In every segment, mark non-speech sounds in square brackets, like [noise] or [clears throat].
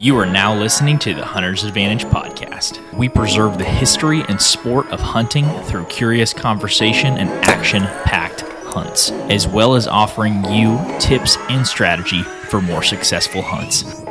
You are now listening to the Hunter's Advantage podcast. We preserve the history and sport of hunting through curious conversation and action packed hunts, as well as offering you tips and strategy for more successful hunts.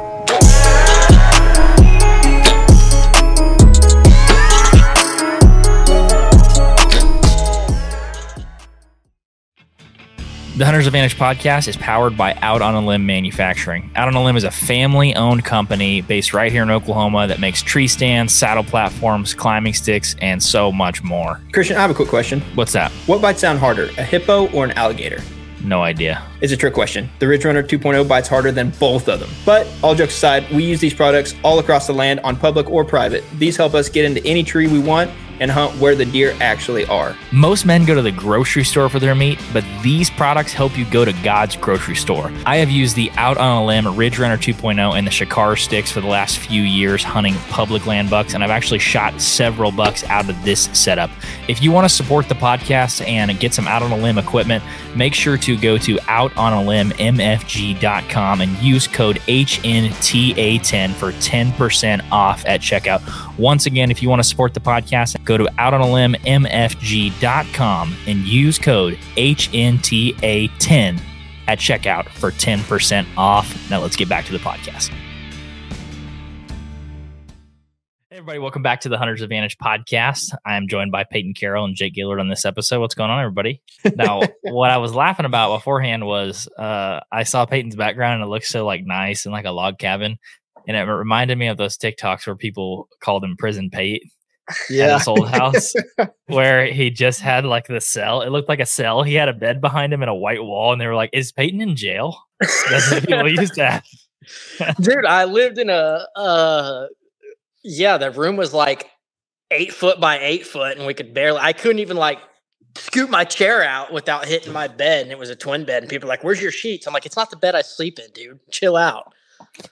The Hunter's Advantage podcast is powered by Out on a Limb Manufacturing. Out on a Limb is a family owned company based right here in Oklahoma that makes tree stands, saddle platforms, climbing sticks, and so much more. Christian, I have a quick question. What's that? What bites sound harder, a hippo or an alligator? No idea. It's a trick question. The Ridge Runner 2.0 bites harder than both of them. But all jokes aside, we use these products all across the land on public or private. These help us get into any tree we want and hunt where the deer actually are. Most men go to the grocery store for their meat, but these products help you go to God's grocery store. I have used the Out on a Limb Ridge Runner 2.0 and the Shakar sticks for the last few years hunting public land bucks, and I've actually shot several bucks out of this setup. If you want to support the podcast and get some Out on a Limb equipment, make sure to go to outonalimbmfg.com and use code HNTA10 for 10% off at checkout. Once again, if you want to support the podcast, go to outonalimbmfg.com and use code HNTA10 at checkout for 10% off. Now let's get back to the podcast. Hey everybody, welcome back to the Hunter's Advantage podcast. I am joined by Payton Carroll and Jake Gaylord on this episode. What's going on, everybody? Now, [laughs] what I was laughing about beforehand was uh, I saw Payton's background and it looks so like nice and like a log cabin, and it reminded me of those TikToks where people called him Prison Pate at his old house, [laughs] where he just had like the cell. It looked like a cell. He had a bed behind him and a white wall, and they were like, "Is Payton in jail?" That's what people [laughs] used to. Dude, I lived in a uh yeah, the room was like eight foot by eight foot, and we could barely I couldn't even like scoot my chair out without hitting my bed, and it was a twin bed, and people were like, Where's your sheets? I'm like, It's not the bed I sleep in, dude. Chill out.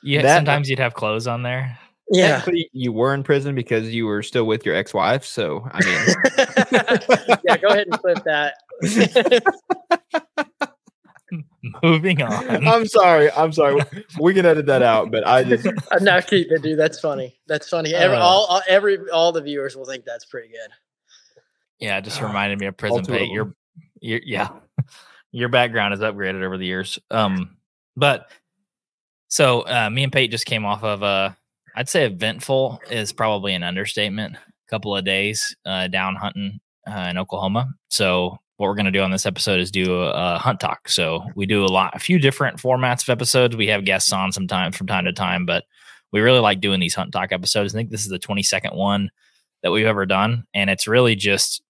Yeah, That- sometimes you'd have clothes on there. Yeah. You were in prison because you were still with your ex-wife. So I mean, [laughs] [laughs] yeah, go ahead and clip that. [laughs] Moving on. I'm sorry. I'm sorry. We can edit that out, but I just Uh, no, keep it, dude. That's funny. That's funny. Every, Uh. all, all every all the viewers will think that's pretty good. Yeah, it just [sighs] reminded me of Prison two of Pate. Your, your, yeah, your background is upgraded over the years. Um, but so uh, me and Pate just came off of uh, I'd say eventful is probably an understatement. A couple of days uh, down hunting uh, in Oklahoma. So what we're going to do on this episode is do a, a hunt talk. So we do a lot, a few different formats of episodes. We have guests on sometimes from time to time, but we really like doing these hunt talk episodes. I think this is the 22nd one that we've ever done. And it's really just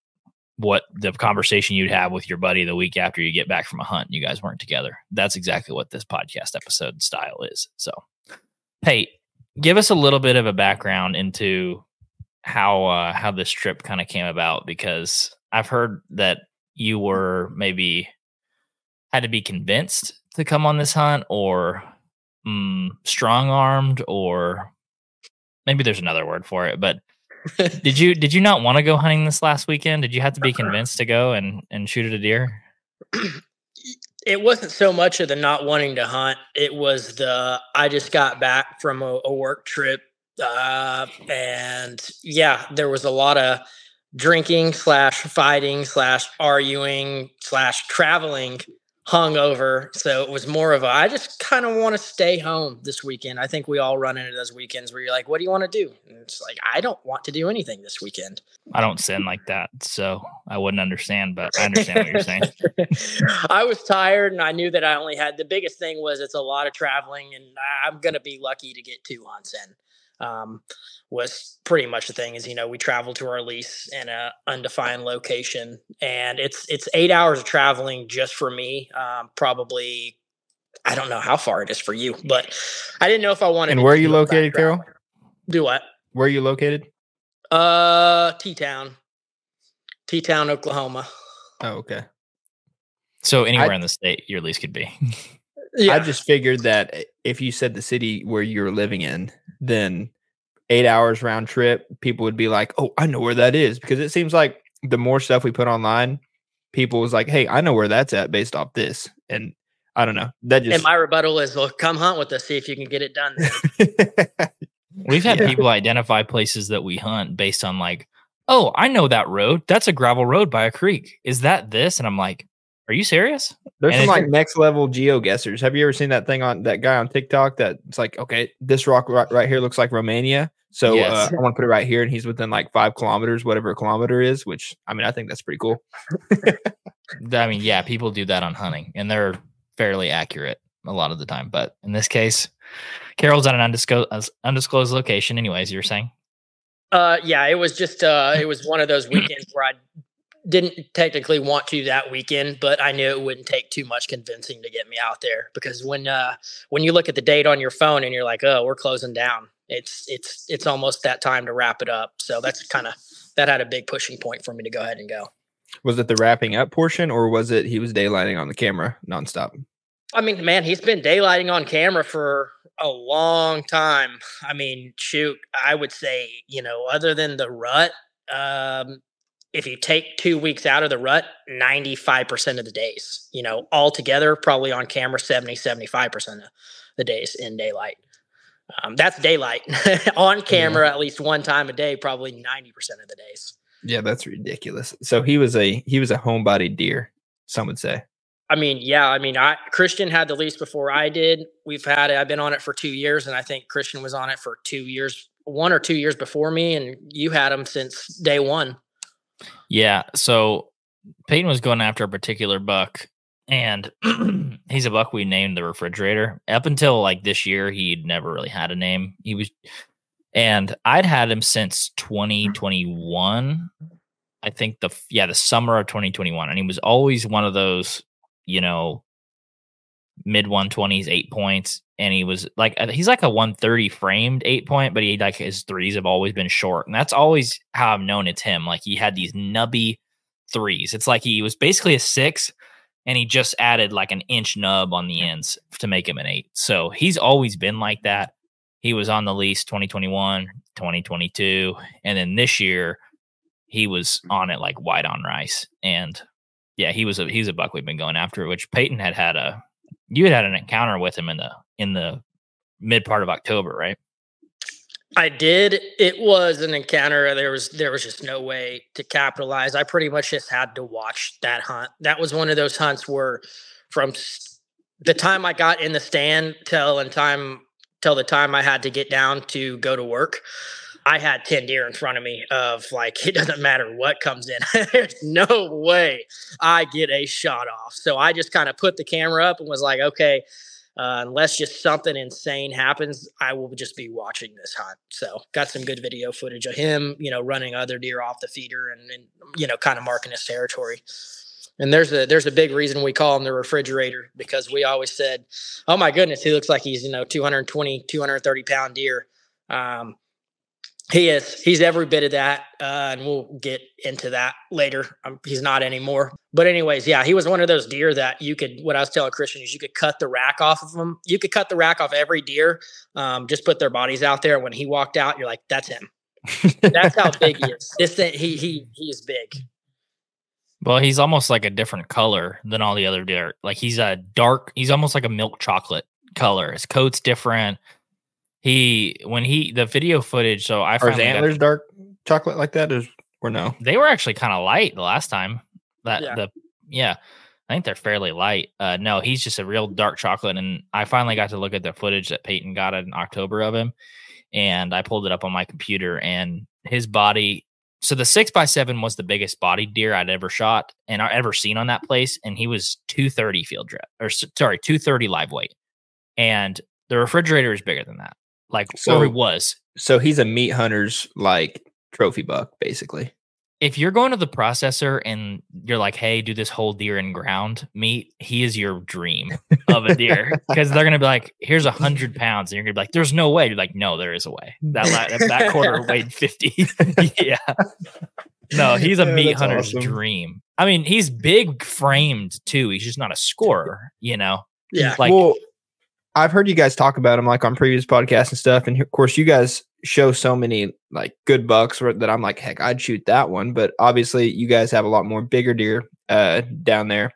what the conversation you'd have with your buddy the week after you get back from a hunt and you guys weren't together. That's exactly what this podcast episode style is. So, Pate, give us a little bit of a background into how uh, how this trip kind of came about because I've heard that you were maybe had to be convinced to come on this hunt or mm, strong armed or maybe there's another word for it but [laughs] did you did you not want to go hunting this last weekend? Did you have to be convinced to go and and shoot at a deer? [clears throat] it wasn't so much of the not wanting to hunt it was the i just got back from a, a work trip uh, and yeah there was a lot of drinking slash fighting slash arguing slash traveling hungover so it was more of a i just kind of want to stay home this weekend i think we all run into those weekends where you're like what do you want to do and it's like i don't want to do anything this weekend I don't sin like that, so I wouldn't understand. But I [laughs] understand what you're saying. I was tired and I knew that I only had the biggest thing was it's a lot of traveling and I'm going to be lucky to get two hunts in. Um, was pretty much the thing is, you know, we travel to our lease in a undefined location and it's, it's eight hours of traveling just for me. Um, probably, I don't know how far it is for you, but I didn't know if I wanted and to where are you located. Carroll? Do what? Where are you located? Uh, T-Town, T-Town, Oklahoma. Oh, okay. So anywhere in the state your lease could be. yeah. I just figured that if you said the city where you're living in, then eight hours round trip, people would be like, "Oh, I know where that is," because it seems like the more stuff we put online, people was like, "Hey, I know where that's at based off this," and I don't know. That just and my rebuttal is, well, come hunt with us, see if you can get it done. [laughs] We've had Yeah. people identify places that we hunt based on like, oh, I know that road. That's a gravel road by a creek. Is that this? And I'm like, are you serious? There's And some like next level geo guessers. Have you ever seen that thing on that guy on TikTok that it's like, okay, this rock right, right here looks like Romania. So Yes. uh, I want to put it right here, and he's within like five kilometers, whatever a kilometer is. Which I mean, I think that's pretty cool. [laughs] I mean, yeah, people do that on hunting and they're fairly accurate a lot of the time. But in this case, Carroll's at an undisclosed, undisclosed location. Anyways, you were saying? Uh, yeah, it was just uh, it was one of those [clears throat] weekends where I didn't technically want to that weekend, but I knew it wouldn't take too much convincing to get me out there because when uh, when you look at the date on your phone and you're like, oh, we're closing down, it's it's it's almost that time to wrap it up. So that's kind of that had a big pushing point for me to go ahead and go. Was it the wrapping up portion, or was it he was daylighting on the camera nonstop? I mean, man, he's been daylighting on camera for a long time. I mean, shoot, I would say, you know, other than the rut, um, if you take two weeks out of the rut, 95% of the days, you know, all together, probably on camera, 70, 75% of the days in daylight. Um, that's daylight [laughs] on camera at least one time a day, probably 90% of the days. Yeah, that's ridiculous. So he was a he was a homebody deer. Some would say. I mean, yeah, I mean, I Christian had the lease before I did. We've had it. I've been on it for two years, and I think Christian was on it for two years, one or two years before me, and you had him since day one. Yeah. So Payton was going after a particular buck, and [clears throat] he's a buck we named the refrigerator. Up until like this year, he'd never really had a name. He was, and I'd had him since hmm. 2021. I think the yeah the summer of 2021, and he was always one of those you know mid 120s, eight points, and he was like uh, he's like a 130 framed eight point, but he like his threes have always been short, and that's always how I've known it's him. Like he had these nubby threes. It's like he was basically a six, and he just added like an inch nub on the ends to make him an eight. So he's always been like that. He was on the lease 2021, 2022, and then this year he was on it like white on rice. And yeah, he was a he's a buck we've been going after, which Payton had had a you had had an encounter with him in the in the mid part of October, right? I did. It was an encounter. There was there was just no way to capitalize. I pretty much just had to watch that hunt. That was one of those hunts where, from the time I got in the stand till and time till the time I had to get down to go to work, I had ten deer in front of me. Of like, [laughs] it doesn't matter what comes in. [laughs] There's no way I get a shot off. So I just kind of put the camera up and was like, okay, uh, unless just something insane happens, I will just be watching this hunt. So got some good video footage of him, you know, running other deer off the feeder and, and you know, kind of marking his territory. And there's a there's a big reason we call him the refrigerator because we always said, "Oh my goodness, he looks like he's you know 220 230 pound deer." Um, he is. He's every bit of that, uh, and we'll get into that later. Um, he's not anymore. But anyways, yeah, he was one of those deer that you could. What I was telling Christian is you could cut the rack off of them. You could cut the rack off every deer. Um, just put their bodies out there. When he walked out, you're like, "That's him." That's how [laughs] big he is. This thing, he he he is big. Well, he's almost like a different color than all the other deer. Like he's a dark, he's almost like a milk chocolate color. His coat's different. He when he the video footage, so I Are his finally got- antlers dark chocolate like that, or, or no? they were actually kind of light the last time. That Yeah. the yeah, I think they're fairly light. Uh, no, he's just a real dark chocolate, and I finally got to look at the footage that Payton got in October of him, and I pulled it up on my computer, and his body. So the six by seven was the biggest body deer I'd ever shot and I ever seen on that place, and he was two thirty field drip or sorry two thirty live weight, and the refrigerator is bigger than that. Like so, or he was. So he's a meat hunter's like trophy buck, basically. if you're going to the processor and you're like, hey, do this whole deer in ground meat, he is your dream of a deer because they're gonna be like, here's a hundred pounds, and you're gonna be like, there's no way. You're like, no, there is a way. [laughs] That la- that, that quarter weighed fifty. [laughs] [laughs] yeah. No, he's a Yeah, meat hunter's awesome. dream. I mean, he's big framed too. He's just not a scorer, you know. Yeah. Like well, I've heard you guys talk about him like on previous podcasts and stuff, and of course, you guys show so many like good bucks that I'm like, heck, I'd shoot that one. But obviously, you guys have a lot more bigger deer uh, down there.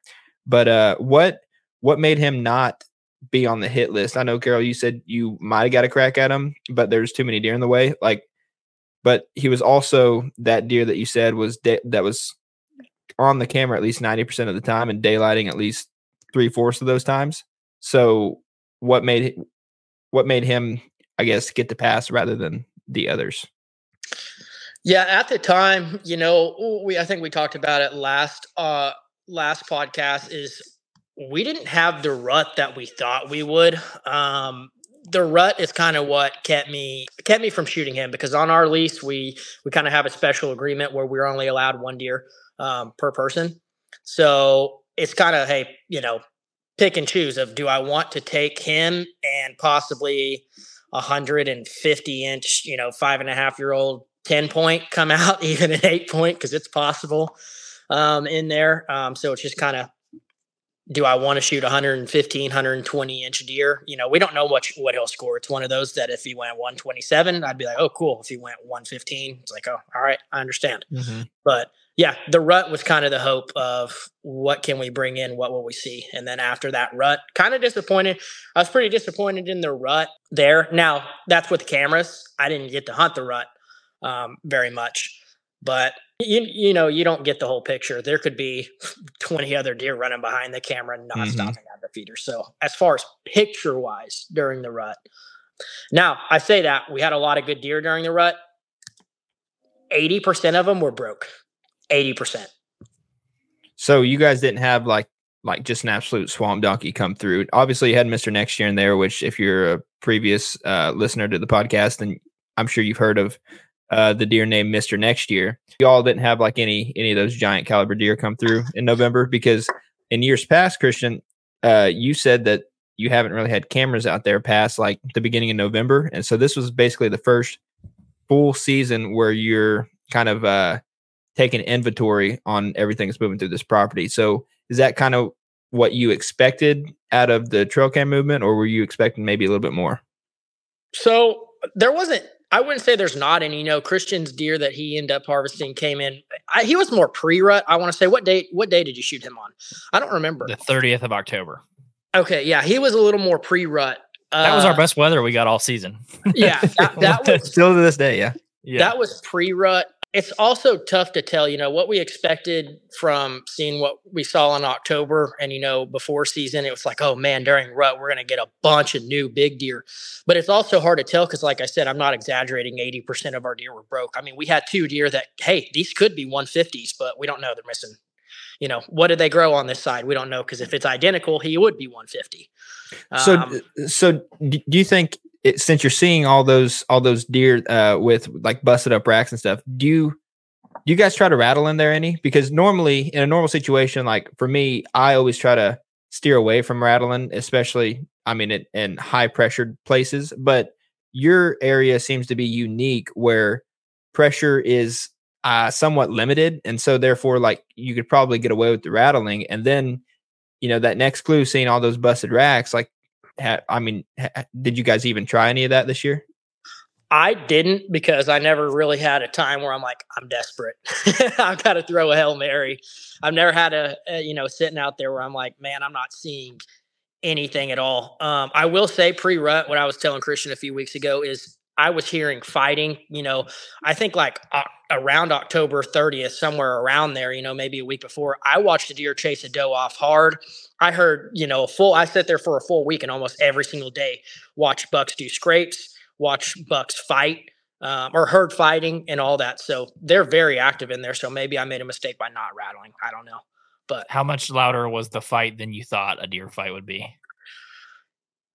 But uh, what what made him not be on the hit list? I know Carroll, you said you might have got a crack at him, but there's too many deer in the way. Like, but he was also that deer that you said was da- that was on the camera at least ninety percent of the time and daylighting at least three fourths of those times. So, what made what made him, I guess, get the pass rather than the others? Yeah, at the time, you know, we I think we talked about it last uh last podcast is we didn't have the rut that we thought we would. Um the rut is kind of what kept me kept me from shooting him because on our lease we we kind of have a special agreement where we're only allowed one deer um, per person. So it's kind of hey, you know, pick and choose of do I want to take him and possibly a hundred and fifty inch, you know, five and a half year old 10 point come out, [laughs] even an eight point, because it's possible um, in there. Um, so it's just kind of do I want to shoot 115, 120 inch deer? You know, we don't know what what he'll score. It's one of those that if he went 127, I'd be like, oh, cool. If he went 115, it's like, oh, all right, I understand. Mm-hmm. But yeah, the rut was kind of the hope of what can we bring in, what will we see, and then after that rut, kind of disappointed. I was pretty disappointed in the rut there. Now that's with the cameras. I didn't get to hunt the rut um, very much. But you you know you don't get the whole picture. There could be [laughs] twenty other deer running behind the camera, not mm-hmm. stopping at the feeder. So as far as picture wise during the rut, now I say that we had a lot of good deer during the rut. Eighty percent of them were broke. Eighty percent. So you guys didn't have like like just an absolute swamp donkey come through. Obviously, you had Mister Next Year in there, which if you're a previous uh, listener to the podcast, then I'm sure you've heard of uh, the deer named Mister Next Year. Y'all didn't have like any any of those giant caliber deer come through in November because in years past, Christian, uh, you said that you haven't really had cameras out there past like the beginning of November, and so this was basically the first full season where you're kind of uh, taking inventory on everything that's moving through this property. So is that kind of what you expected out of the trail cam movement, or were you expecting maybe a little bit more? So there wasn't I wouldn't say there's not any. You know, Christian's deer that he ended up harvesting came in. I, he was more pre-rut. I want to say what date? What day did you shoot him on? I don't remember. The 30th of October. Okay, yeah, he was a little more pre-rut. Uh, that was our uh, best weather we got all season. yeah, that, that [laughs] was still to this day. Yeah, yeah, that was pre-rut. It's also tough to tell, you know, what we expected from seeing what we saw in October and, you know, before season. It was like, oh man, during rut, we're going to get a bunch of new big deer. But it's also hard to tell because, like I said, I'm not exaggerating. 80% of our deer were broke. I mean, we had two deer that, hey, these could be 150s, but we don't know. They're missing, you know, what did they grow on this side? We don't know because if it's identical, he would be 150. So, um, so do you think it, since you're seeing all those all those deer uh, with like busted up racks and stuff, do you do you guys try to rattle in there any? Because normally in a normal situation, like for me, I always try to steer away from rattling, especially I mean it, in high pressured places. But your area seems to be unique where pressure is uh, somewhat limited, and so therefore, like you could probably get away with the rattling, and then you know that next clue, seeing all those busted racks, like ha- I mean, ha- did you guys even try any of that this year? I didn't because I never really had a time where I'm like, I'm desperate. [laughs] I've got to throw a Hail Mary. I've never had a, a, you know, sitting out there where I'm like, man, I'm not seeing anything at all. Um, I will say pre rut, what I was telling Christian a few weeks ago is I was hearing fighting, you know, I think like around October 30th, somewhere around there, you know, maybe a week before, I watched a deer chase a doe off hard. I heard, you know, a full, I sat there for a full week and almost every single day watch bucks do scrapes, watch bucks fight. Um, or heard fighting and all that. So they're very active in there. So maybe I made a mistake by not rattling. I don't know. But how much louder was the fight than you thought a deer fight would be?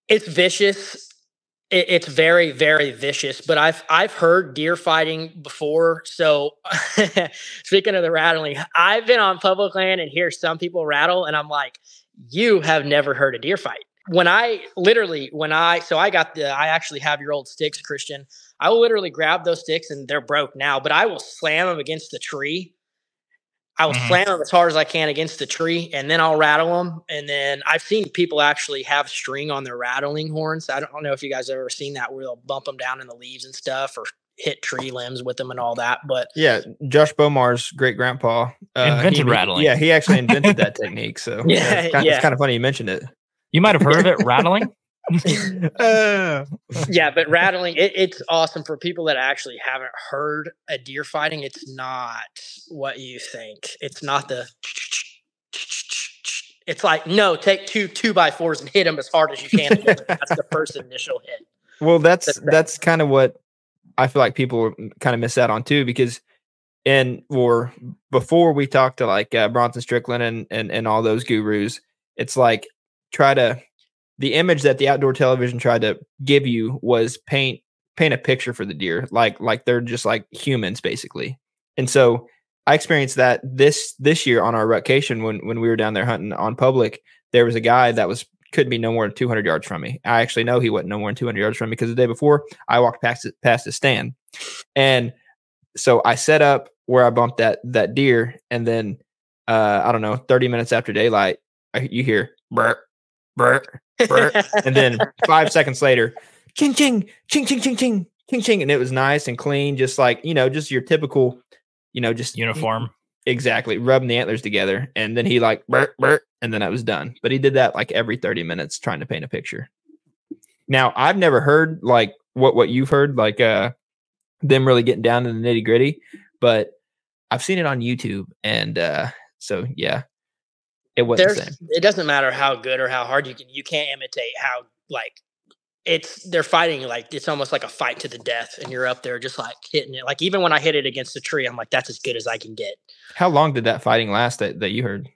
It's vicious it, it's very very vicious but i've i've heard deer fighting before so [laughs] speaking of the rattling i've been on public land and hear some people rattle and i'm like you have never heard a deer fight. When i literally when i so i got the i actually have your old sticks christian. I will literally grab those sticks and they're broke now but i will slam them against the tree I will mm-hmm. slam them as hard as I can against the tree, and then I'll rattle them. And then I've seen people actually have string on their rattling horns. I don't know if you guys ever seen that, where they'll bump them down in the leaves and stuff, or hit tree limbs with them and all that. But yeah, Josh Bomar's great grandpa Uh, Invented he- rattling. Yeah, he actually invented that [laughs] technique. So Yeah, it's, kind, yeah. it's kind of funny you mentioned it. You might have heard of it rattling. Uh, [laughs] [laughs] yeah, but rattling it, it's awesome for people that actually haven't heard a deer fighting. It's not what you think. It's not the. [laughs] It's like no, take two two by fours and hit them as hard as you can. That's the first initial hit. well, that's That's that's kind of what I feel like people kind of miss out on too, because and or before we talk to like uh, Bronson Strickland and, and and all those gurus, it's like try to the image that the outdoor television tried to give you was paint paint a picture for the deer, like like they're just like humans basically. And so I experienced that this this year on our vacation when when we were down there hunting on public. There was a guy that was couldn't be no more than 200 yards from me. I actually know he wasn't no more than 200 yards from me because the day before I walked past past his stand, and so I set up where I bumped that that deer, and then uh, I don't know, 30 minutes after daylight, I, you hear burr, burr, burr, [laughs] and then five seconds later, ching ching, ching ching ching ching ching ching, and it was nice and clean, just like you know, just your typical, you know, just Uniform. exactly rubbing the antlers together, and then he like burr, burr, and then I was done. But he did that like every 30 minutes trying to paint a picture. Now I've never heard like what what you've heard, like uh them really getting down to the nitty gritty, but I've seen it on YouTube, and uh so yeah, it wasn't the same. it doesn't matter how good or how hard you can you can't imitate how like it's they're fighting like it's almost like a fight to the death and you're up there just like hitting it. Like even when I hit it against the tree I'm like that's as good as I can get. How long did that fighting last that, that you heard?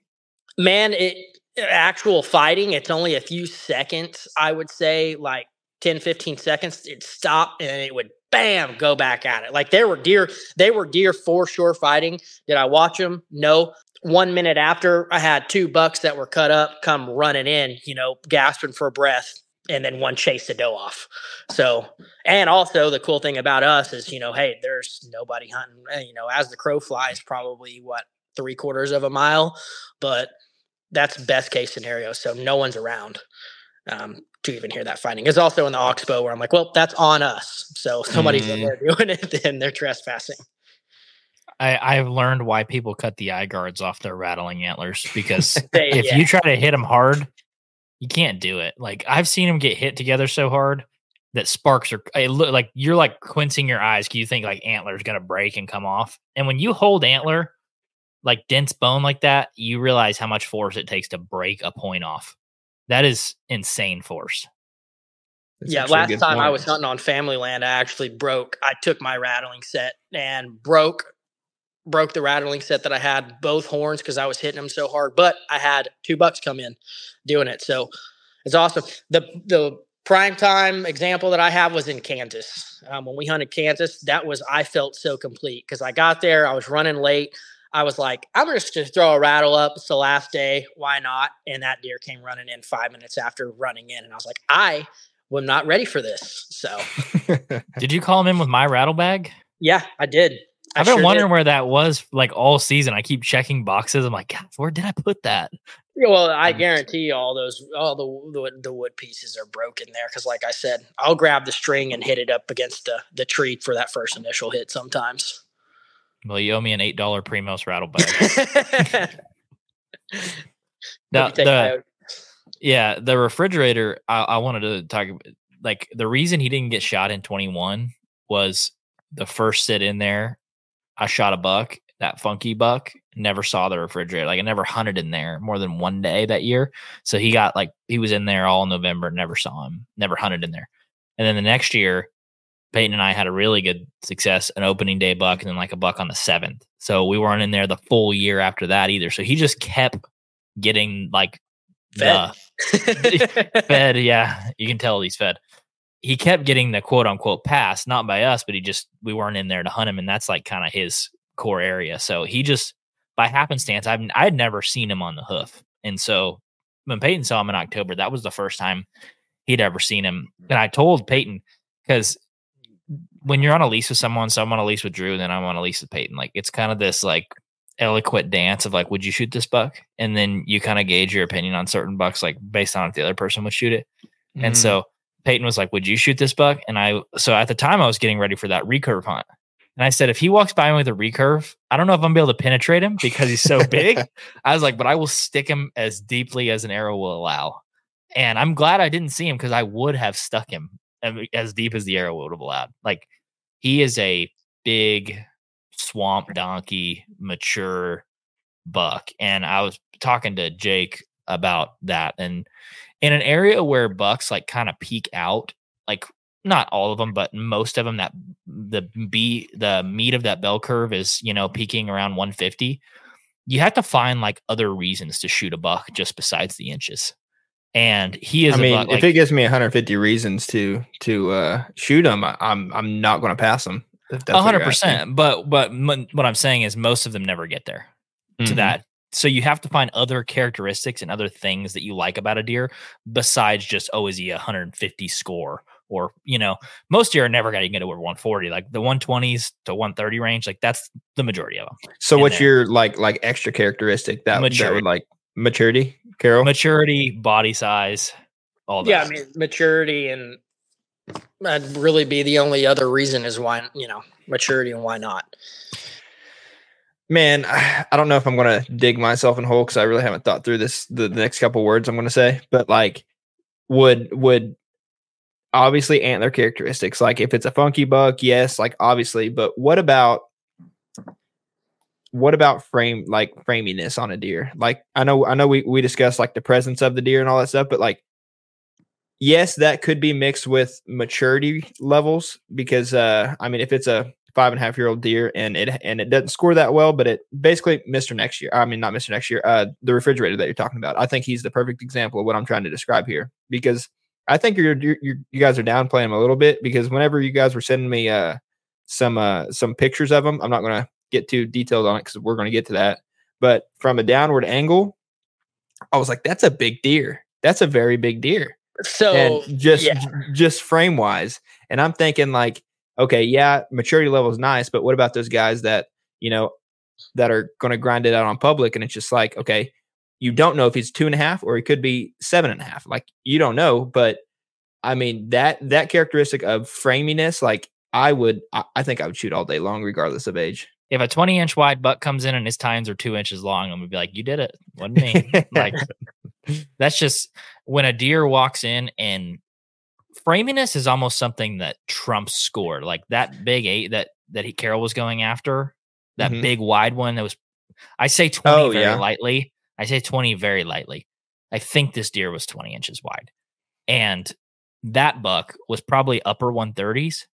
man it uh, actual fighting it's only a few seconds I would say like 10 15 seconds it stopped and it would bam go back at it. Like there were deer they were deer for sure fighting. Did I watch them no one minute after I had two bucks that were cut up come running in you know gasping for breath and then one chased the doe off so and also the cool thing about us is you know hey there's nobody hunting eh, you know as the crow flies probably what three quarters of a mile but that's best case scenario. So no one's around um, to even hear that fighting. It's also in the Oxbow where I'm like, well, that's on us. So somebody's in Mm. there [laughs] doing it, then they're trespassing. I, I've learned why people cut the eye guards off their rattling antlers because [laughs] They, if yeah. you try to hit them hard, you can't do it. Like I've seen them get hit together so hard that sparks are it look like you're like quincing your eyes. 'cause You think like antler's gonna break and come off, and when you hold antler like dense bone like that, you realize how much force it takes to break a point off. That is insane force. That's yeah, last good time I was hunting on family land, I actually broke. I took my rattling set and broke broke the rattling set that I had both horns because I was hitting them so hard. But I had two bucks come in doing it, so it's awesome. the The prime time example that I have was in Kansas. Um, when we hunted Kansas, that was I felt so complete because I got there, I was running late. I was like, I'm just to throw a rattle up. It's the last day. Why not? And that deer came running in five minutes after running in. And I was like, I was not ready for this. So, [laughs] Did you call him in with my rattle bag? yeah, I did. I've been sure wondering did. where that was like all season. I keep checking boxes. I'm like, God, where did I put that? Well, I guarantee you all those, all the the, wood- the wood pieces are broken there. Because, like I said, I'll grab the string and hit it up against the the tree for that first initial hit. Sometimes. Well, you owe me an eight dollar Primos rattle bag. Let [laughs] the, me take the- my- yeah, the refrigerator. I, I wanted to talk about like the reason he didn't get shot in 21 was the first sit in there. I shot a buck, that funky buck. Never saw the refrigerator. Like I never hunted in there more than one day that year. So he got like he was in there all November. Never saw him. Never hunted in there. And then the next year, Payton and I had a really good success, an opening day buck, and then like a buck on the seventh. So we weren't in there the full year after that either. So he just kept getting like Fed. the [laughs] fed. Yeah, you can tell he's fed. He kept getting the quote unquote pass, not by us, but he just we weren't in there to hunt him, and that's like kind of his core area. So he just by happenstance, I've I'd never seen him on the hoof, and so when Payton saw him in October, that was the first time he'd ever seen him. And I told Payton because when you're on a lease with someone, so I'm on a lease with Drew, and then I'm on a lease with Payton. Like it's kind of this like eloquent dance of like, would you shoot this buck? And then you kind of gauge your opinion on certain bucks, like based on if the other person would shoot it. And Mhm. so Payton was like, would you shoot this buck? And I, so at the time I was getting ready for that recurve hunt. And I said, if he walks by me with a recurve, I don't know if I'm gonna be able to penetrate him because he's so [laughs] big. I was like, but I will stick him as deeply as an arrow will allow. And I'm glad I didn't see him because I would have stuck him as deep as the arrow would have allowed. Like he is a big swamp donkey, mature buck. And I was talking to Jake about that. And in an area where bucks like kind of peak out, like not all of them, but most of them that the B the meat of that bell curve is, you know, peaking around 150. You have to find like other reasons to shoot a buck just besides the inches. And he is I mean, buck, if like, it gives me 150 reasons to to uh shoot him, I, I'm I'm not going to pass him. if that's hundred you're percent. But but m- what I'm saying is most of them never get there to Mhm. that. So you have to find other characteristics and other things that you like about a deer besides just oh is he a 150 score or you know most deer are never going to get over 140 like the 120s to 130 range like that's the majority of them. So in what's there. your like like extra characteristic that, that Maturity. would like maturity, Carroll? Maturity, body size, all that. Yeah, I mean maturity and that'd really be the only other reason is why you know maturity and why not. Man, [sighs] I don't know if I'm gonna dig myself in hole because I really haven't thought through this the, the next couple words I'm gonna say, but like would would obviously antler characteristics. Like if it's a funky buck, yes, like obviously, but what about what about frame like framiness on a deer? Like I know I know we, we discussed like the presence of the deer and all that stuff, but like yes, that could be mixed with maturity levels because uh I mean if it's a five and a half year old deer and it and it doesn't score that well, but it basically Mr. Next Year. I mean not Mr. Next Year, uh the refrigerator that you're talking about. I think he's the perfect example of what I'm trying to describe here because I think you're, you're, you're you guys are downplaying him a little bit because whenever you guys were sending me uh some uh some pictures of him, I'm not gonna get too detailed on it because we're gonna get to that. But from a downward angle, I was like, that's a big deer. That's a very big deer So and just yeah. just frame wise and i'm thinking like okay yeah maturity level is nice but what about those guys that you know that are going to grind it out on public and it's just like okay you don't know if he's two and a half or he could be seven and a half like you don't know but i mean that that characteristic of framiness like i would i, I think i would shoot all day long regardless of age If a 20 inch wide buck comes in and his tines are two inches long, I'm gonna be like, you did it. Wasn't me. [laughs] like that's just when a deer walks in and framiness is almost something that Trump scored, Like that big eight that that he Carroll was going after, that Mhm. big wide one that was I say 20 Oh, very yeah. lightly. I say 20 very lightly. I think this deer was 20 inches wide. And that buck was probably upper 130s.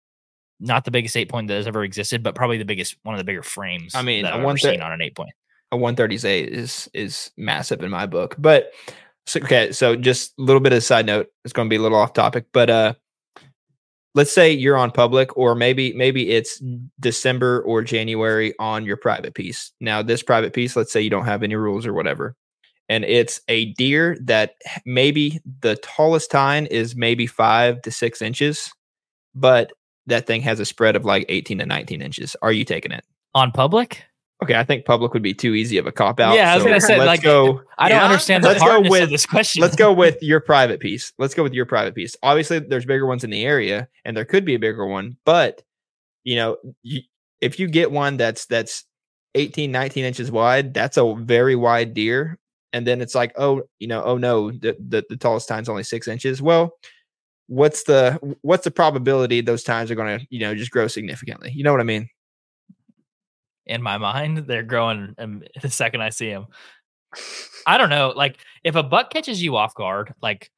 Not the biggest eight point that has ever existed, but probably the biggest one of the bigger frames I mean, that I've ever 130 seen on an eight point. a 138 is is massive in my book. But so, okay, so just a little bit of side note. It's going to be a little off topic, but uh, let's say you're on public, or maybe maybe it's December or January on your private piece. Now, this private piece, let's say you don't have any rules or whatever, and it's a deer that maybe the tallest tine is maybe five to six inches, but that thing has a spread of like 18 to 19 inches. Are you taking it? On public? Okay, I think public would be too easy of a cop out. Yeah, I was so gonna say, let's like, go. [laughs] I don't Yeah, understand the let's go with- of this question. Let's go with your [laughs] private piece. Let's go with your private piece. Obviously, there's bigger ones in the area, and there could be a bigger one, but you know, you, if you get one that's that's 18, 19 inches wide, that's a very wide deer. And then it's like, oh, you know, oh no, the the, the tallest time's only six inches. Well, what's the what's the probability those times are going to you know just grow significantly? You know what I mean? In my mind, they're growing um, [laughs] the second I see them. [laughs] I don't know. Like if a buck catches you off guard, like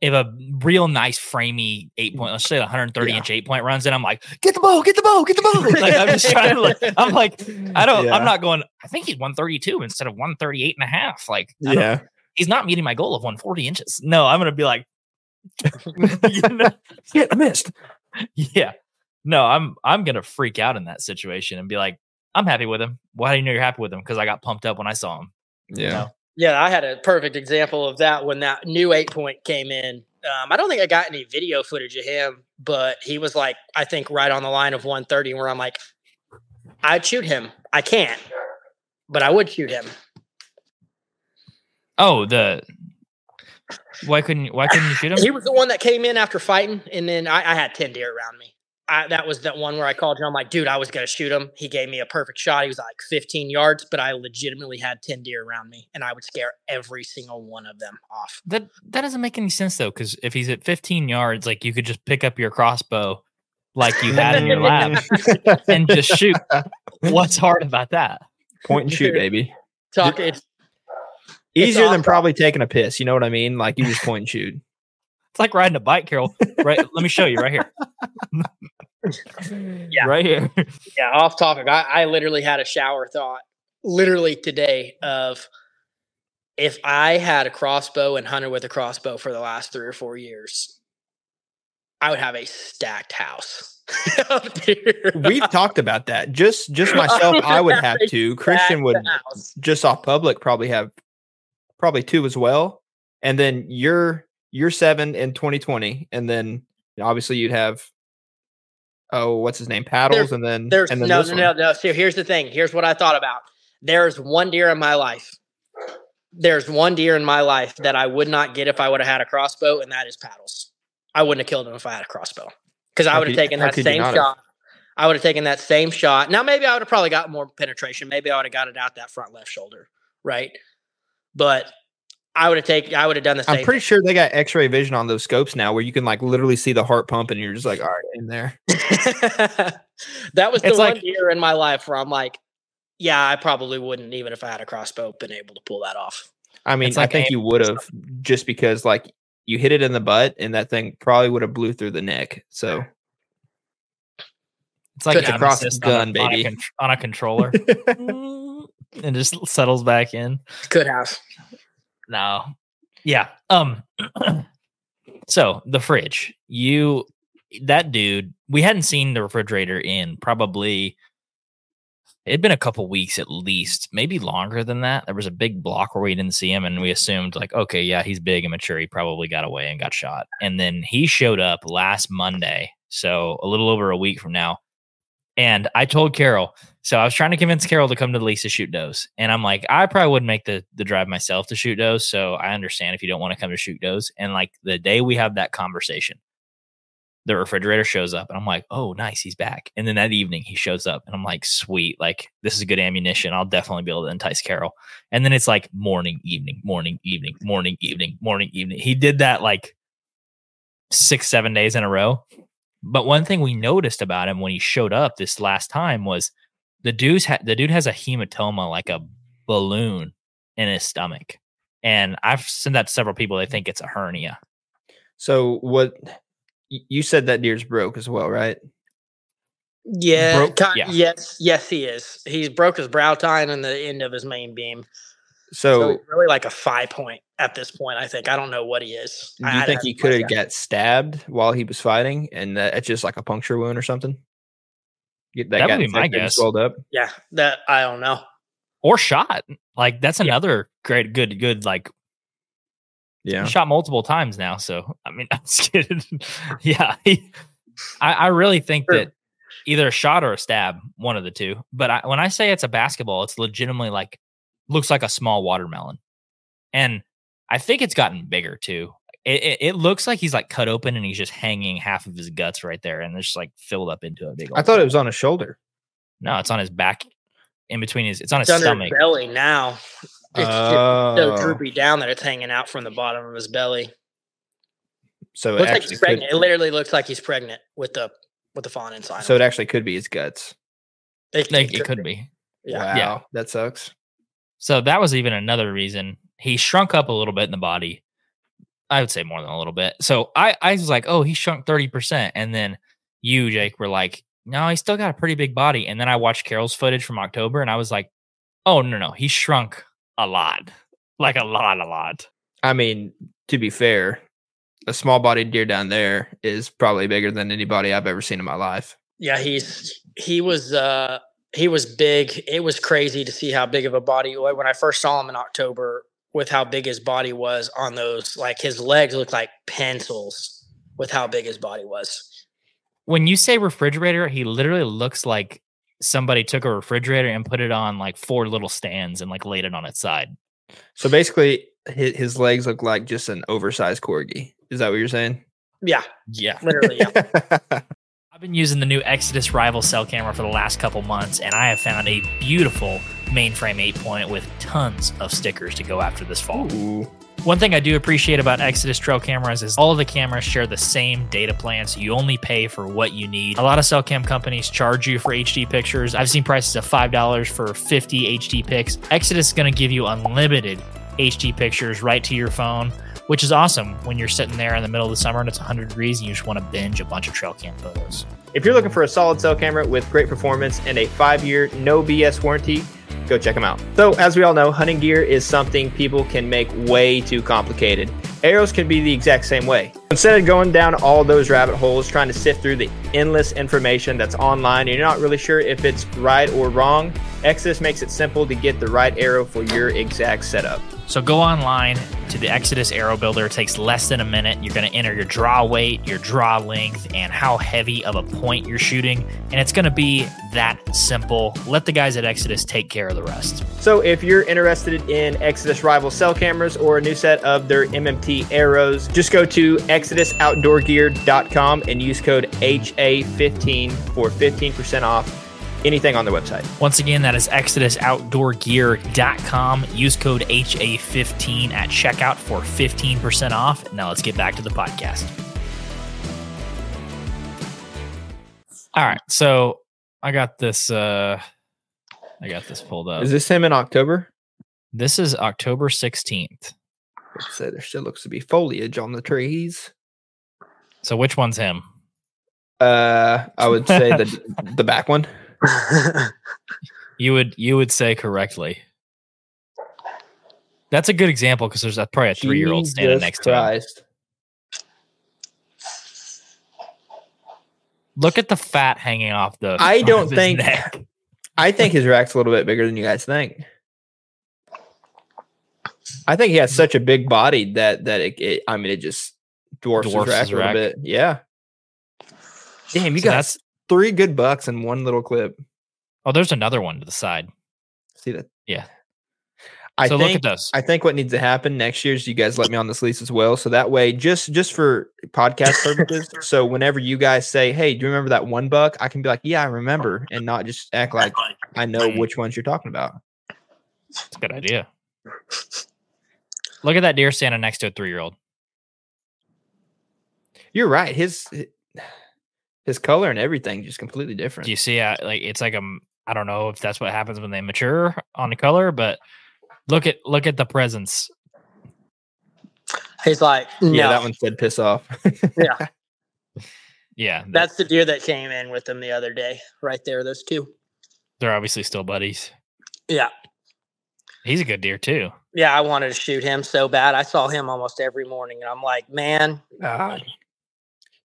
if a real nice framey eight point, let's say 130 Yeah. inch eight point runs in, I'm like, get the bow, get the bow, get the bow. [laughs] like I'm just trying to like, I'm like, I don't, Yeah. I'm not going, I think he's 132 instead of 138 and a half. Like, don't- he's not meeting my goal of 140 inches. No, I'm going to be like, you know? yeah, I missed. yeah. No, I'm I'm gonna freak out in that situation and be like, I'm happy with him. Why do you know you're happy with him? Because I got pumped up when I saw him. Yeah. know? Yeah, I had a perfect example of that when that new eight point came in. Um, I don't think I got any video footage of him, but he was like, I think right on the line of 130, where I'm like, I'd shoot him. I can't, but I would shoot him. Oh, the why couldn't you, why couldn't you shoot him? He was the one that came in after fighting, and then I, I had 10 deer around me. I, that was that one where I called him. I'm like, dude, I was gonna shoot him. He gave me a perfect shot. He was like 15 yards, but I legitimately had 10 deer around me, and I would scare every single one of them off. That that doesn't make any sense though, because if he's at 15 yards, like you could just pick up your crossbow, like you had in your lab, [laughs] and just shoot. What's hard about that? Point and shoot, baby. [laughs] Talk. It's Easier than awesome. probably taking a piss. You know what I mean? Like you just point and shoot. It's like riding a bike, Carroll. Right? Let me show you right here. Yeah. Right here. yeah. Off topic. I, I literally had a shower thought, literally today, of if I had a crossbow and hunted with a crossbow for the last three or four years, I would have a stacked house. [laughs] We've talked about that. Just just [laughs] myself, I would have to. Christian would house. just off public probably have probably two as well. And then you're you're seven in 2020. And then obviously you'd have oh, what's his name? Paddles and then There's and then no, no, no, no. So here's the thing. Here's what I thought about. There's one deer in my life. There's one deer in my life that I would not get if I would have had a crossbow, and that is paddles. I wouldn't have killed him if I had a crossbow because I would have taken that same not have? shot. I would have taken that same shot. Now maybe I would have probably got more penetration. Maybe I would have got it out that front left shoulder, right? But I would have taken. I would have done the same. I'm pretty sure they got X-ray vision on those scopes now, where you can like literally see the heart pump, and you're just like, all right, in there. [laughs] that was the It's one like- year in my life where I'm like, yeah, I probably wouldn't even if I had a crossbow been able to pull that off. I mean, like I think you would have just because like you hit it in the butt, and that thing probably would have blew through the neck. So It's like Good an cross gun, on a, on a baby. con- on a controller. [laughs] and just settles back in. Could have. No. Yeah. Um [clears throat] so the fridge. You that dude, we hadn't seen the refrigerator in probably it'd been a couple weeks at least, maybe longer than that. There was a big block where we didn't see him and we assumed like, okay, yeah, he's big and mature. He probably got away and got shot. And then he showed up last Monday, so a little over a week from now. And I told Carroll, so I was trying to convince Carroll to come to the lease to shoot does. And I'm like, I probably wouldn't make the, the drive myself to shoot does. So I understand if you don't want to come to shoot does. And like the day we have that conversation, the refrigerator shows up and I'm like, oh, nice, he's back. And then that evening he shows up and I'm like, sweet, like this is good ammunition. I'll definitely be able to entice Carroll. And then it's like morning, evening, morning, evening, morning, evening, morning, evening. He did that like six, seven days in a row. But one thing we noticed about him when he showed up this last time was the dude's ha- the dude has a hematoma like a balloon in his stomach. And I've sent that to several people. They think it's a hernia. So what you said that deer's broke as well, right? Yeah, Broke- ki- yeah. Yes, yes, he is. He's broke his brow tine and the end of his main beam. So, So, really like a five point at this point. I think. I don't know what he is. do I- you I'd think have he could have got stabbed while he was fighting, and that it's just like a puncture wound or something? Get That would got be my infected and guess. Swelled up. Yeah, that I don't know. Or shot. Like that's another great good good like Yeah. shot multiple times now. So I mean [laughs] I'm just kidding. [laughs] yeah. he- I, I really think True. that either a shot or a stab, one of the two. But I, when I say it's a basketball, it's legitimately like looks like a small watermelon. And I think it's gotten bigger too. It, it, it looks like he's like cut open and he's just hanging half of his guts right there and it's just like filled up into a big I old thought it was on his shoulder. No, it's on his back in between his it's on It's his stomach. his belly now. It's just Oh, so droopy down that it's hanging out from the bottom of his belly. so it Looks like actually he's could. It literally looks like he's pregnant with the with the fawn inside. so it actually could be his guts. it, Like, it could be. Yeah. Wow, Yeah. that sucks. So that was even another reason he shrunk up a little bit in the body. I would say more than a little bit. So I, I was like, oh, he shrunk 30%. And then you, Jake, were like, no, he's still got a pretty big body. And then I watched Carroll's footage from October and I was like, oh, no, no, he shrunk a lot. Like a lot, a lot. I mean, to be fair, a small bodied deer down there is probably bigger than anybody I've ever seen in my life. Yeah, he's he was uh he was big. It was crazy to see how big of a body when I first saw him in October with how big his body was on those like his legs looked like pencils with how big his body was. When you say refrigerator, he literally looks like somebody took a refrigerator and put it on like four little stands and like laid it on its side. So basically, his, his legs look like just an oversized corgi. Is that what you're saying? Yeah, Yeah. literally. Yeah. [laughs] I've been using the new Exodus Rival cell camera for the last couple months, and I have found a beautiful mainframe 8 point with tons of stickers to go after this fall. Ooh. One thing I do appreciate about Exodus trail cameras is all of the cameras share the same data plan, so you only pay for what you need. A lot of cell cam companies charge you for HD pictures. I've seen prices of $5 for 50 HD pics. Exodus is going to give you unlimited HD pictures right to your phone, which is awesome when you're sitting there in the middle of the summer and it's 100 degrees and you just want to binge a bunch of trail cam photos. If you're looking for a solid cell camera with great performance and a five year no BS warranty, go check them out. So, as we all know, hunting gear is something people can make way too complicated. Arrows can be the exact same way. Instead of going down all those rabbit holes trying to sift through the endless information that's online and you're not really sure if it's right or wrong, Exodus makes it simple to get the right arrow for your exact setup. So go online to the Exodus Arrow Builder. It takes less than a minute. You're going to enter your draw weight, your draw length, and how heavy of a point you're shooting. And it's going to be that simple. Let the guys at Exodus take care of the rest. So if you're interested in Exodus Rival cell cameras or a new set of their MMT arrows, just go to exodusoutdoorgear.com and use code HA15 for 15% off anything on their website. Once again, that is exodusoutdoorgear.com. Use code HA15 at checkout for 15% off. Now let's get back to the podcast. All right. So I got this uh I got this pulled up. Is this him in October? This is October 16th. Let's say there still looks to be foliage on the trees. So which one's him? Uh, I would say the [laughs] the back one. [laughs] You would you would say correctly. That's a good example because there's a, probably a three year old standing next to him. Look at the fat hanging off the. I don't think- neck. I think his rack's a little bit bigger than you guys think. I think he has such a big body that that it, it I mean it just dwarfs, Dwarfs his rack his a little bit. Yeah. Damn, you So got that's- three good bucks in one little clip. Oh, there's another one to the side. See that? Yeah. I so think look at those. I think what needs to happen next year is you guys let me on this lease as well. So that way, just just for podcast purposes. [laughs] so whenever you guys say, "Hey, do you remember that one buck?" I can be like, "Yeah, I remember," [laughs] and not just act like I know which ones you're talking about. It's a good idea. Look at that deer standing next to a three year old. You're right. His his color and everything just completely different. Do you see? Uh, like it's like um, I don't know if that's what happens when they mature on the color, but look at look at the presence. He's like, no, Yeah, that one said piss off. [laughs] yeah, Yeah, th- that's the deer that came in with them the other day, right there. Those two. they're obviously still buddies. Yeah, He's a good deer too. yeah. I wanted to shoot him so bad. I saw him almost every morning, and I'm like, man, Ah.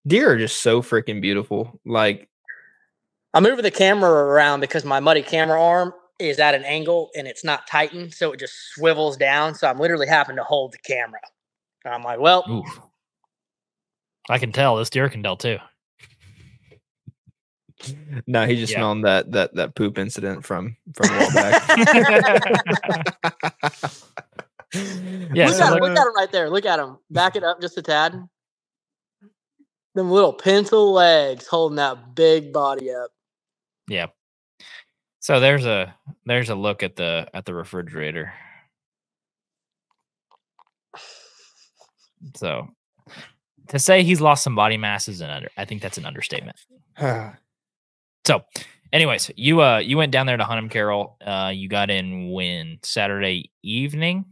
Deer are just so freaking beautiful. Like I'm moving the camera around because my muddy camera arm is at an angle and it's not tightened, so it just swivels down. So I'm literally having to hold the camera. And I'm like, well, Ooh, I can tell this deer can tell too. no, he just Yeah. smelling that that that poop incident from from a while back. [laughs] Yeah, look so at him, look- look at him right there. Look at him. Back it up just a tad. Them little pencil legs holding that big body up. Yeah. So there's a there's a look at the at the refrigerator. So to say he's lost some body mass is an under I think that's an understatement. [sighs] So anyways, you uh you went down there to hunt him, Carroll. Uh you got in when Saturday evening.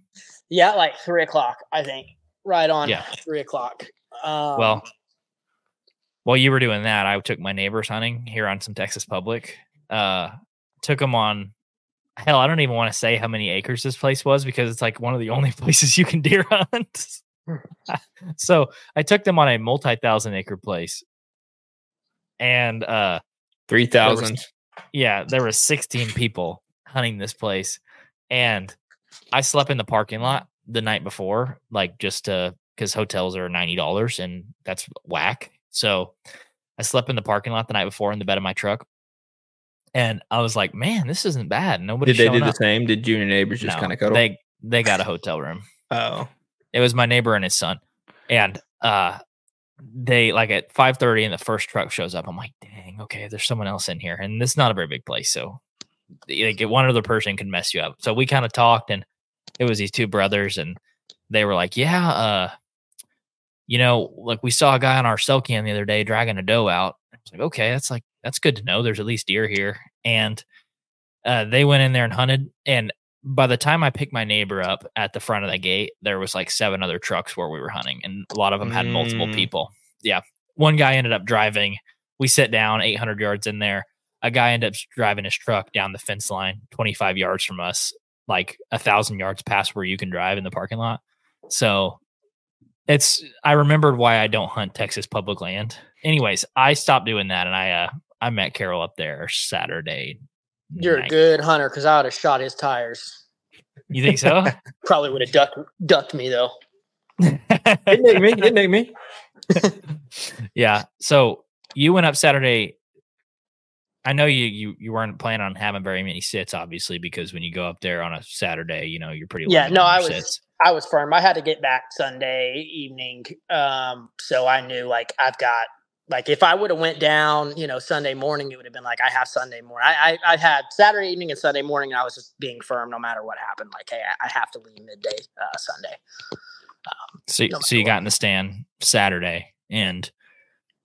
Yeah, like three o'clock, I think. Right on Yeah. three o'clock. Um, Well, while you were doing that, I took my neighbors hunting here on some Texas Public. Uh, took them on. Hell, I don't even want to say how many acres this place was because it's like one of the [laughs] only places you can deer hunt. [laughs] so I took them on a multi-thousand acre place, and uh, Three thousand. yeah, there were 16 people hunting this place, and I slept in the parking lot the night before, like just to because hotels are ninety dollars and that's whack. So I slept in the parking lot the night before in the bed of my truck, and I was like, "Man, this isn't bad." Nobody Did they do showing the same? Did you and your neighbors just No, kind of cuddle? They they got a hotel room. oh, It was my neighbor and his son, and uh, they like at 5:30 and the first truck shows up. I'm like, dang, okay, there's someone else in here. And this is not a very big place. So like one other person can mess you up. So we kind of talked and it was these two brothers and they were like, Yeah, uh, you know, like we saw a guy on our cell cam the other day dragging a doe out. I was like, okay, that's like that's good to know. There's at least deer here. And uh, they went in there and hunted. And by the time I picked my neighbor up at the front of the gate, there was like seven other trucks where we were hunting, and a lot of them had multiple Mm. people. Yeah, one guy ended up driving. We sit down 800 yards in there. A guy ended up driving his truck down the fence line, 25 yards from us, like a thousand yards past where you can drive in the parking lot. So it's I remembered why I don't hunt Texas public land. Anyways, I stopped doing that and I uh I met Carroll up there Saturday. You're a good hunter because I would have shot his tires. You think so? [laughs] Probably would have ducked ducked me though. [laughs] Didn't make me. Didn't make me. [laughs] yeah. So you went up Saturday. I know you you you weren't planning on having very many sits, obviously, because when you go up there on a Saturday, you know you're pretty. Yeah, no, I your was sits. I was firm. I had to get back Sunday evening, um, so I knew like I've got like if I would have went down, you know, Sunday morning, it would have been like I have Sunday morning. I, I I had Saturday evening and Sunday morning, and I was just being firm no matter what happened. Like, hey, I, I have to leave midday uh, Sunday. So, no so you matter got in the stand Saturday and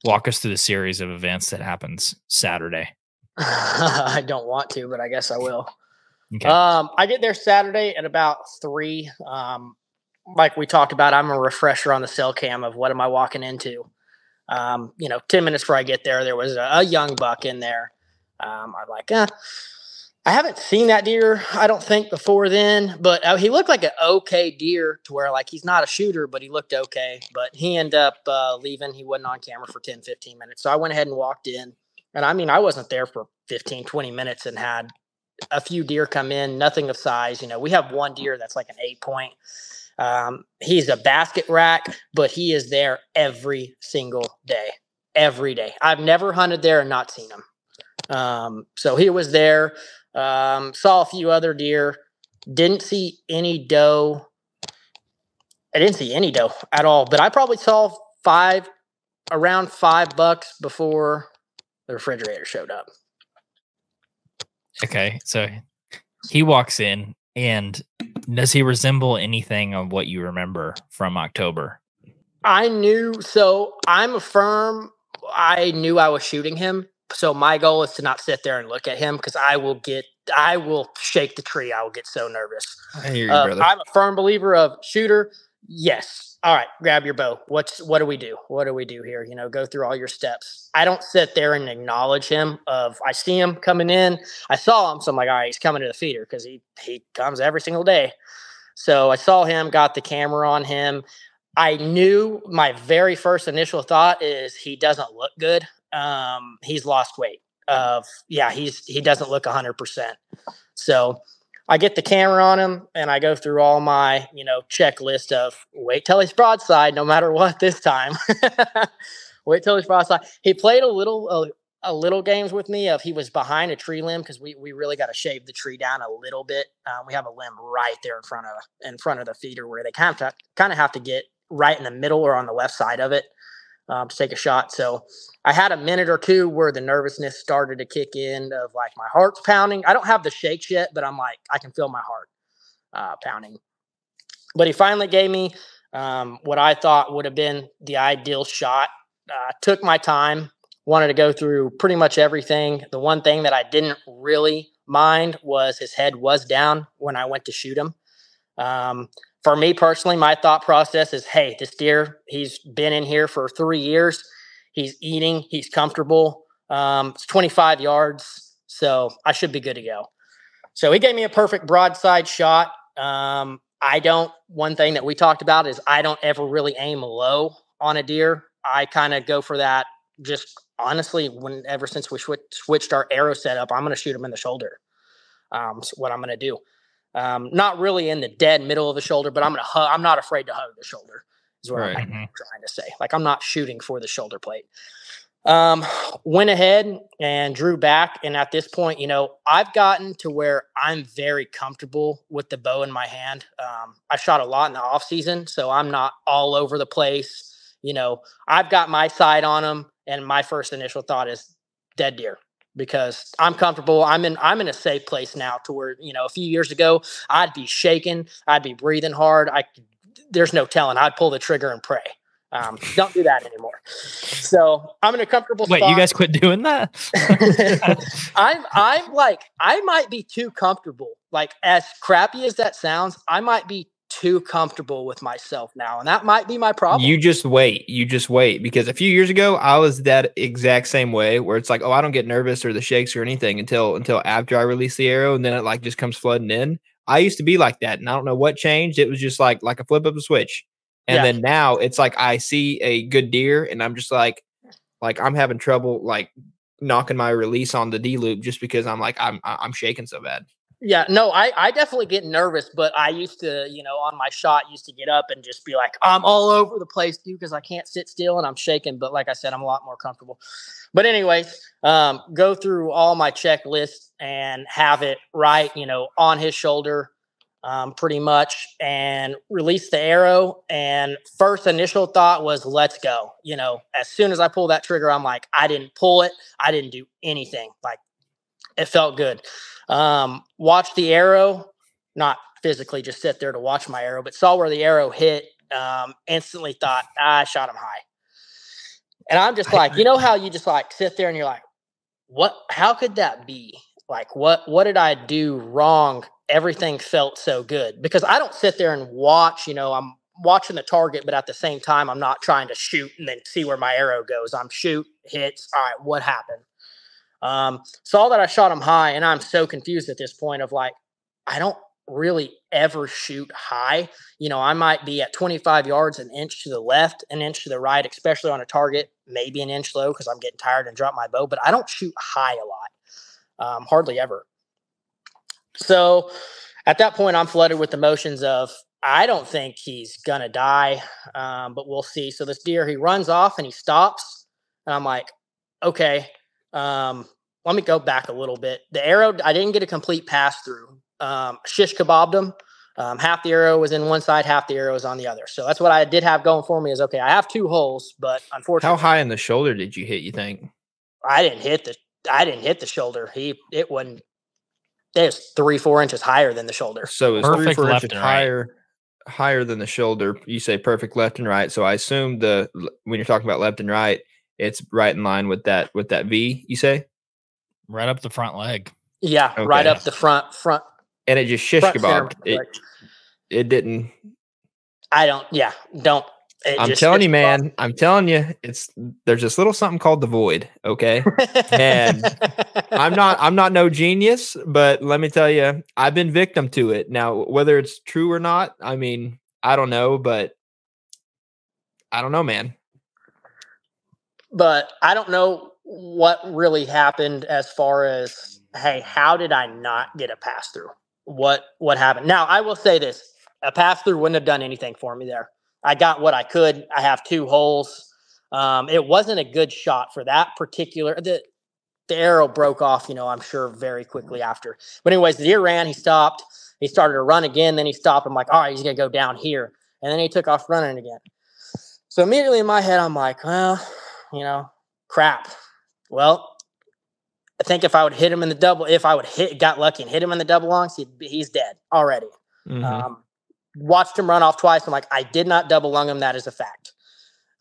walk us through the series of events that happens Saturday. [laughs] I don't want to, but I guess I will. Okay. Um, I get there Saturday at about three. Um, like we talked about, I'm a refresher on the cell cam of what am I walking into. Um, you know, ten minutes before I get there, there was a, a young buck in there. Um, I'm like, eh, I haven't seen that deer, I don't think, before then, but uh, he looked like an okay deer to where like he's not a shooter, but he looked okay. But he ended up uh, leaving. He wasn't on camera for 10, 15 minutes. So I went ahead and walked in. And I mean, I wasn't there for 15, 20 minutes and had a few deer come in, nothing of size. You know, we have one deer that's like an eight point. Um, he's a basket rack, but he is there every single day, every day. I've never hunted there and not seen him. Um, so he was there. Um, saw a few other deer. Didn't see any doe. I didn't see any doe at all, but I probably saw five, around five bucks before the refrigerator showed up. Okay. So he walks in and does he resemble anything of what you remember from October? I knew so I'm a firm I knew I was shooting him. So my goal is to not sit there and look at him because I will get I will shake the tree. I will get so nervous. I hear you, Uh, brother. I'm a firm believer of shooter. Yes. All right, grab your bow. What's what do we do? What do we do here? You know, go through all your steps. I don't sit there and acknowledge him. Of I see him coming in. I saw him, so I'm like, all right, he's coming to the feeder because he he comes every single day. So I saw him, got the camera on him. I knew my very first initial thought is he doesn't look good. Um, he's lost weight. Of yeah, he's he doesn't look hundred percent. So I get the camera on him and I go through all my, you know, checklist of wait till he's broadside, no matter what this time. [laughs] wait till he's broadside. He played a little, a, a little games with me of he was behind a tree limb because we, we really got to shave the tree down a little bit. Um, we have a limb right there in front of in front of the feeder where they kind of kind of have to get right in the middle or on the left side of it um, to take a shot. So I had a minute or two where the nervousness started to kick in of like my heart's pounding. I don't have the shakes yet, but I'm like, I can feel my heart uh, pounding. But he finally gave me um, what I thought would have been the ideal shot. Uh, took my time, wanted to go through pretty much everything. The one thing that I didn't really mind was his head was down when I went to shoot him. Um, for me personally, my thought process is hey, this deer, he's been in here for three years. He's eating, he's comfortable. Um, it's 25 yards, so I should be good to go. So he gave me a perfect broadside shot. Um, I don't, one thing that we talked about is I don't ever really aim low on a deer. I kind of go for that just honestly, when ever since we switch, switched our arrow setup, I'm going to shoot him in the shoulder. Um, so what I'm going to do. Um, not really in the dead middle of the shoulder, but I'm gonna hug. I'm not afraid to hug the shoulder. Is what Right. I'm Mhm. trying to say. Like I'm not shooting for the shoulder plate. Um, went ahead and drew back, and at this point, you know, I've gotten to where I'm very comfortable with the bow in my hand. Um, I shot a lot in the off season, so I'm not all over the place. you know, I've got my sight on them, and my first initial thought is dead deer because I'm comfortable. I'm in I'm in a safe place now to where, you know, a few years ago I'd be shaking, I'd be breathing hard. I there's no telling. I'd pull the trigger and pray. Um, don't do that anymore. So I'm in a comfortable Wait, spot. you guys quit doing that? [laughs] I'm I'm like I might be too comfortable. Like as crappy as that sounds, I might be too comfortable with myself now, and that might be my problem. You just wait. You just wait because a few years ago I was that exact same way where it's like, oh, I don't get nervous or the shakes or anything until until after I release the arrow, and then it like just comes flooding in. I used to be like that, and I don't know what changed. It was just like like a flip of a switch, and Yeah. then now it's like I see a good deer, and I'm just like, like I'm having trouble like knocking my release on the D loop just because I'm like I'm I'm shaking so bad. Yeah, no, I, I definitely get nervous, but I used to, you know, on my shot, used to get up and just be like, I'm all over the place, dude, because I can't sit still and I'm shaking. But like I said, I'm a lot more comfortable. But anyways, um, go through all my checklists and have it right, you know, on his shoulder, um, pretty much, and release the arrow. And first initial thought was, let's go. You know, as soon as I pull that trigger, I'm like, I didn't pull it, I didn't do anything. Like, it felt good. Um, watched the arrow, not physically just sit there to watch my arrow, but saw where the arrow hit. Um, instantly thought, I shot him high. And I'm just like, you know how you just like sit there and you're like, what? How could that be? Like, what? What did I do wrong? Everything felt so good because I don't sit there and watch. You know, I'm watching the target, but at the same time, I'm not trying to shoot and then see where my arrow goes. I'm shoot hits. All right, what happened? Um, saw that I shot him high, and I'm so confused at this point of like, I don't really ever shoot high. You know, I might be at 25 yards, an inch to the left, an inch to the right, especially on a target, maybe an inch low because I'm getting tired and drop my bow, but I don't shoot high a lot, um, hardly ever. So at that point, I'm flooded with emotions of, I don't think he's going to die, um, but we'll see. So this deer, he runs off and he stops. And I'm like, okay, um, let me go back a little bit. The arrow, I didn't get a complete pass through. Um, shish kebabbed him. Um, half the arrow was in one side, half the arrow was on the other. So that's what I did have going for me is okay, I have two holes, but unfortunately, How high in the shoulder did you hit? You think? I didn't hit the I didn't hit the shoulder. He it wasn't it was three, four inches higher than the shoulder. So it's three Perfect four left inches and right. higher, higher than the shoulder. You say perfect left and right. So I assume the when you're talking about left and right, it's right in line with that with that V. You say, right up the front leg. Yeah, right up the front front and it just shish front kebabbed. It, it didn't. I don't yeah, don't it I'm just telling you, shish man. I'm telling you, it's there's this little something called the void. Okay. And I'm not I'm not no genius, but let me tell you, I've been victim to it. Now, whether it's true or not, I mean, I don't know, but I don't know, man. But I don't know what really happened as far as hey, how did I not get a pass through? What what happened? Now I will say this: a pass through wouldn't have done anything for me there. I got what I could. I have two holes. Um, it wasn't a good shot for that particular. The the arrow broke off. You know, I'm sure very quickly after. But anyways, the deer ran. He stopped. He started to run again. Then he stopped. I'm like, all right, he's gonna go down here. And then he took off running again. So immediately in my head, I'm like, well, you know, crap. Well, I think if I would hit him in the double, if I would hit, got lucky and hit him in the double lungs, he'd he's dead already. Mhm. Um, watched him run off twice. I'm like, I did not double lung him. That is a fact.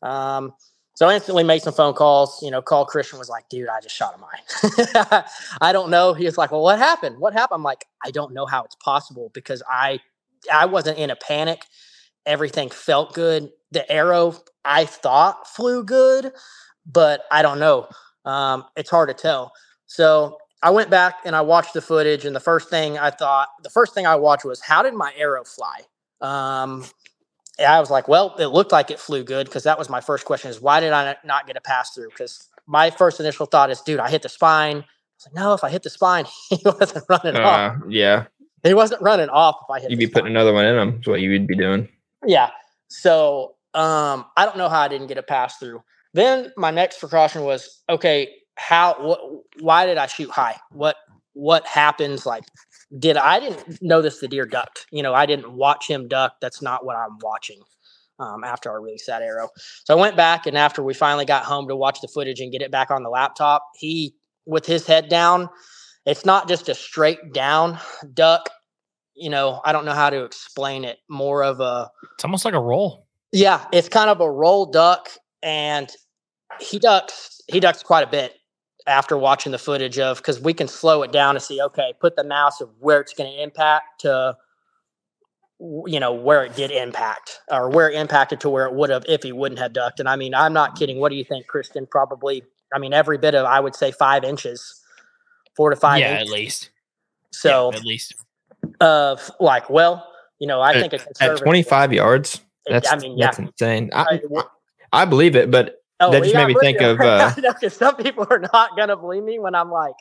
Um, so I instantly made some phone calls. You know, call Christian was like, dude, I just shot him high. [laughs] I don't know. He was like, well, what happened? What happened? I'm like, I don't know how it's possible because I, I wasn't in a panic. Everything felt good. The arrow I thought flew good, but I don't know. Um, it's hard to tell. So I went back and I watched the footage, and the first thing I thought, the first thing I watched was how did my arrow fly? Um, I was like, well, it looked like it flew good because that was my first question: is why did I not get a pass through? Because my first initial thought is, dude, I hit the spine. I was like, no, if I hit the spine, [laughs] he wasn't running off. Uh, yeah, He wasn't running off if I hit. you'd be putting another one in him. Is what you would be doing. Yeah. So um, I don't know how I didn't get a pass through. Then my next precaution was okay. How? Why did I shoot high? What? What happens? Like, did I didn't notice the deer ducked? You know, I didn't watch him duck. That's not what I'm watching. um, after I released that arrow. So I went back, and after we finally got home to watch the footage and get it back on the laptop, he, with his head down, it's not just a straight down duck. You know, I don't know how to explain it. More of a, It's almost like a roll. yeah, it's kind of a roll duck, and he ducks. He ducks quite a bit after watching the footage of because we can slow it down to see. Okay, put the mouse of where it's going to impact to you know where it did impact or where it impacted to where it would have if he wouldn't have ducked and i mean i'm not kidding what do you think Christian probably i mean every bit of i would say five inches four to five yeah, inches. at least. so yeah, at least. Of like well you know i At- think a At conservative 25 yards, that's, i mean yeah that's insane. I, I- believe it, but Oh, That just made me think of, [laughs] uh, I some people are not gonna believe me when I'm like,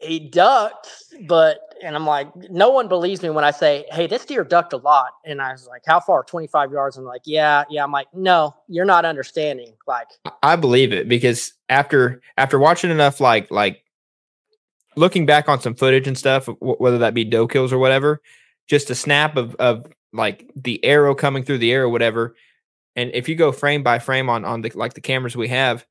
he ducked, but and I'm like, no one believes me when I say, hey, this deer ducked a lot, and I was like, how far? 25 yards. I'm like, yeah, yeah. I'm like, no, you're not understanding. Like, I believe it because after after watching enough, like like looking back on some footage and stuff, w- whether that be doe kills or whatever, just a snap of of like the arrow coming through the air or whatever, and if you go frame by frame on on the like the cameras we have,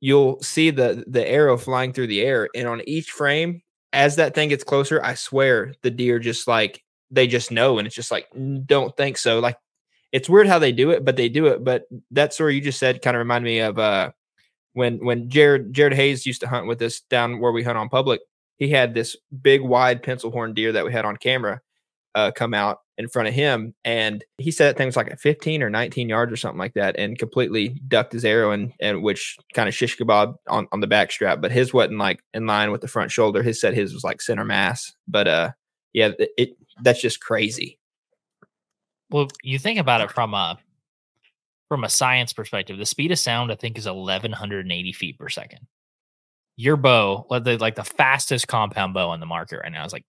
you'll see the the arrow flying through the air, and on each frame, as that thing gets closer, I swear the deer just like they just know, and it's just like don't think so, like. It's weird how they do it, but they do it. But that story you just said kind of reminded me of uh, when when Jared Jared Hayes used to hunt with us down where we hunt on public, he had this big wide pencil horn deer that we had on camera uh, come out in front of him, and he said that thing was like at 15 or 19 yards or something like that, and completely ducked his arrow and and which kind of shish kebab on on the back strap, but his wasn't like in line with the front shoulder. His said his was like center mass, but uh, yeah, it, it that's just crazy. Well, you think about it from a from a science perspective, the speed of sound I think is eleven hundred and eighty feet per second. Your bow, like the, like the fastest compound bow on the market right now, is like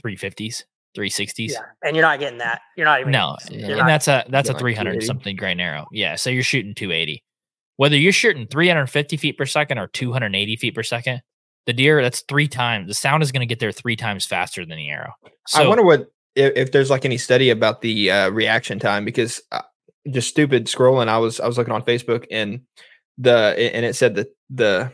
three fifties, three sixties. yeah, and you're not getting that. You're not even. No, you're and not- that's a that's a three hundred 280. something grain arrow. Yeah, so you're shooting two eighty. Whether you're shooting three hundred fifty feet per second or two hundred eighty feet per second, the deer that's three times the sound is going to get there three times faster than the arrow. So I wonder what if, if there's like any study about the uh, reaction time because uh, just stupid scrolling. I was I was looking on Facebook and the and it said that the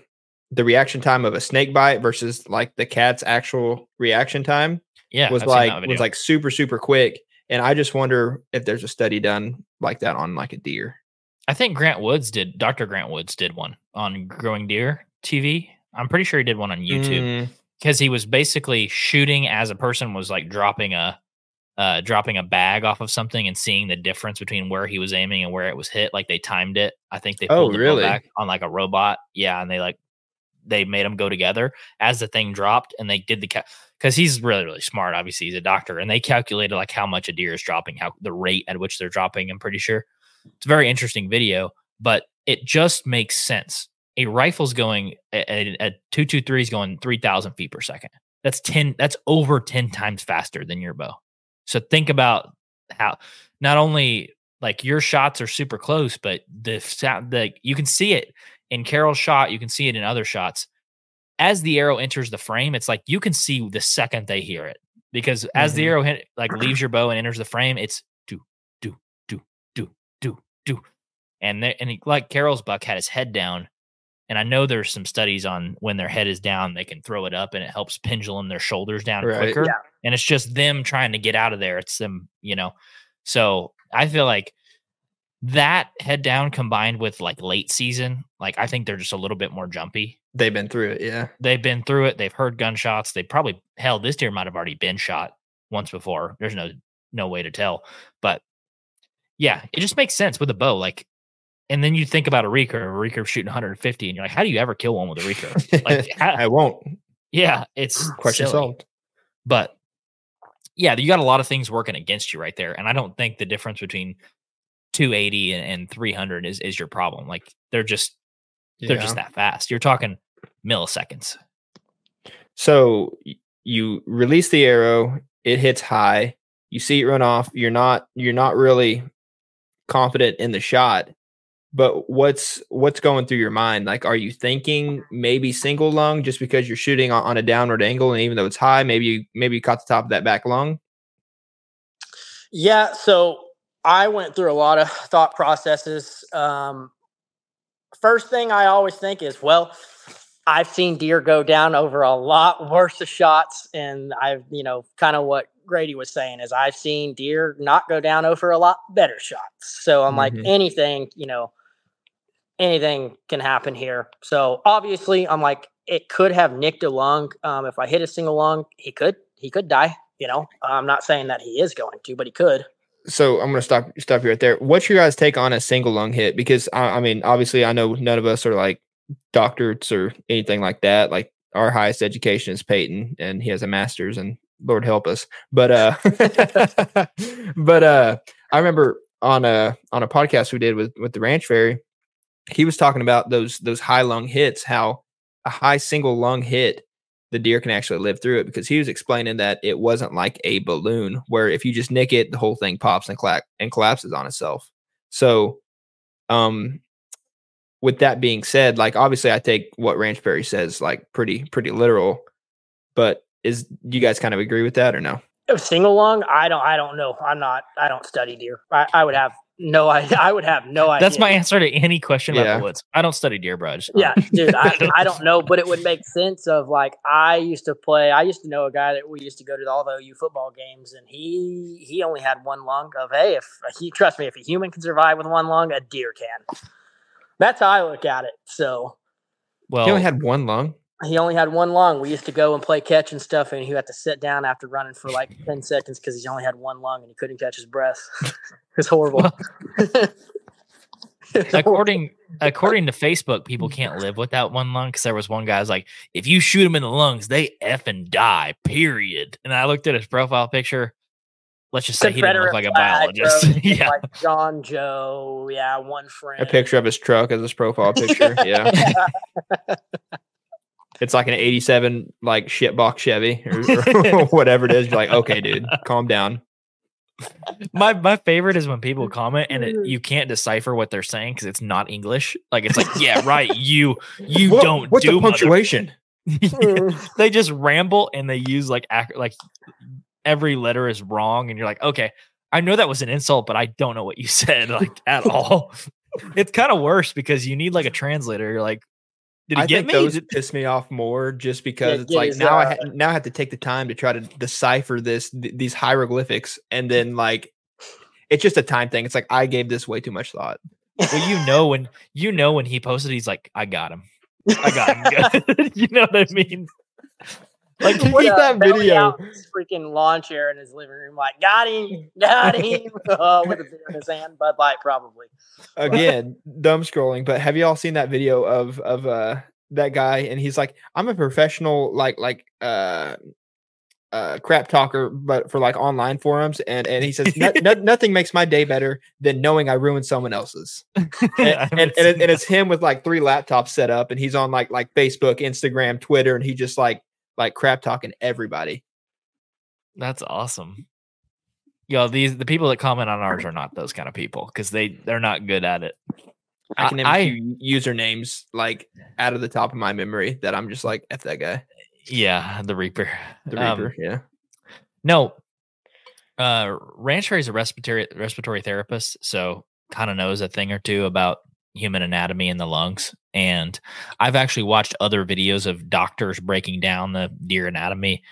the reaction time of a snake bite versus like the cat's actual reaction time yeah, was I've like was like super super quick. And I just wonder if there's a study done like that on like a deer. I think Grant Woods did. Dr. Grant Woods did one on Growing Deer TV. I'm pretty sure he did one on YouTube Mm, because he was basically shooting as a person was like dropping a uh, dropping a bag off of something and seeing the difference between where he was aiming and where it was hit. Like they timed it. I think they Oh, pulled the really? back on like a robot. Yeah, and they like they made them go together as the thing dropped, and they did the because he's really really smart. Obviously, he's a doctor, and they calculated like how much a deer is dropping, how the rate at which they're dropping. I'm pretty sure it's a very interesting video, but it just makes sense. A rifle's going a, a two two three is going three thousand feet per second. That's ten. That's over ten times faster than your bow. So think about how not only like your shots are super close, but the sound the you can see it in Carroll's shot. You can see it in other shots. As the arrow enters the frame, it's like you can see the second they hear it because as the Mhm. arrow hit, like leaves [clears throat] your bow and enters the frame, it's do do do do do do, and there, and he, like Carroll's buck had his head down, and I know there's some studies on when their head is down, they can throw it up and it helps pendulum their shoulders down Right. quicker. Yeah. And it's just them trying to get out of there. It's them, you know. So I feel like that head down combined with like late season, like I think they're just a little bit more jumpy. they've been through it. Yeah. They've been through it. They've heard gunshots. They probably hell, this deer might have already been shot once before. There's no no way to tell. But yeah, it just makes sense with a bow. Like, and then you think about a recurve, a recurve shooting 150, and you're like, how do you ever kill one with a recurve? [laughs] Like, how- I won't. yeah, it's [clears throat] Question silly. solved. But yeah, you got a lot of things working against you right there. And I don't think the difference between 280 and, and 300 is, is your problem. Like they're just they're just that fast. You're talking milliseconds. So you release the arrow, it hits high, you see it run off, you're not you're not really confident in the shot. But what's what's going through your mind? Like are you thinking maybe single lung just because you're shooting on, on a downward angle and even though it's high, maybe you maybe you caught the top of that back lung? Yeah. So I went through a lot of [laughs] thought processes. Um, first thing I always think is, well, I've seen deer go down over a lot [laughs] worse of shots, and I've, you know, kind of what Grady was saying is I've seen deer not go down over a lot better shots. So I'm mm-hmm. like, anything, you know, anything can happen here. So obviously, I'm like, it could have nicked a lung. Um, if I hit a single lung, he could, he could die. You know, I'm not saying that he is going to, but he could so I'm going to stop stop you right there. What's your guys' take on a single lung hit? Because I, I, mean, obviously, I know none of us are like doctors or anything like that. Like our highest education is Payton, and he has a master's, and Lord help us. But uh, [laughs] but uh, I remember on a on a podcast we did with with the Ranch Fairy, he was talking about those those high lung hits, how a high single lung hit the deer can actually live through it because he was explaining that it wasn't like a balloon where if you just nick it, the whole thing pops and, clack and collapses on itself. So, um, with that being said, like obviously I take what Ranch Fairy says like pretty pretty literal, but is you guys kind of agree with that or no? Single lung, I don't I don't know. I'm not I don't study deer. I, I would have no idea. [laughs] I would have no idea. That's my answer to any question about yeah. the woods. I don't study deer brush. Yeah, [laughs] dude, I, [laughs] I don't know, but it would make sense of like I used to play. I used to know a guy that we used to go to all the OU football games, and he he only had one lung. Of hey, if he trust me, if a human can survive with one lung, a deer can. That's how I look at it. So, well, he only had one lung he only had one lung. We used to go and play catch and stuff, and he had to sit down after running for like [laughs] 10 seconds because he only had one lung and he couldn't catch his breath. [laughs] it was [laughs] horrible. according according to Facebook, people can't live without one lung because there was one guy was like, if you shoot him in the lungs, they f and die. Period. And I looked at his profile picture. Let's just say he didn't look like a biologist. yeah, like John Joe. Yeah, one friend. A picture of his truck as his profile picture. yeah. It's like an 87 like shitbox Chevy or, [laughs] or [laughs] whatever it is. You're like, okay, dude, calm down. My my favorite is when people comment and it, mm. you can't decipher what they're saying because it's not English. Like it's like, yeah, right. You you [laughs] what, don't what's do the punctuation. they just ramble and they use like ac- like every letter is wrong, and you're like, okay, I know that was an insult, but I don't know what you said like at all. it's kind of worse because you need like a translator. You're like, did he I get me? Those piss me off more just because yeah, it's like now uh, I ha- now I have to take the time to try to decipher this th- these hieroglyphics, and then like it's just a time thing. It's like I gave this way too much thought. Well, you know when you know when he posted, he's like, "I got him, I got him." [laughs] [laughs] you know what I mean? [laughs] Like what that video? freaking lawn chair in his living room, like got him, got him, [laughs] [laughs] uh, with a beer in his hand, Bud Light probably. Again, dumb scrolling. But have you all seen that video of of uh that guy? And he's like, I'm a professional, like like uh uh, crap talker, but for like online forums, and and he says nothing makes my day better than knowing I ruined someone else's. And, and, and, it, and, it's him with like three laptops set up, and he's on like like Facebook, Instagram, Twitter, and he just like like crap talking everybody. That's awesome. Yo, these the people that comment on ours are not those kind of people because they they're not good at it. I can name I, a few usernames like out of the top of my memory that I'm just like f that guy. Yeah, the Reaper. The um, Reaper. Um, yeah. No. Uh, Ranch is a respiratory respiratory therapist, so kind of knows a thing or two about human anatomy in the lungs. And I've actually watched other videos of doctors breaking down the deer anatomy.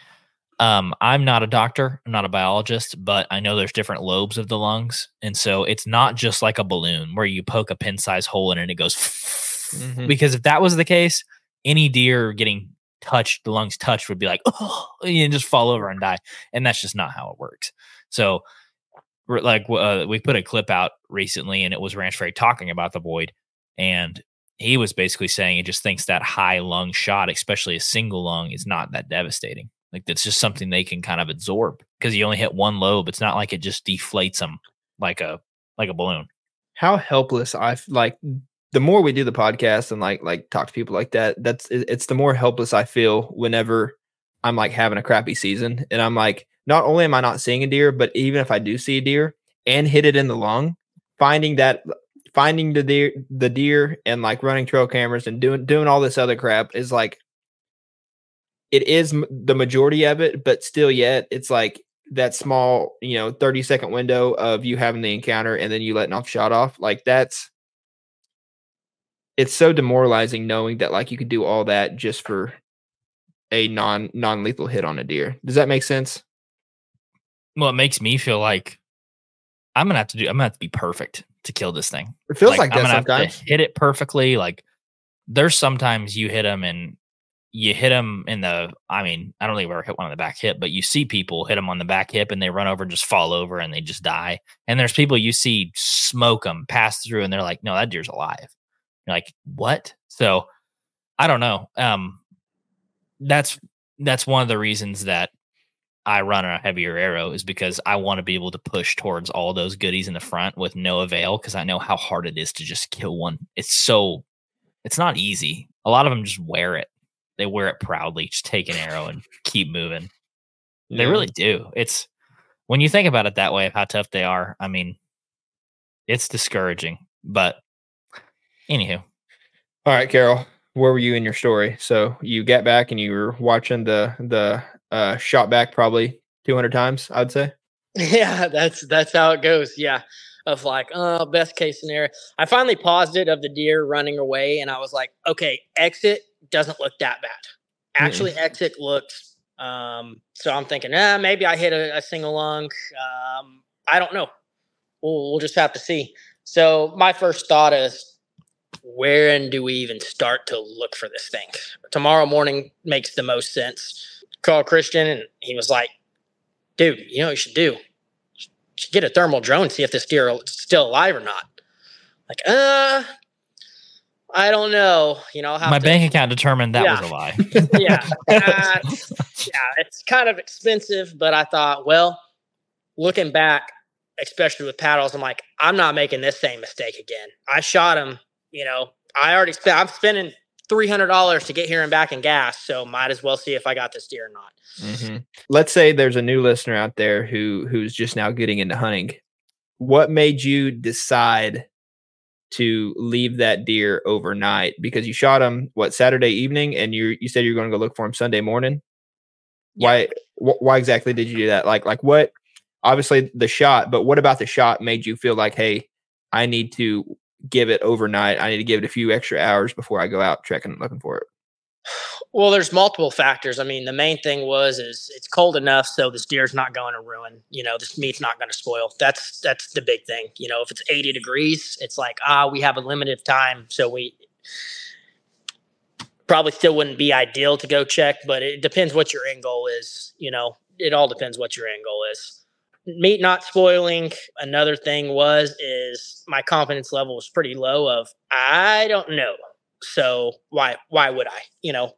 Um, I'm not a doctor, I'm not a biologist, but I know there's different lobes of the lungs. And so it's not just like a balloon where you poke a pin size hole in it and it goes mm-hmm. [laughs] because if that was the case, any deer getting touched, the lungs touched would be like, oh, [laughs] and just fall over and die. And that's just not how it works. So like uh, we put a clip out recently and it was Ranch talking about the void and he was basically saying he just thinks that high lung shot, especially a single lung, is not that devastating. Like that's just something they can kind of absorb because you only hit one lobe. It's not like it just deflates them like a like a balloon. How helpless I like. The more we do the podcast and like like talk to people like that, that's it's the more helpless I feel whenever I'm like having a crappy season and I'm like not only am I not seeing a deer, but even if I do see a deer and hit it in the lung, finding that finding the deer the deer and like running trail cameras and doing doing all this other crap is like it is the majority of it, but still yet it's like that small, you know, 30 second window of you having the encounter and then you letting off shot off, like that's it's so demoralizing knowing that like you could do all that just for a non non lethal hit on a deer. Does that make sense? Well, it makes me feel like I'm gonna have to do. I'm gonna have to be perfect to kill this thing. It feels like, I'm that gonna have sometimes. to hit it perfectly. Like there's sometimes you hit them and you hit them in the. I mean, I don't think I've ever hit one on the back hip, but you see people hit them on the back hip and they run over, and just fall over, and they just die. And there's people you see smoke them, pass through, and they're like, "No, that deer's alive." You're like, "What?" So I don't know. Um, that's that's one of the reasons that I run a heavier arrow is because I want to be able to push towards all those goodies in the front with no avail because I know how hard it is to just kill one. It's so it's not easy. A lot of them just wear it. They wear it proudly, just take an arrow and keep moving. They Yeah. really do. It's when you think about it that way of how tough they are, I mean, it's discouraging. But anywho, All right, Carroll, where were you in your story? So you got back and you were watching the the uh shot back probably 200 times, I'd say. Yeah, that's that's how it goes. Yeah, of like, uh, best case scenario. I finally paused it of the deer running away, and I was like, okay, exit doesn't look that bad. Actually, exit looks. Um, so I'm thinking, ah, maybe I hit a, a single lung. Um, I don't know. We'll, we'll just have to see. So my first thought is, where and do we even start to look for this thing? Tomorrow morning makes the most sense. Call Christian, and he was like, dude, you know what you should do? You should get a thermal drone, see if this deer is still alive or not. Like, uh, I don't know. You know, my to- bank account determined that was a lie. [laughs] [laughs] yeah, that's- yeah, it's kind of expensive, but I thought, well, looking back, especially with paddles, I'm like, I'm not making this same mistake again. I shot him, you know, I already spent, I'm spending $300 to get here and back in gas, so might as well see if I got this deer or not. Mhm. Let's say there's a new listener out there who who's just now getting into hunting. What made you decide to leave that deer overnight? Because you shot him what Saturday evening, and you you said you were going to go look for him Sunday morning. Why wh- why exactly did you do that? Like like what? Obviously the shot, but what about the shot made you feel like, hey, I need to give it overnight. I need to give it a few extra hours before I go out checking looking for it. Well, there's multiple factors. I mean, the main thing was is it's cold enough so this deer's not going to ruin. You know, this meat's not going to spoil. That's that's the big thing. You know, if it's 80 degrees, it's like ah, we have a limited time, so we probably still wouldn't be ideal to go check. But it depends what your end goal is. You know, it all depends what your end goal is. Meat not spoiling. Another thing was is my confidence level was pretty low. Of I don't know. So why why would I? You know,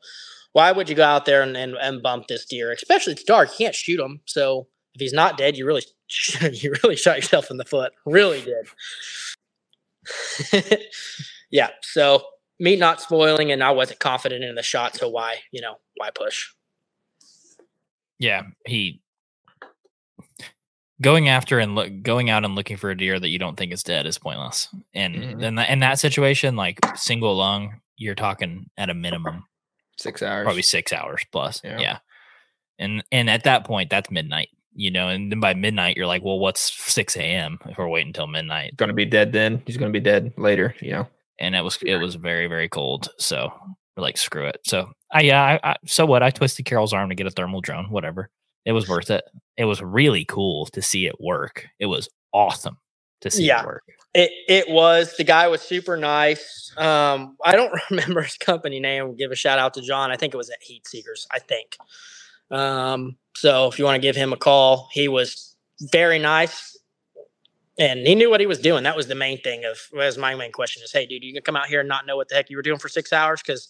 why would you go out there and, and, and bump this deer? Especially it's dark. You can't shoot him. So if he's not dead, you really [laughs] you really shot yourself in the foot. Really did. [laughs] yeah. So meat not spoiling, and I wasn't confident in the shot. So why you know why push? yeah, he going after and look going out and looking for a deer that you don't think is dead is pointless. And Mm-hmm. Mhm. then in that situation, like single lung, you're talking at a minimum Six hours. probably six hours plus. Yeah. Yeah. And and at that point, that's midnight. You know, and then by midnight, you're like, well, what's six a.m. if we're waiting until midnight? going to be dead then. He's going to be dead later, you know. And it was it was very very cold, so we're like, screw it. So I yeah, I, I so what? I twisted Carroll's arm to get a thermal drone. Whatever. It was worth it. It was really cool to see it work. It was awesome to see Yeah. it work. It it was the guy was super nice. Um, I don't [laughs] remember his company name. Give a shout out to John. I think it was at Heat Seekers. I think. Um, so if you want to give him a call, he was very nice, and he knew what he was doing. That was the main thing. Of was my main question is, hey, dude, you can come out here and not know what the heck you were doing for six hours because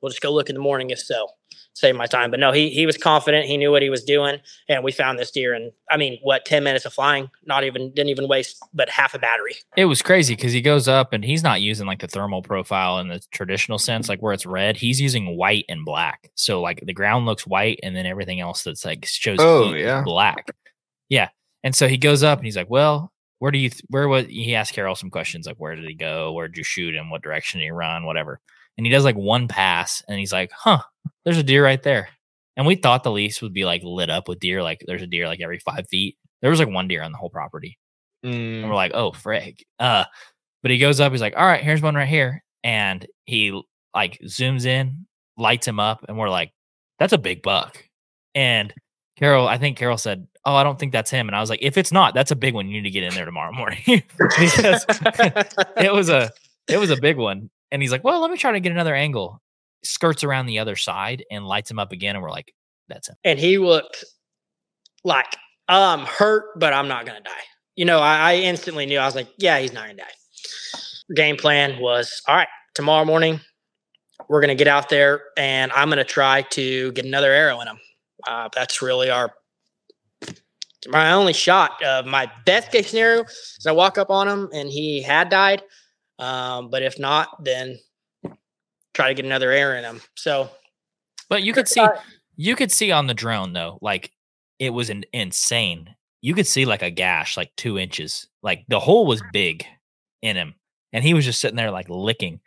we'll just go look in the morning. If so, save my time. But no, he he was confident. He knew what he was doing, and we found this deer And I mean, what ten minutes of flying? Not even didn't even waste, but half a battery. It was crazy because he goes up and he's not using like the thermal profile in the traditional sense, like where it's red. He's using white and black. So like the ground looks white and then everything else that's like shows Oh, yeah. black. Yeah. And so he goes up and he's like, Well, where do you th- where was he asked Carroll some questions like where did he go? Where did you shoot him? What direction did he run? Whatever. And he does like one pass and he's like, Huh, there's a deer right there. And we thought the lease would be like lit up with deer. Like there's a deer like every five feet. There was like one deer on the whole property. And Mm. we're like, oh frig. Uh, but he goes up, he's like, all right, here's one right here. And he like zooms in, lights him up, and we're like, that's a big buck. And Carroll, I think Carroll said, Oh, I don't think that's him. And I was like, if it's not, that's a big one. You need to get in there tomorrow morning. [laughs] because [laughs] it was a it was a big one. And he's like, Well, let me try to get another angle. Skirts around the other side and lights him up again. And we're like, that's him. and he looked like I'm hurt, but I'm not gonna die. You know, I, I instantly knew I was like, yeah, he's not gonna die. Game plan was all right. Tomorrow morning, we're gonna get out there, and I'm gonna try to get another arrow in him. Uh, that's really our my only shot. Uh, my best case scenario is I walk up on him and he had died. Um, but if not, then try to get another arrow in him. So But you could see Uh, you could see on the drone though, like it was an insane. You could see like a gash, like two inches. Like the hole was big in him. And he was just sitting there like licking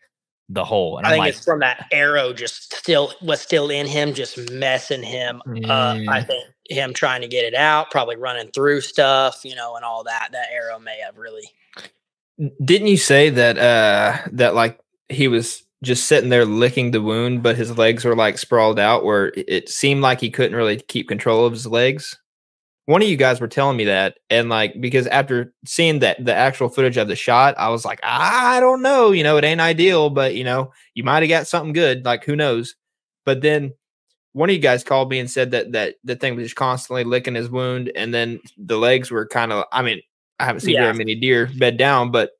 the hole. And I I'm think like, it's from that arrow just still was still in him, just messing him up. I Mm. think him trying to get it out, probably running through stuff, you know, and all that. That arrow may have really. Didn't you say that uh that like he was just sitting there licking the wound, but his legs were like sprawled out where it- seemed like he couldn't really keep control of his legs? One of you guys were telling me that, and like because after seeing that the actual footage of the shot, I was like, I don't know, you know, it ain't ideal, but you know, you might have got something good, like who knows. But then one of you guys called me and said that that the thing was just constantly licking his wound, and then the legs were kind of. I mean, I haven't seen Yeah. very many deer bed down, but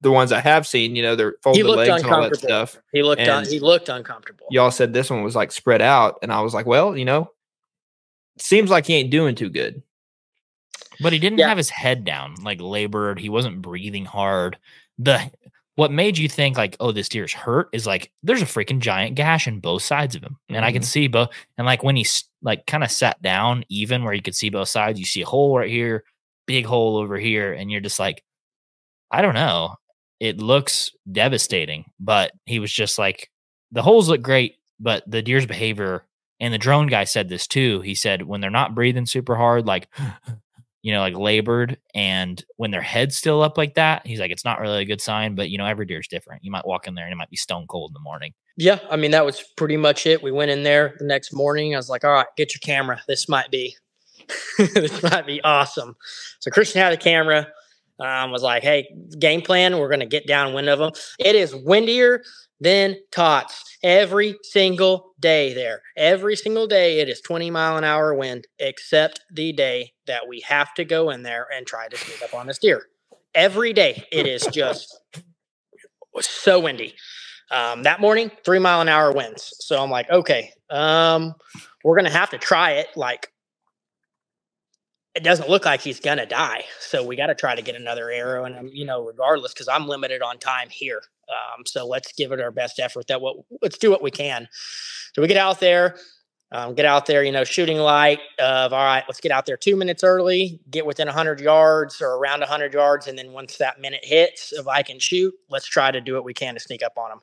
the ones I have seen, you know, they're He folded legs and all that stuff. He looked un, he looked uncomfortable. Y'all said this one was like spread out, and I was like, well, you know, seems like he ain't doing too good. but he didn't Yeah. have his head down, like labored. He wasn't breathing hard. The what made you think like, oh, this deer's hurt is like there's a freaking giant gash in both sides of him, and I can Mhm. see both. And like when he's like kind of sat down, even where you could see both sides, you see a hole right here, big hole over here, and you're just like, I don't know. It looks devastating, but he was just like, the holes look great, but the deer's behavior. And the drone guy said this too. He said when they're not breathing super hard, like [laughs] you know, like labored, and when their head's still up like that, he's like, it's not really a good sign. But you know, every deer's different. You might walk in there and it might be stone cold in the morning. Yeah, I mean that was pretty much it. We went in there the next morning. I was like, "All right, get your camera. This might be, [laughs] this might be awesome." So Christian had a camera. Um, was like, "Hey, game plan. We're gonna get downwind of them. It is windier than tots every single day there. Every single day, it is twenty mile an hour wind, except the day that we have to go in there and try to sneak up on this deer. Every day, it is [laughs] just so windy." Um, that morning, three mile an hour winds. So I'm like, okay, um, we're gonna have to try it. Like, it doesn't look like he's gonna die, so we got to try to get another arrow. And you know, regardless, because I'm limited on time here. Um, so let's give it our best effort. That what let's do what we can. So we get out there. Um, get out there, you know, shooting light of all right, let's get out there two minutes early, get within 100 yards or around 100 yards. And then once that minute hits, if I can shoot, let's try to do what we can to sneak up on them.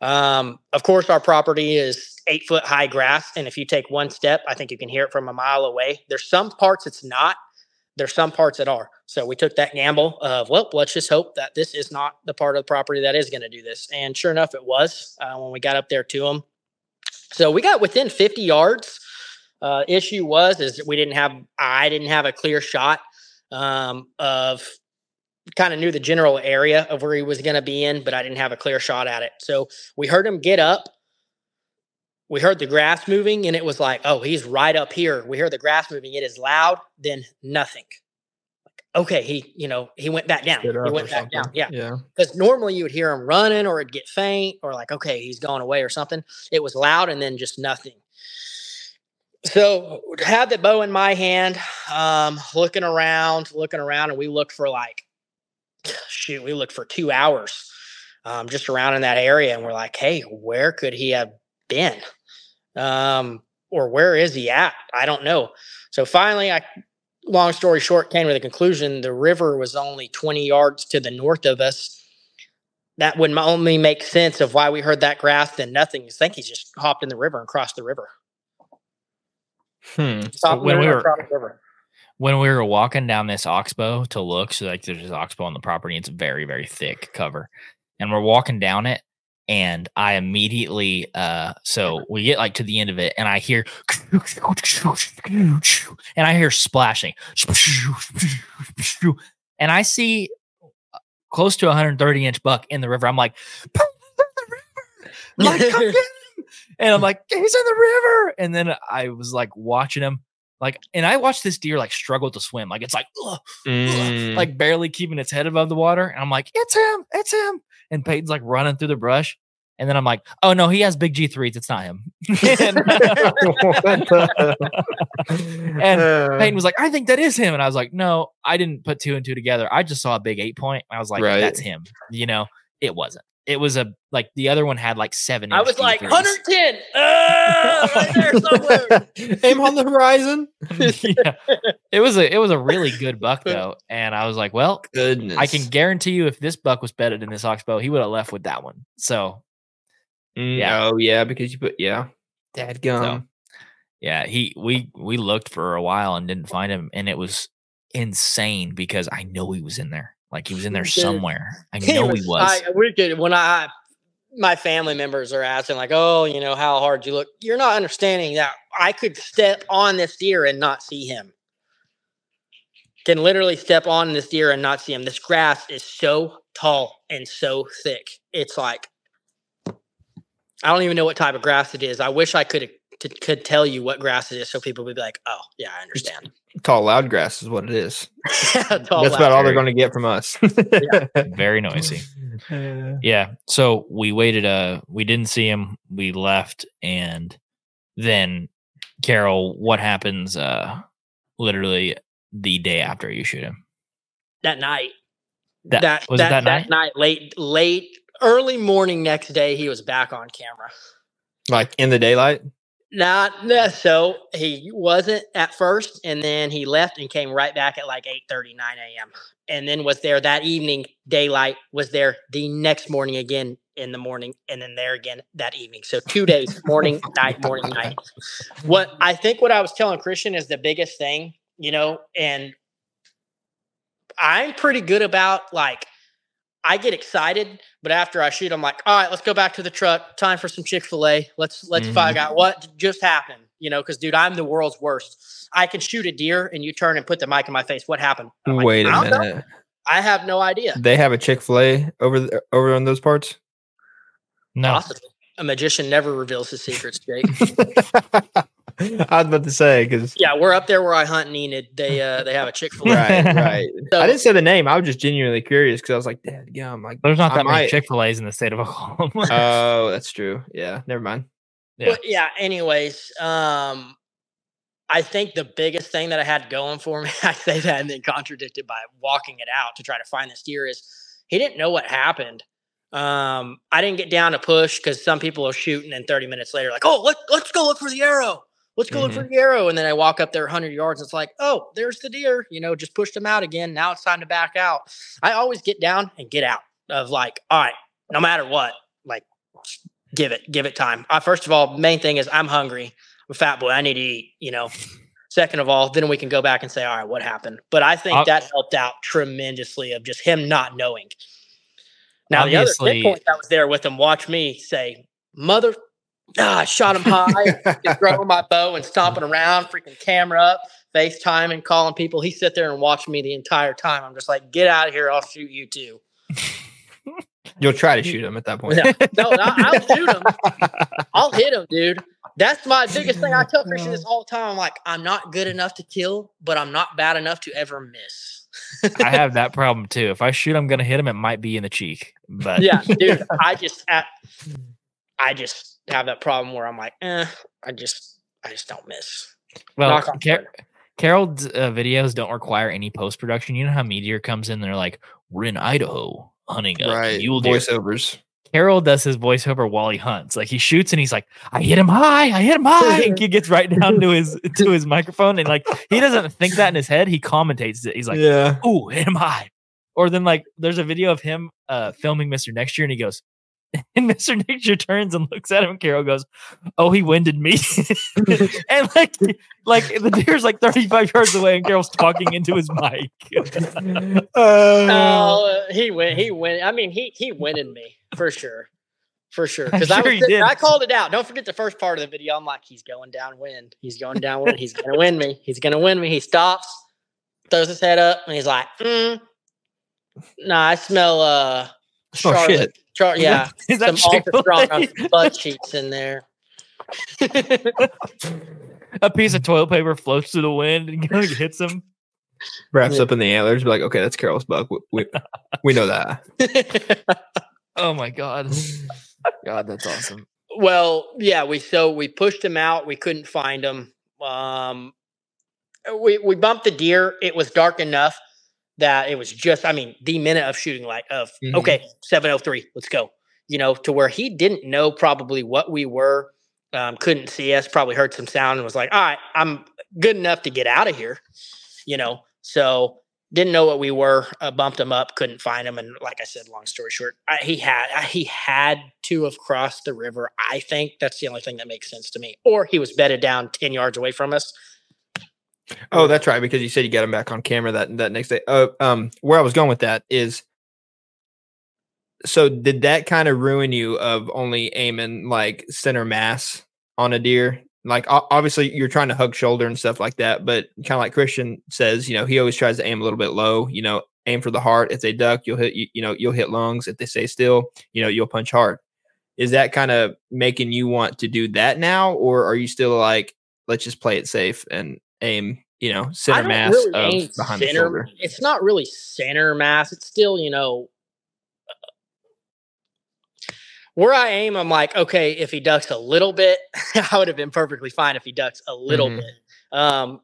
Um, of course, our property is eight foot high grass. And if you take one step, I think you can hear it from a mile away. There's some parts it's not, there's some parts that are. So we took that gamble of, well, let's just hope that this is not the part of the property that is going to do this. And sure enough, it was uh, when we got up there to them. So we got within 50 yards. Uh, issue was is we didn't have I didn't have a clear shot um, of kind of knew the general area of where he was going to be in, but I didn't have a clear shot at it. So we heard him get up. We heard the grass moving, and it was like, oh, he's right up here. We hear the grass moving. It is loud, then nothing. Okay, he, you know, he went back down. He Stood up or went back down. something. Yeah Yeah. because normally you would hear him running or it'd get faint or like okay he's going away or something it was loud and then just nothing so had the bow in my hand um looking around looking around and we looked for like shoot we looked for two hours um just around in that area and we're like hey where could he have been um or where is he at i don't know so finally i long story short came to the conclusion the river was only 20 yards to the north of us that would only make sense of why we heard that grass than nothing. I think he just hopped in the river and crossed the river. Hmm. Top when we were-. When we were walking down this oxbow to look, so like there's this oxbow on the property, it's very, very thick cover. And we're walking down it, and I immediately uh so we get like to the end of it, and I hear and I hear splashing. And I see uh, close to a 130 inch buck in the river. I'm like, like. And I'm like, he's in the river. And then I was like watching him like, and I watched this deer like struggle to swim. Like it's like, ugh, ugh, Mm. like barely keeping its head above the water. And I'm like, it's him, it's him. And Payton's like running through the brush. And then I'm like, oh no, he has big G3s. It's not him. [laughs] and [laughs] And Uh, Payton was like, I think that is him. And I was like, no, I didn't put two and two together. I just saw a big eight point. I was like, Right. that's him. You know, it wasn't. It was a like the other one had like seven. I was like G3s. 110. Ah, right there somewhere. [laughs] Aim on the horizon. [laughs] yeah. It was a it was a really good buck [laughs] though. And I was like, well, Goodness. I can guarantee you if this buck was bedded in this oxbow, he would have left with that one. So Mm, Yeah. Oh yeah, because you put yeah. Dad gum. yeah, he we we looked for a while and didn't find him, and it was insane because I know he was in there. Like he was in there somewhere. I know he was. I, we could when I my family members are asking like, "Oh, you know how hard you look." You're not understanding that I could step on this deer and not see him. Can literally step on this deer and not see him. This grass is so tall and so thick. It's like I don't even know what type of grass it is. I wish I could could tell you what grass it is, so people would be like, "Oh, yeah, I understand." Tall loud grass is what it is. [laughs] Tall That's about all they're going to get from us. [laughs] Very noisy. [laughs] Uh, Yeah. So we waited. Uh, we didn't see him. We left, and then Carroll, what happens? Uh, literally the day after you shoot him. that night. That- that was it that, that night? late, late, early morning next day, he was back on camera. like in the daylight. Not no, so he wasn't at first, and then he left and came right back at like 8 39 a.m. And then was there that evening, daylight was there the next morning again in the morning, and then there again that evening. So two days, morning, [laughs] night, morning, night. What I think what I was telling Christian is the biggest thing, you know, and I'm pretty good about like I get excited, but after I shoot, I'm like, all right, let's go back to the truck. Time for some Chick Fil A. Let's let's Mhm. find out what just happened. You know, because dude, I'm the world's worst. I can shoot a deer, and you turn and put the mic in my face. What happened? I'm like, Wait a "I don't know. minute. I have no idea. They have a Chick Fil A over th- over on those parts. No. Possibly. A magician never reveals his secrets, Jake. [laughs] [laughs] I was about to say because yeah, we're up there where I hunt in Enid. They uh they have a Chick Fil A. right, [laughs] right. So- I didn't say the name. I was just genuinely curious because I was like, Dad, yeah, I'm like, There's not I that many Chick Fil A's in the state of Oklahoma. oh, [laughs] that's true. Yeah, never mind. Yeah. But yeah, anyways, um, I think the biggest thing that I had going for me, I say that and then contradicted by walking it out to try to find this deer is he didn't know what happened. Um, I didn't get down to push because some people are shooting and 30 minutes later, like, oh, let, let's go look for the arrow. Let's go look for the arrow. And then I walk up there 100 yards. It's like, oh, there's the deer. You know, just pushed him out again. Now it's time to back out. I always get down and get out of like, all right, no matter what, like, give it, give it time. Uh, first of all, main thing is I'm hungry. I'm a fat boy. I need to eat, you know. Second of all, then we can go back and say, all right, what happened? But I think Ob- that helped out tremendously of just him not knowing. Now the other point that was there with him, watch me say, mother, ah, I shot him high, [laughs] just throwing my bow and stomping around, freaking camera up, FaceTime and calling people. He sit there and watched me the entire time. I'm just like, get out of here, I'll shoot you too. [laughs] You'll try to shoot him at that point. No, no, I- I'll [laughs] shoot him. I'll hit him, dude. That's my biggest thing. I tell Christian this all the time. I'm like, I'm not good enough to kill, but I'm not bad enough to ever miss. I have that problem too. If I shoot, I'm gonna hit him. It might be in the cheek, but yeah, dude. I just, I, I just have that problem where I'm like, eh, I just, I just don't miss. Well, Car- Carroll's uh, videos don't require any post production. You know how MeatEater comes in, they're like, "We're in Idaho hunting a right. mule deer." Voiceovers. Carol does his voiceover while he hunts. Like he shoots and he's like, "I hit him high, I hit him high," and he [laughs] gets right down to his to his microphone and like he doesn't think that in his head. He commentates it. He's like, yeah. "Ooh, hit him high," or then like there's a video of him uh filming Mister Next Year and he goes, [laughs] And Mr. Nixture turns and looks at him. And Carroll goes, "Oh, he winded me." [laughs] and like, like the deer's like thirty-five yards away, and Carroll's talking into his mic. [laughs] Oh, he went. He went. I mean, he he winded me for sure, for sure. I'm Because I sure was he sitting- did. I called it out. Don't forget the first part of the video. I'm like, he's going downwind. He's going downwind. He's gonna win me. He's gonna win me. He stops, throws his head up, and he's like, mm. "Nah, I smell uh, Smell Charlotte. shit. Char- yeah, [laughs] Is some that ultra strong Chick-fil-A? [laughs] butt cheeks in there." [laughs] a piece of toilet paper floats through the wind and kind hits him. Wraps Yeah. up in the antlers. Be like, okay, that's Carroll's buck. We, we, we know that. Oh my god, God, that's awesome. Well, yeah, we so we pushed him out. We couldn't find him. Um, we we bumped the deer. It was dark enough that it was just. I mean, the minute of shooting light of Mhm. okay, seven oh three, let's go. You know, to where he didn't know probably what we were. Um, couldn't see us. Probably heard some sound and was like, "All right, I'm good enough to get out of here." You know, so didn't know what we were. Uh, bumped him up, couldn't find him, and like I said, long story short, I, he had I, he had to have crossed the river. I think that's the only thing that makes sense to me. Or he was bedded down ten yards away from us. Oh, that's right. Because you said you got him back on camera that that next day. Uh, um, where I was going with that is, so did that kind of ruin you of only aiming like center mass on a deer? Like obviously you're trying to hug shoulder and stuff like that, but kind of like Christian says, you know, he always tries to aim a little bit low. You know, aim for the heart. If they duck, you'll hit. You, you know, you'll hit lungs. If they stay still, you know, you'll punch hard. Is that kind of making you want to do that now, or are you still like, let's just play it safe and aim, you know, center mass really of behind the shoulder? It's not really center mass. It's still, you know, where I aim. I'm like, okay, if he ducks a little bit, [laughs] I would have been perfectly fine if he ducks a little Mhm. bit. Um,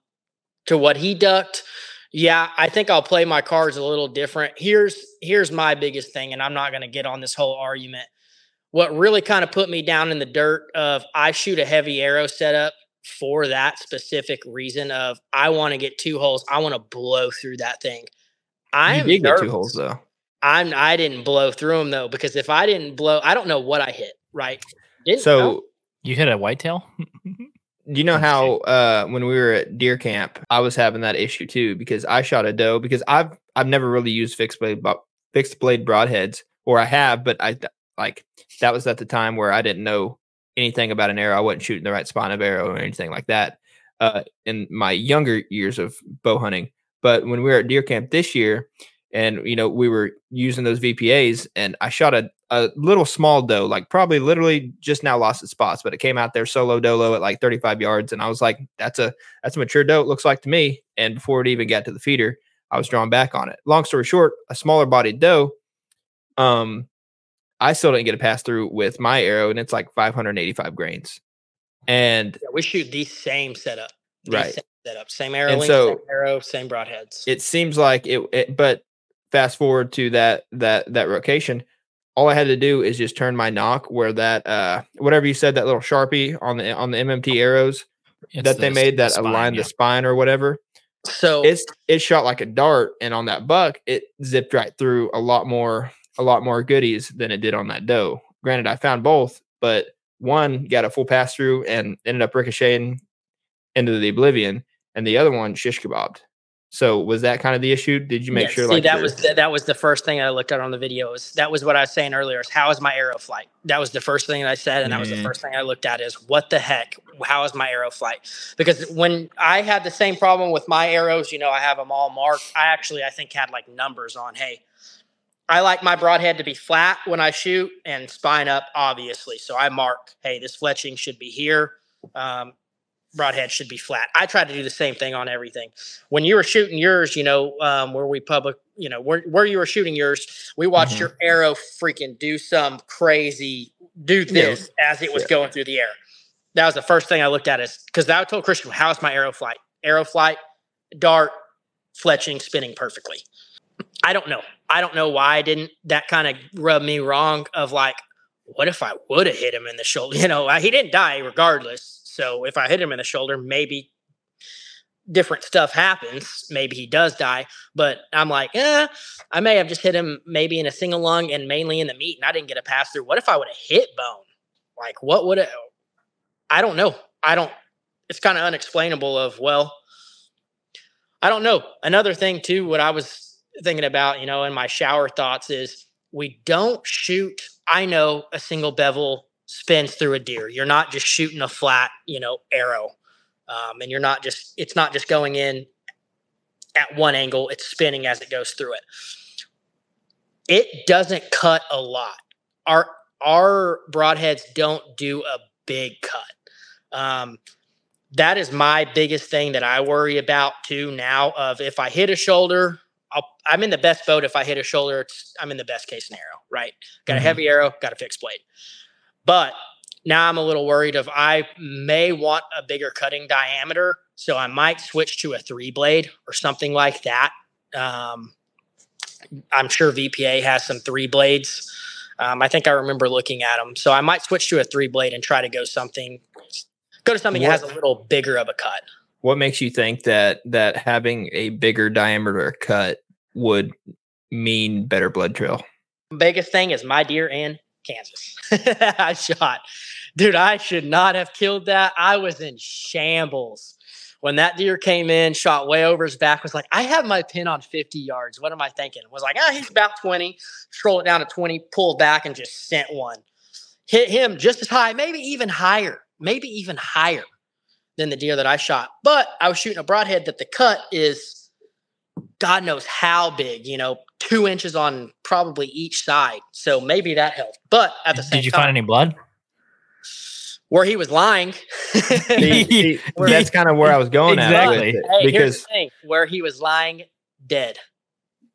to what he ducked, yeah, I think I'll play my cards a little different. Here's here's my biggest thing, and I'm not going to get on this whole argument. What really kind of put me down in the dirt of I shoot a heavy arrow setup for that specific reason of I want to get two holes. I want to blow through that thing. I you am did get two nervous. holes though. I'm I didn't blow through them though because if I didn't blow, I don't know what I hit. Right? Didn't So know. You hit a whitetail. Do you [laughs] know how uh, when we were at deer camp, I was having that issue too because I shot a doe because I've I've never really used fixed blade bo- fixed blade broadheads or I have, but I like that was at the time where I didn't know anything about an arrow. I wasn't shooting the right spine of arrow or anything like that uh, in my younger years of bow hunting. But when we were at deer camp this year, and you know we were using those VPAs, and I shot a a little small doe, like probably literally just now lost its spots, but it came out there solo dolo at like 35 yards, and I was like, "That's a that's a mature doe." It looks like to me. And before it even got to the feeder, I was drawn back on it. Long story short, a smaller bodied doe. Um, I still didn't get a pass through with my arrow, and it's like 585 grains. And Yeah, we shoot the same setup. The Right. Same setup. Same arrow length, same so- arrow, same broadheads. it seems like it, it but fast forward to that that that rotation all i had to do is just turn my nock where that uh whatever you said that little sharpie on the on the mmt arrows It's that they the- made the that spine, aligned yeah. the spine or whatever so it's it shot like a dart and on that buck it zipped right through a lot more a lot more goodies than it did on that doe granted i found both but one got a full pass through and ended up ricocheting into the oblivion and the other one shish kebabbed so was that kind of the issue did you make sure see, like that was the, that was the first thing I looked at on the video. Was that was what I was saying earlier? Is how is my arrow flight? That was the first thing I said, and that was the Mhm. first thing I looked at. Is what the heck? How is my arrow flight? Because when I had the same problem with my arrows, you know, I have them all marked. I actually I think had like numbers on. Hey, I like my broadhead to be flat when I shoot and spine up, obviously. So I mark, hey, this fletching should be here. Um, broadhead should be flat. I try to do the same thing on everything. When you were shooting yours, you know, um, where we public, you know, where, where you were shooting yours, we watched Mhm. your arrow freaking do some crazy, do this as it was Yeah. going through the air. That was the first thing I looked at is because I told Christian, how's my arrow flight? Arrow flight, dart, fletching, spinning perfectly. I don't know. I don't know why I didn't. That kind of rubbed me wrong. Of like, what if I would have hit him in the shoulder? [laughs] You know, he didn't die regardless. So if I hit him in the shoulder, maybe different stuff happens. Maybe he does die, but I'm like, eh, I may have just hit him maybe in a single lung and mainly in the meat, and I didn't get a pass through. What if I would have hit bone? Like, what would it? I don't know. I don't. It's kind of unexplainable. Of well, I don't know. Another thing too, what I was thinking about, you know, in my shower thoughts is we don't shoot. I know a single bevel spins through a deer. You're not just shooting a flat, you know, arrow um, and you're not just it's not just going in at one angle it's spinning as it goes through it it doesn't cut a lot our our broadheads don't do a big cut um, that is my biggest thing that i worry about too now of if i hit a shoulder i am in the best boat if i hit a shoulder i'm in the best case scenario right got mm-hmm. a heavy arrow got a fixed blade but now I'm a little worried of I may want a bigger cutting diameter, so I might switch to a three blade or something like that. Um, I'm sure VPA has some three blades. Um, I think I remember looking at them, so I might switch to a three blade and try to go something, go to something what, that has a little bigger of a cut. What makes you think that that having a bigger diameter cut would mean better blood trail? Biggest thing is my deer in Kansas. [laughs] I shot dude, I should not have killed that. I was in shambles. When that deer came in, shot way over his back, was like, I have my pin on 50 yards. What am I thinking? Was like, ah, he's about 20. Stroll it down to 20, pulled back and just sent one. Hit him just as high, maybe even higher, maybe even higher than the deer that I shot. But I was shooting a broadhead that the cut is God knows how big, you know, two inches on probably each side. So maybe that helped. But at the same time, did you find any blood? where he was lying. [laughs] see, [laughs] see, that's kind of where I was going exactly. at. Hey, because where he was lying dead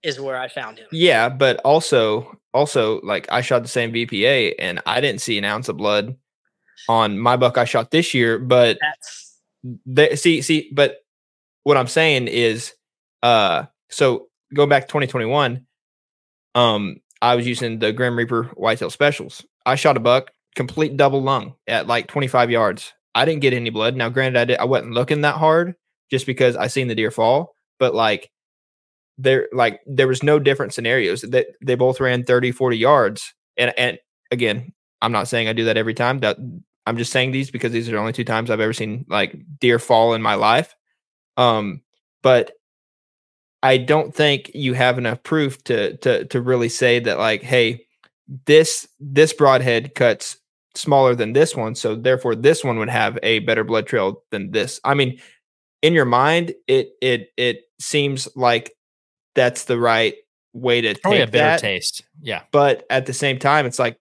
is where I found him. Yeah, but also also like I shot the same VPA and I didn't see an ounce of blood on my buck I shot this year, but they, see see but what I'm saying is uh so go back to 2021 um I was using the Grim Reaper whitetail specials. I shot a buck complete double lung at like 25 yards. I didn't get any blood. Now, granted, I did, I wasn't looking that hard just because I seen the deer fall, but like there, like there was no different scenarios that they both ran 30, 40 yards. And, and again, I'm not saying I do that every time that I'm just saying these because these are the only two times I've ever seen like deer fall in my life. Um, but I don't think you have enough proof to, to, to really say that like, Hey, this, this broadhead cuts smaller than this one, so therefore this one would have a better blood trail than this. I mean, in your mind, it it it seems like that's the right way to oh, Probably take a better that. taste. Yeah. But at the same time, it's like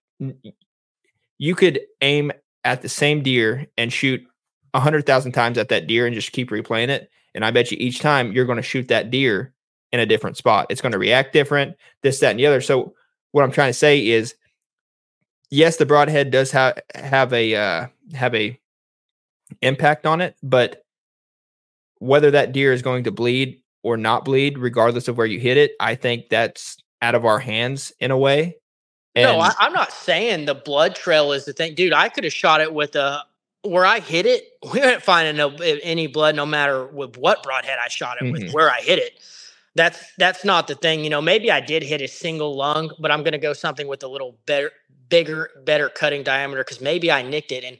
you could aim at the same deer and shoot a hundred thousand times at that deer and just keep replaying it. And I bet you each time you're going to shoot that deer in a different spot. It's going to react different, this, that, and the other. So what I'm trying to say is yes, the broadhead does have have a uh, have a impact on it, but whether that deer is going to bleed or not bleed, regardless of where you hit it, I think that's out of our hands in a way. And no, I, am not saying the blood trail is the thing, dude. I could have shot it with a where I hit it. We didn't find no, any blood, no matter with what broadhead I shot it mm-hmm. with, where I hit it. That's that's not the thing, you know. Maybe I did hit a single lung, but I'm going to go something with a little better bigger, better cutting diameter because maybe I nicked it. And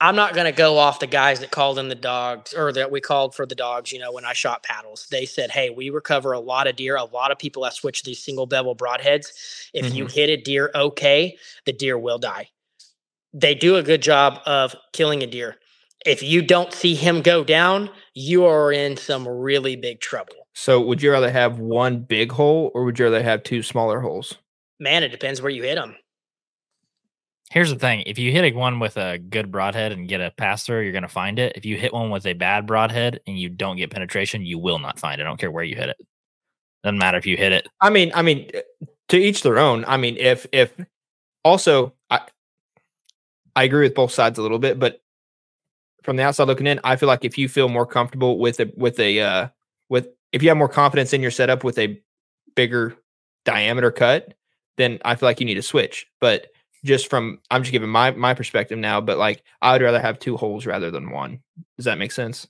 I'm not going to go off the guys that called in the dogs or that we called for the dogs, you know, when I shot paddles. They said, hey, we recover a lot of deer. A lot of people have switched these single bevel broadheads. If mm-hmm. you hit a deer okay, the deer will die. They do a good job of killing a deer. If you don't see him go down, you are in some really big trouble. So, would you rather have one big hole or would you rather have two smaller holes? Man, it depends where you hit them. Here's the thing: if you hit a one with a good broadhead and get a pass through, you're going to find it. If you hit one with a bad broadhead and you don't get penetration, you will not find it. I don't care where you hit it. Doesn't matter if you hit it. I mean, I mean, eh, to each their own. I mean, if if also I agree with both sides a little bit, but from the outside looking in, I feel like if you feel more comfortable with a with a uh with if you have more confidence in your setup with a bigger diameter cut, then I feel like you need to switch. But just from I'm just giving my my perspective now, but like I would rather have two holes rather than one. Does that make sense?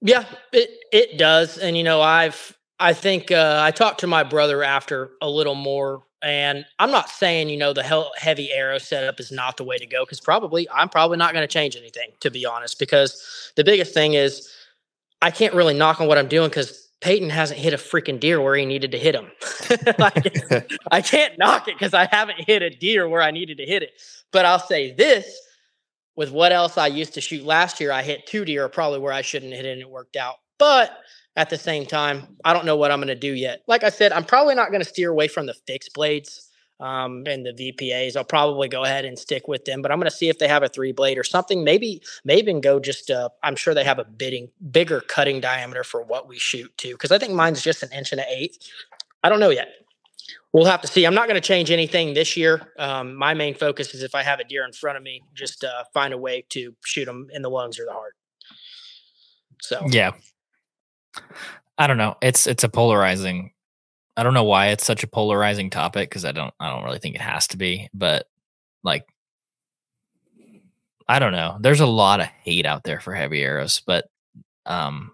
Yeah, it it does, and you know, I've I think uh, I talked to my brother after a little more, and I'm not saying you know the heavy arrow setup is not the way to go because probably I'm probably not going to change anything to be honest because the biggest thing is I can't really knock on what I'm doing because Payton hasn't hit a freaking deer where he needed to hit him. [laughs] like, [laughs] I can't knock it because I haven't hit a deer where I needed to hit it. But I'll say this with what else I used to shoot last year, I hit two deer probably where I shouldn't hit it and it worked out. But at the same time, I don't know what I'm going to do yet. Like I said, I'm probably not going to steer away from the fixed blades um, and the VPAs. I'll probably go ahead and stick with them, but I'm going to see if they have a three blade or something. Maybe, maybe even go just. Uh, I'm sure they have a bidding bigger cutting diameter for what we shoot too, because I think mine's just an inch and an eighth. I don't know yet. We'll have to see. I'm not going to change anything this year. Um, my main focus is if I have a deer in front of me, just uh, find a way to shoot them in the lungs or the heart. So yeah, I don't know. It's it's a polarizing. I don't know why it's such a polarizing topic because I don't I don't really think it has to be, but like I don't know. There's a lot of hate out there for heavy arrows, but um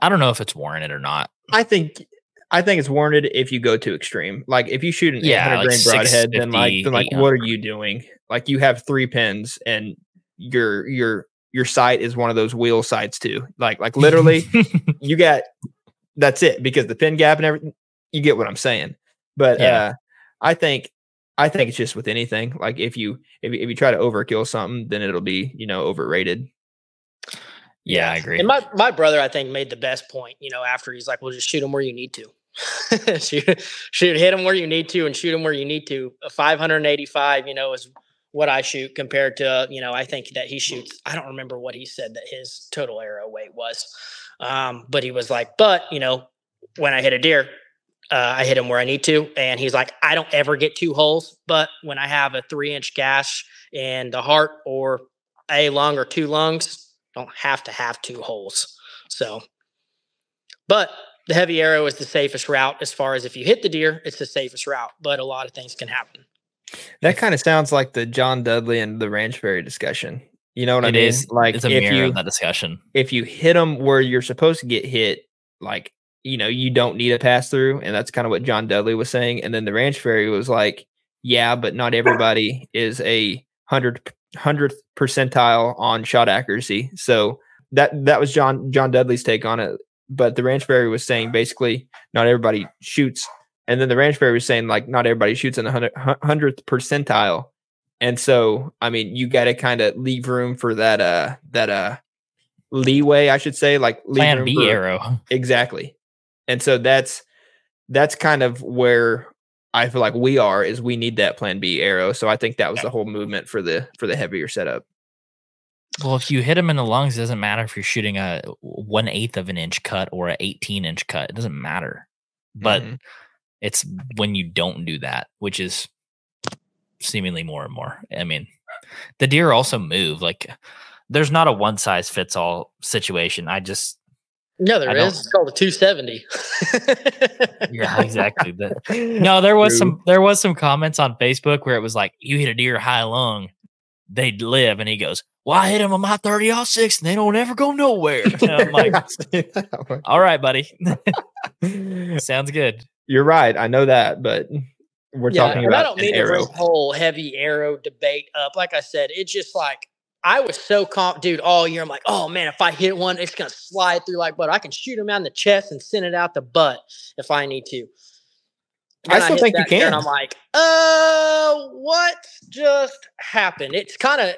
I don't know if it's warranted or not. I think I think it's warranted if you go too extreme. Like if you shoot an yeah, 800 like grain broadhead, then like then like what are you doing? Like you have three pins and you're you're your sight is one of those wheel sights too. Like like literally, [laughs] you got that's it because the pin gap and everything. You get what I'm saying. But yeah. uh, I think I think it's just with anything. Like if you if, if you try to overkill something, then it'll be you know overrated. Yeah, I agree. And my my brother, I think, made the best point. You know, after he's like, "Well, just shoot him where you need to." [laughs] shoot, shoot, hit him where you need to, and shoot him where you need to. A 585, you know, is what I shoot compared to, you know, I think that he shoots, I don't remember what he said that his total arrow weight was. Um, but he was like, but, you know, when I hit a deer, uh, I hit him where I need to. And he's like, I don't ever get two holes, but when I have a three inch gash in the heart or a lung or two lungs, don't have to have two holes. So, but the heavy arrow is the safest route as far as if you hit the deer, it's the safest route, but a lot of things can happen. That kind of sounds like the John Dudley and the Ranch Fairy discussion. You know what it I mean? Is, like it's a if you, that discussion. If you hit them where you're supposed to get hit, like you know, you don't need a pass through, and that's kind of what John Dudley was saying. And then the Ranch Fairy was like, "Yeah, but not everybody is a hundred hundredth percentile on shot accuracy." So that that was John John Dudley's take on it. But the Ranch Fairy was saying basically, not everybody shoots and then the ranch fairy was saying like not everybody shoots in the hundredth percentile. And so, I mean, you got to kind of leave room for that, uh, that, uh, leeway, I should say, like plan B for, arrow. [laughs] Exactly. And so that's, that's kind of where I feel like we are is we need that plan B arrow. So I think that was the whole movement for the, for the heavier setup. Well, if you hit them in the lungs, it doesn't matter if you're shooting a one eighth of an inch cut or an 18 inch cut. It doesn't matter. But mm-hmm. It's when you don't do that, which is seemingly more and more. I mean, the deer also move. Like, there's not a one size fits all situation. I just no, there is. It's called a 270. [laughs] yeah, exactly. But, no, there was some there was some comments on Facebook where it was like, you hit a deer high lung, they'd live, and he goes, Well, I hit them on my 30 six and they don't ever go nowhere. And I'm like, [laughs] All right, buddy. [laughs] Sounds good. You're right. I know that, but we're yeah, talking about. I don't mean arrow. to bring whole heavy arrow debate up. Like I said, it's just like I was so calm, dude, all year. I'm like, oh man, if I hit one, it's gonna slide through like butter. I can shoot him out in the chest and send it out the butt if I need to. I still I think you can. And I'm like, uh, what just happened? It's kind of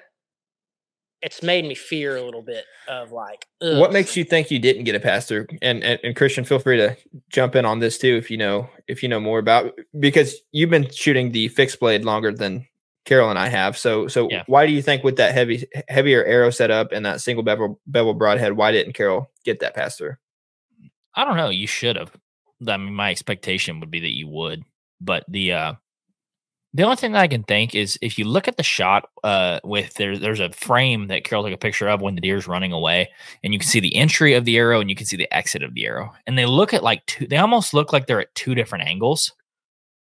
it's made me fear a little bit of like ugh. what makes you think you didn't get a pass through and, and, and christian feel free to jump in on this too if you know if you know more about because you've been shooting the fixed blade longer than carroll and i have so so yeah. why do you think with that heavy heavier arrow setup and that single bevel bevel broadhead why didn't carroll get that pass through i don't know you should have i mean my expectation would be that you would but the uh the only thing that I can think is if you look at the shot uh, with there, there's a frame that Carroll took a picture of when the deer's running away, and you can see the entry of the arrow and you can see the exit of the arrow, and they look at like two. They almost look like they're at two different angles,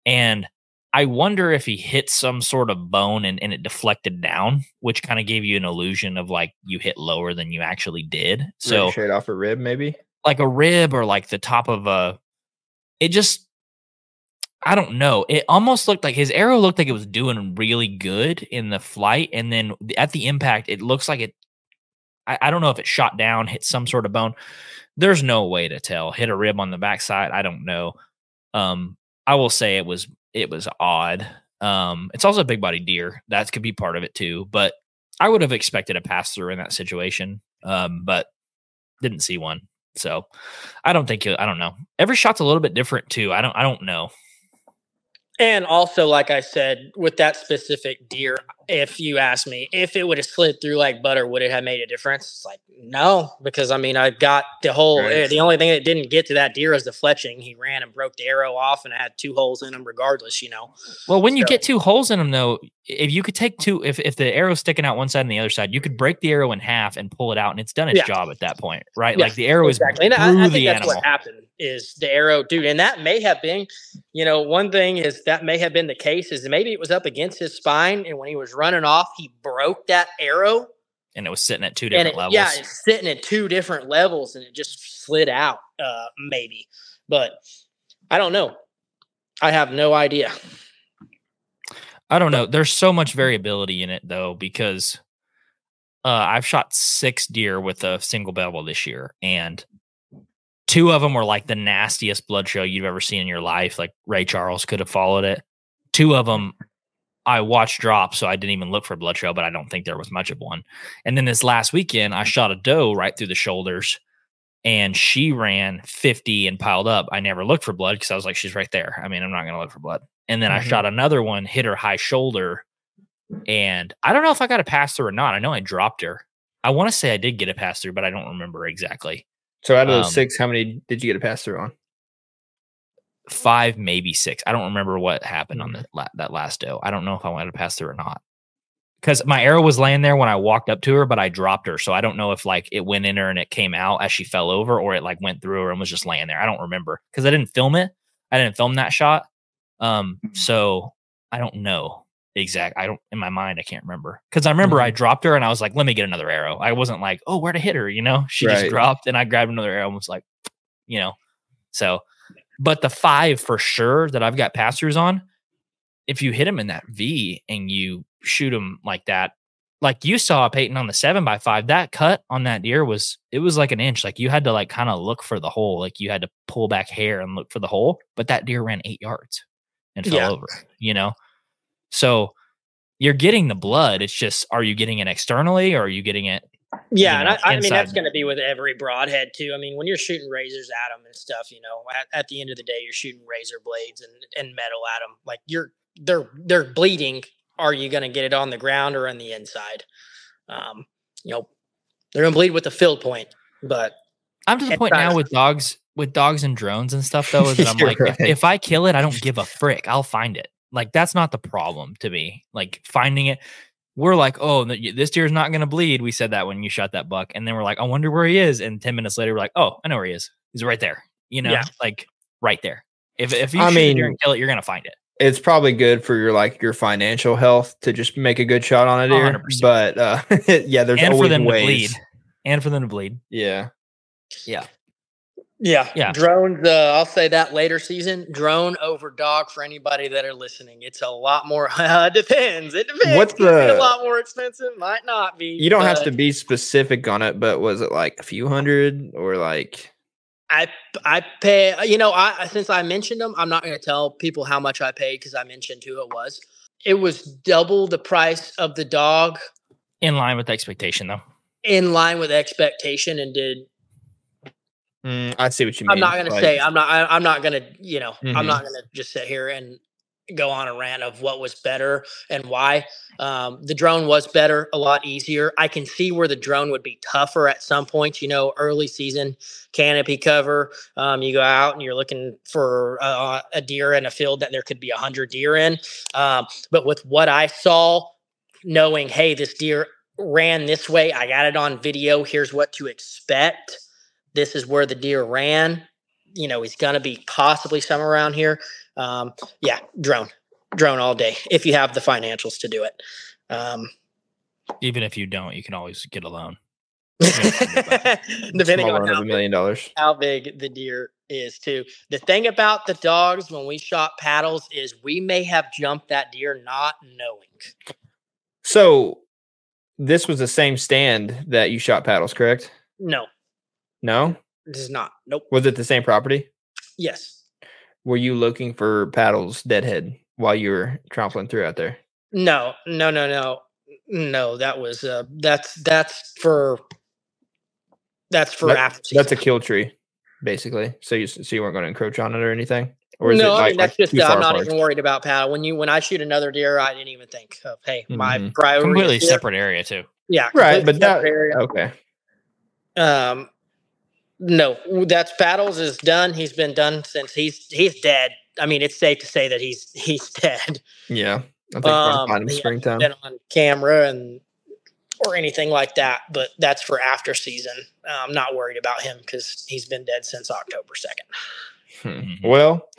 and I wonder if he hit some sort of bone and, and it deflected down, which kind of gave you an illusion of like you hit lower than you actually did. So straight off a rib, maybe. like a rib or like the top of a it just I don't know. It almost looked like his arrow looked like it was doing really good in the flight, and then at the impact, it looks like it. I, I don't know if it shot down, hit some sort of bone. There's no way to tell. Hit a rib on the backside. I don't know. Um, I will say it was it was odd. Um, it's also a big body deer. That could be part of it too. But I would have expected a pass through in that situation. Um, but didn't see one. So I don't think I don't know. Every shot's a little bit different too. I don't I don't know. And also, like I said, with that specific deer, if you ask me if it would have slid through like butter, would it have made a difference? It's like no, because I mean, I got the whole. Right. eh, The only thing that didn't get to that deer is the fletching. He ran and broke the arrow off, and had two holes in him, regardless. You know. Well, when you get two holes in them, though, if you could take two, if if the arrow's sticking out one side and the other side, you could break the arrow in half and pull it out, and it's done its Yeah. job at that point, right? Yeah, like the arrow exactly. is And through I, I the think that's animal. what happened is the arrow, dude. And that may have been, you know, one thing is that may have been the case is maybe it was up against his spine, and when he was running off, he broke that arrow, and it was sitting at two different it, levels. yeah, it's sitting at two different levels, and it just slid out, uh, maybe. But I don't know. I have no idea. I don't know. There's so much variability in it though, because uh, I've shot six deer with a single bevel this year, and two of them were like the nastiest blood show you've ever seen in your life. Like Ray Charles could have followed it. Two of them I watched drop, so I didn't even look for a blood trail, but I don't think there was much of one. And then this last weekend, I shot a doe right through the shoulders, and she ran 50 and piled up. I never looked for blood because I was like, she's right there. I mean, I'm not going to look for blood. And then I Mhm. shot another one, hit her high shoulder, and I don't know if I got a pass through or not. I know I dropped her. I want to say I did get a pass through, but I don't remember exactly. So out of those Um, six, how many did you get a pass through on? Five, maybe six. I don't remember what happened on Mhm. the, la- that last doe. I don't know if I wanted to pass through or not. Because my arrow was laying there when I walked up to her, but I dropped her. So I don't know if like it went in her and it came out as she fell over or it like went through her and was just laying there. I don't remember because I didn't film it. I didn't film that shot. Um, so I don't know exact. I don't in my mind, I can't remember. Because I remember I dropped her and I was like, let me get another arrow. I wasn't like, oh, where to hit her, you know? She just dropped and I grabbed another arrow and was like, you know. So but the five for sure that I've got pass throughs on, if you hit them in that V and you shoot them like that, like you saw Payton on the seven by five, that cut on that deer was it was like an inch. Like you had to like kind of look for the hole, like you had to pull back hair and look for the hole. But that deer ran eight yards and fell Yeah. over, you know. So you're getting the blood. It's just are you getting it externally or are you getting it Yeah, you and I, I mean that's going to be with every broadhead too. I mean, when you're shooting razors at them and stuff, you know, at, at the end of the day, you're shooting razor blades and, and metal at them. Like you're they're they're bleeding. Are you going to get it on the ground or on the inside? Um, you know, they're going to bleed with the field point, but I'm to the point now with dogs, with dogs and drones and stuff though, that I'm [laughs] You're like, if, if I kill it, I don't give a frick. I'll find it. Like that's not the problem to me. Like finding it. We're like, oh, th- this deer's not gonna bleed. We said that when you shot that buck, and then we're like, I wonder where he is. And ten minutes later, we're like, oh, I know where he is. He's right there. You know, Yeah. like right there. If if you I shoot a deer mean- and kill it, you're gonna find it. It's probably good for your like your financial health to just make a good shot on a deer. 100%. But uh, [laughs] yeah, there's and for always them ways. to bleed. And for them to bleed. Yeah. Yeah. Yeah, Yeah. drones. Uh, I'll say that later season, drone over dog for anybody that are listening. It's a lot more. [laughs] Uh, depends. It depends. What's the, a lot more expensive? Might not be. You don't have to be specific on it, but was it like a few hundred or like I I pay. You know, I since I mentioned them, I'm not going to tell people how much I paid because I mentioned who it was. It was double the price of the dog, In line with expectation though. in line with expectation, and did. Mm, I see what you mean. I'm not going to like- say. I'm not. I, I'm not going to. You know, I'm Mhm. not going to just sit here and go on a rant of what was better and why. Um, the drone was better, a lot easier. I can see where the drone would be tougher at some points. You know, early season canopy cover. Um, you go out and you're looking for uh, a deer in a field that there could be a hundred deer in. Um, but with what I saw, knowing, hey, this deer ran this way, I got it on video. Here's what to expect. This is where the deer ran. You know, he's gonna be possibly somewhere around here. Um, yeah, drone. drone all day [laughs] if you have the financials to do it. Um, Even if you don't, you can always get a loan. [laughs] depending on how a million dollars. how big the deer is too. The thing about the dogs when we shot paddles is we may have jumped that deer not knowing. So this was the same stand that you shot paddles, correct? No, No? this is not. Nope. Was it the same property? Yes. Were you looking for paddles deadhead while you were trampling through out there? No, no, no, no. No, that was uh that's that's for that's for That- after That's a kill tree, basically. So you so you weren't going to encroach on it or anything? Or is no, it I like, mean that's like just too uh, far I'm not apart? even worried about paddle. When you when I shoot another deer, I didn't even think of hey, my Mhm. priority Completely is separate area too. Yeah, Right, but that area. okay. Um, no, that's paddles is done. He's been done since he's he's dead. I mean, it's safe to say that he's [laughs] he's dead. Yeah. I think um, find him he springtime. Been on camera and or anything like that, but that's for after season. I'm not worried about him because he's been dead since October second. Hmm. Mhm. Well,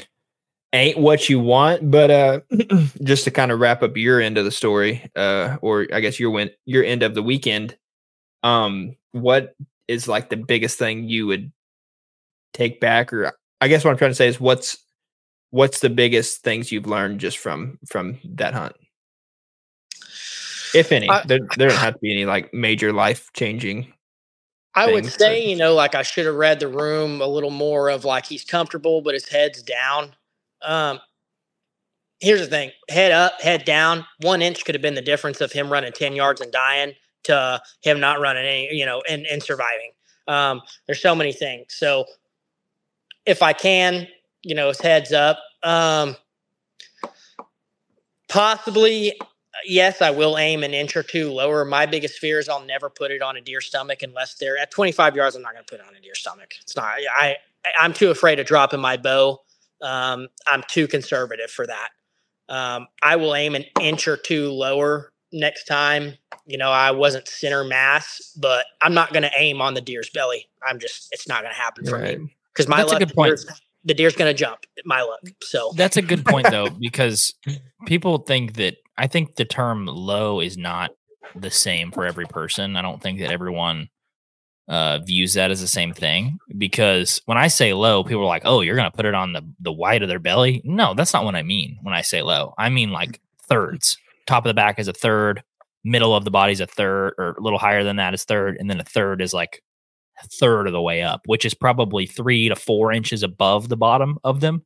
ain't what you want, but uh [clears throat] just to kind of wrap up your end of the story, uh, or I guess your win your end of the weekend, um, what is like the biggest thing you would take back, or I guess what I'm trying to say is what's what's the biggest things you've learned just from from that hunt? If any, I- there, there don't [coughs] have to be any like major life changing. I would say, that- you know, like I should have read the room a little more of like he's comfortable, but his head's down. Um, here's the thing: head up, head down. One inch could have been the difference of him running ten yards and dying to him not running any, you know, and and surviving. Um, there's so many things. So if I can, you know, head's up. Um, possibly yes, I will aim an inch or two lower. My biggest fear is I'll never put it on a deer stomach unless they're at 25 yards. I'm not going to put it on a deer stomach. It's not. I I'm too afraid of dropping my bow. Um, I'm too conservative for that. Um, I will aim an inch or two lower next time. You know, I wasn't center mass, but I'm not going to aim on the deer's belly. I'm just, it's not going to happen for Right. me because my That's a luck, good the point. deer's- The deer's going to jump. My luck. So That's a good point though, [laughs] because people think that I think the term low is not the same for every person. I don't think that everyone uh, views that as the same thing because when I say low, people are like, "Oh, you're gonna put it on the the white of their belly." No, that's not what I mean when I say low. I mean like thirds. Top of the back is a third, middle of the body is a third, or a little higher than that is third, and then a third is like a third of the way up, which is probably three to four inches above the bottom of them.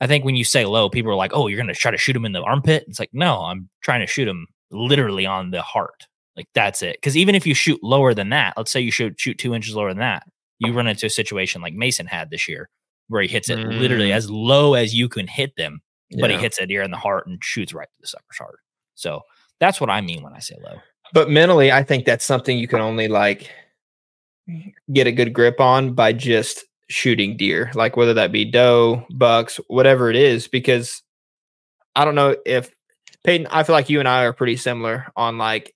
I think when you say low, people are like, "Oh, you're going to try to shoot him in the armpit." It's like, no, I'm trying to shoot him literally on the heart. Like that's it. Because even if you shoot lower than that, let's say you shoot shoot two inches lower than that, you run into a situation like Mason had this year, where he hits it literally Mm. as low as you can hit them, but he hits a deer in the heart and shoots right to the sucker's heart. So that's what I mean when I say low. But mentally, I think that's something you can only like get a good grip on by just shooting deer, like whether that be doe, bucks, whatever it is. Because I don't know if Payton, I feel like you and I are pretty similar on like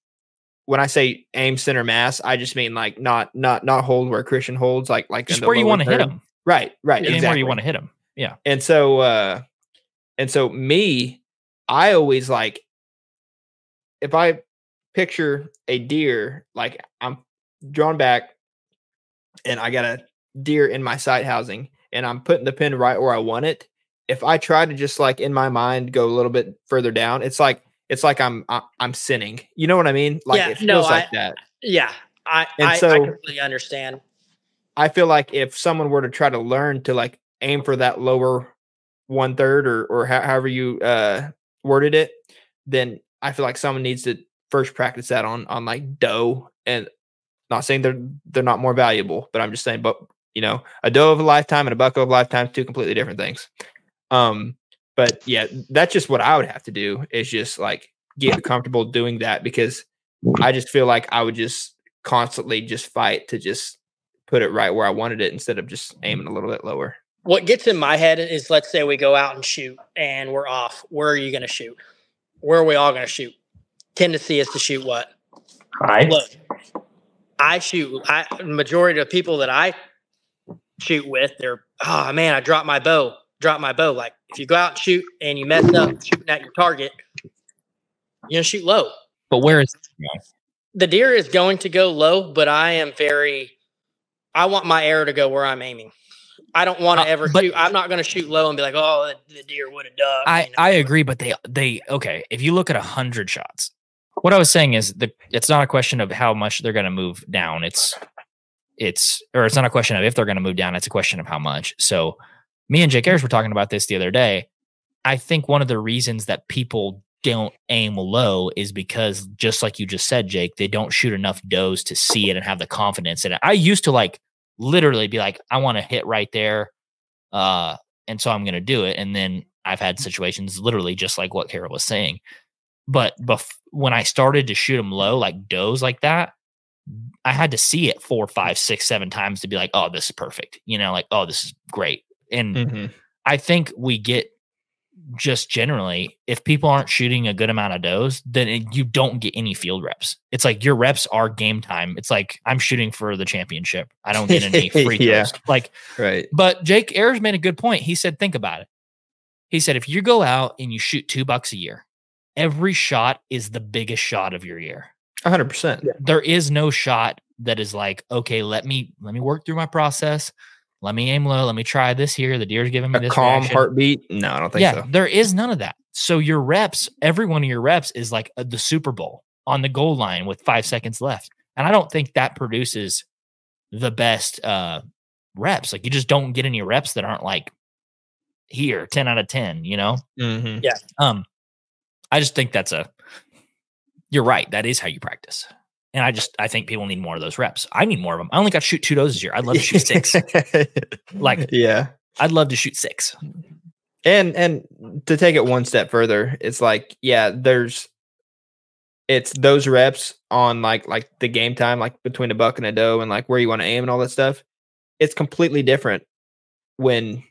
when I say aim center mass, I just mean like not not not hold where Christian holds, like like Just where you want to hit him. Right, right, exactly. where you want to hit him. Yeah. And so uh and so me, I always like if I picture a deer, like I'm drawn back and I got a deer in my sight housing and I'm putting the pin right where I want it. If I try to just like in my mind go a little bit further down, it's like it's like I'm I- I'm sinning. You know what I mean? Like Yeah, it feels no, like I- that. yeah, I And I, I so- completely understand. I feel like if someone were to try to learn to like aim for that lower one third or or ho- however you uh worded it, then I feel like someone needs to first practice that on on like doe and not saying they're they're not more valuable, but I'm just saying, but you know, a doe of a lifetime and a buck of a lifetime, two completely different things. Um, but yeah, that's just what I would have to do is just like get comfortable doing that because I just feel like I would just constantly just fight to just put it right where I wanted it instead of just aiming a little bit lower. What gets in my head is let's say we go out and shoot and we're off. Where are you going to shoot? Where are we all going to shoot? Tendency is to shoot what? Hi. Look, I shoot. I majority of people that I shoot with, they're oh man, I dropped my bow. drop my bow. Like if you go out and shoot and you mess up shooting at your target, you're gonna shoot low. But where is The deer is going to go low, but I am very. I want my arrow to go where I'm aiming. I don't want to Uh, ever but- shoot. I'm not going to shoot low and be like, "Oh, the, the deer would have ducked." I you know? I agree, but they they okay. If you look at a hundred shots, what I was saying is the it's not a question of how much they're going to move down. It's it's or it's not a question of if they're going to move down. It's a question of how much. So me and Jake Ayers were talking about this the other day. I think one of the reasons that people don't aim low is because just like you just said, Jake, they don't shoot enough does to see it and have the confidence in it. I used to like literally be like, I want to hit right there. Uh, and so I'm going to do it. And then I've had situations literally just like what Carroll was saying. But bef- when I started to shoot them low, like does like that, I had to see it four, five, six, seven times to be like, oh, this is perfect. You know, like, oh, this is great. And Mhm. I think we get just generally, if people aren't shooting a good amount of does, then it, you don't get any field reps. It's like your reps are game time. It's like I'm shooting for the championship. I don't get any [laughs] free throws. Like Right. but Jake Ayers made a good point. He said, think about it. He said, if you go out and you shoot two bucks a year, every shot is the biggest shot of your year. hundred percent. There is no shot that is like, okay, let me let me work through my process. Let me aim low. Let me try this here. The deer's giving me A this calm reaction. heartbeat. No, I don't think yeah, so. there is none of that. So your reps, every one of your reps is like a, the Super Bowl on the goal line with five seconds left, and I don't think that produces the best uh reps. Like you just don't get any reps that aren't like here, ten out of ten. You know, Mm-hmm. um, I just think that's a. You're right. That is how you practice, and I just I think people need more of those reps. I need more of them. I only got to shoot two doses this year. I'd love to shoot six. [laughs] Like- yeah. I'd love to shoot six. and and to take it one step further it's like yeah there's it's those reps on like like the game time like between a buck and a doe and like where you want to aim and all that stuff it's completely different when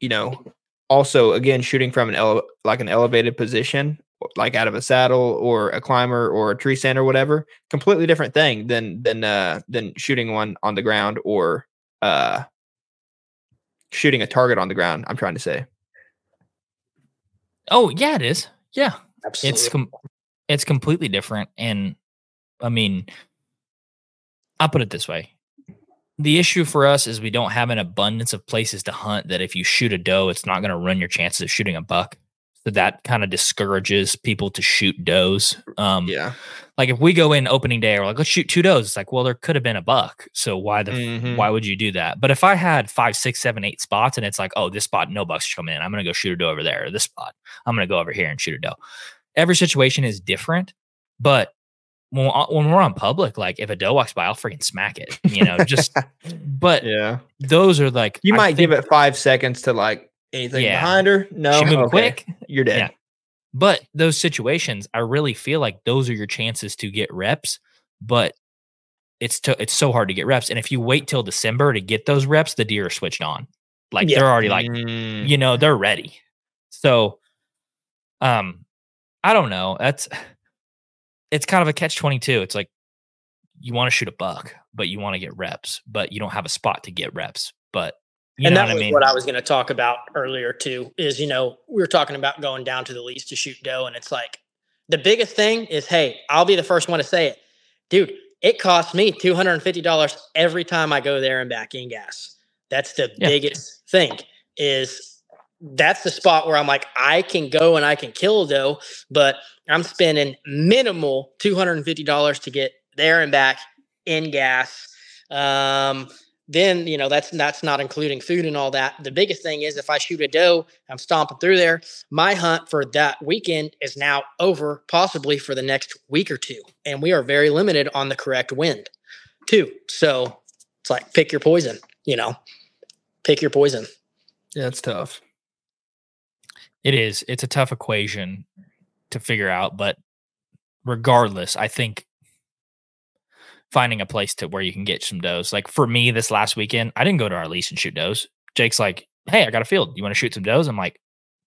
you know also again shooting from an ele- like an elevated position like out of a saddle or a climber or a tree stand or whatever completely different thing than than uh than shooting one on the ground or uh shooting a target on the ground i'm trying to say Oh yeah, it is. Yeah, Absolutely. it's com- it's completely different and i mean i'll put it this way the issue for us is we don't have an abundance of places to hunt that if you shoot a doe it's not going to run your chances of shooting a buck so that kind of discourages people to shoot does um yeah like if we go in opening day or like let's shoot two does it's like well there could have been a buck so why the Mhm. why would you do that? But if I had five, six, seven, eight spots and it's like, oh, this spot, no bucks coming in. I'm gonna go shoot a doe over there. Or this spot, I'm gonna go over here and shoot a doe. Every situation is different, but when, we're- when we're on public, like if a doe walks by, I'll freaking smack it. You know, just [laughs] but yeah those are like You I might give it five seconds to like anything Yeah. behind her. No, she moved Okay. quick. You're dead. Yeah. But those situations, I really feel like those are your chances to get reps. But it's to, it's so hard to get reps, and if you wait till December to get those reps, the deer are switched on. Like Yeah. they're already like Mm, you know they're ready so um i don't know that's it's kind of a catch 22 it's like you want to shoot a buck but you want to get reps but you don't have a spot to get reps but you and that what was i mean what I was going to talk about earlier too. Is you know we were talking about going down to the lease to shoot doe, and it's like the biggest thing is, hey, I'll be the first one to say it, dude. It costs me two hundred and fifty dollars every time I go there and back in gas. That's the Yeah. biggest thing. Is that's the spot where I'm like, I can go and I can kill doe, but I'm spending minimal two hundred and fifty dollars to get there and back in gas. Um, then you know that's that's not including food and all that. The biggest thing is if I shoot a doe, I'm stomping through there. My hunt for that weekend is now over, possibly for the next week or two, and we are very limited on the correct wind, too. So it's like pick your poison. You know, pick your poison. yeah, it's tough. it is it's a tough equation to figure out but regardless i think finding a place to where you can get some does. Like for me this last weekend i didn't go to our lease and shoot does. Jake's like hey i got a field. You want to shoot some does? I'm like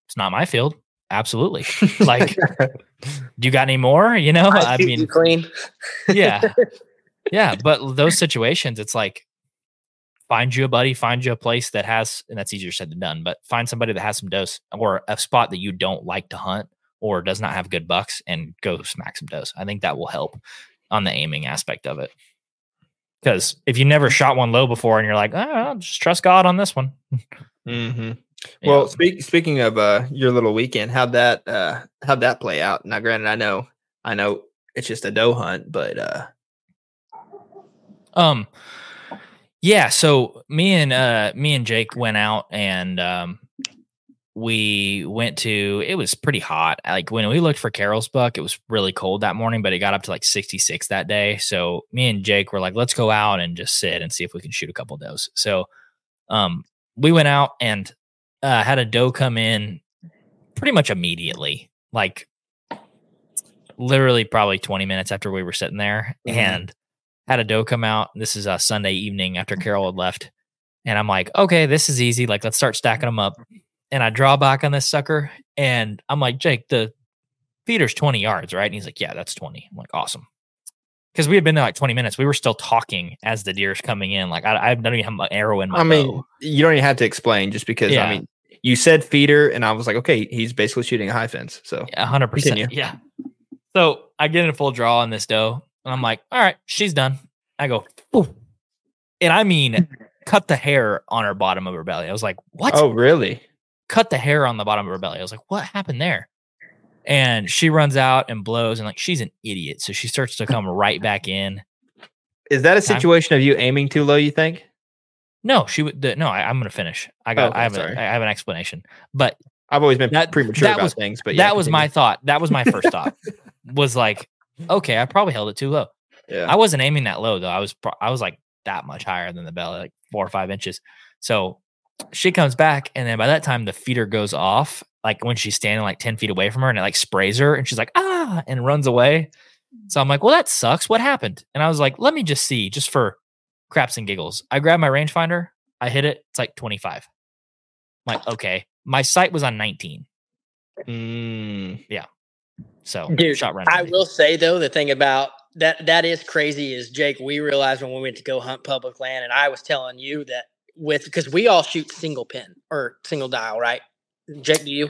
it's not my field. Absolutely. [laughs] Like do you got any more? You know? I shoot mean clean. yeah. [laughs] Yeah but those situations it's like find you a buddy, find you a place that has, and that's easier said than done, but find somebody that has some does or a spot that you don't like to hunt or does not have good bucks and go smack some does. I think that will help on the aiming aspect of it. Because if you never shot one low before and you're like, oh, I'll just trust God on this one. [laughs] Mm-hmm. Well, speak, speaking of uh, your little weekend, how'd that uh, how'd that play out? Now, granted, I know I know it's just a doe hunt, but uh, Um, yeah. So me and uh me and Jake went out and um we went to. It was pretty hot. Like when we looked for Carroll's buck, it was really cold that morning, but it got up to like 66 that day. So me and Jake were like, let's go out and just sit and see if we can shoot a couple of does. So um we went out and uh had a doe come in pretty much immediately. Like literally probably 20 minutes after we were sitting there Mhm. and had a doe come out. This is a Sunday evening after Carol had left. And I'm like, okay, this is easy. Like, let's start stacking them up. And I draw back on this sucker. And I'm like, Jake, the feeder's 20 yards, right? And he's like, yeah, that's 20. I'm like, awesome. Because we had been there like 20 minutes. We were still talking as the deer's coming in. Like, I, I don't even have my arrow in my I mean, bow. you don't even have to explain just because Yeah. I mean, you said feeder, and I was like, okay, he's basically shooting a high fence. So hundred percent. Continue. Yeah. So I get in a full draw on this doe, and I'm like, all right, she's done. I go, "Ooh." and I mean, cut the hair on her bottom of her belly. I was like, what? oh, really? Cut the hair on the bottom of her belly. I was like, what happened there? And she runs out and blows, and like she's an idiot. So she starts to come right back in. Is that a situation of you aiming too low? You think? No, she would. The, no, I, I'm gonna finish. I got. Okay, I have. sorry. A, I have an explanation. But I've always been That- premature that about was- things, but yeah, that was my thought. That was my first thought. [laughs] Was like, okay, I probably held it too low. Yeah. I wasn't aiming that low though. I was I was like that much higher than the belly, like four or five inches. So she comes back, and then by that time the feeder goes off. Like when she's standing like ten feet away from her, and it like sprays her, and she's like ah, and runs away. So I'm like, well, that sucks. What happened? And I was like, let me just see, just for craps and giggles. I grab my rangefinder, I hit it. It's like 25. I'm like, okay, my sight was on 19. Mm, So Dude, shot I will say though, the thing about that that is crazy is Jake. We realized when we went to go hunt public land, and I was telling you that with because we all shoot single pin or single dial, right? Jake, do you?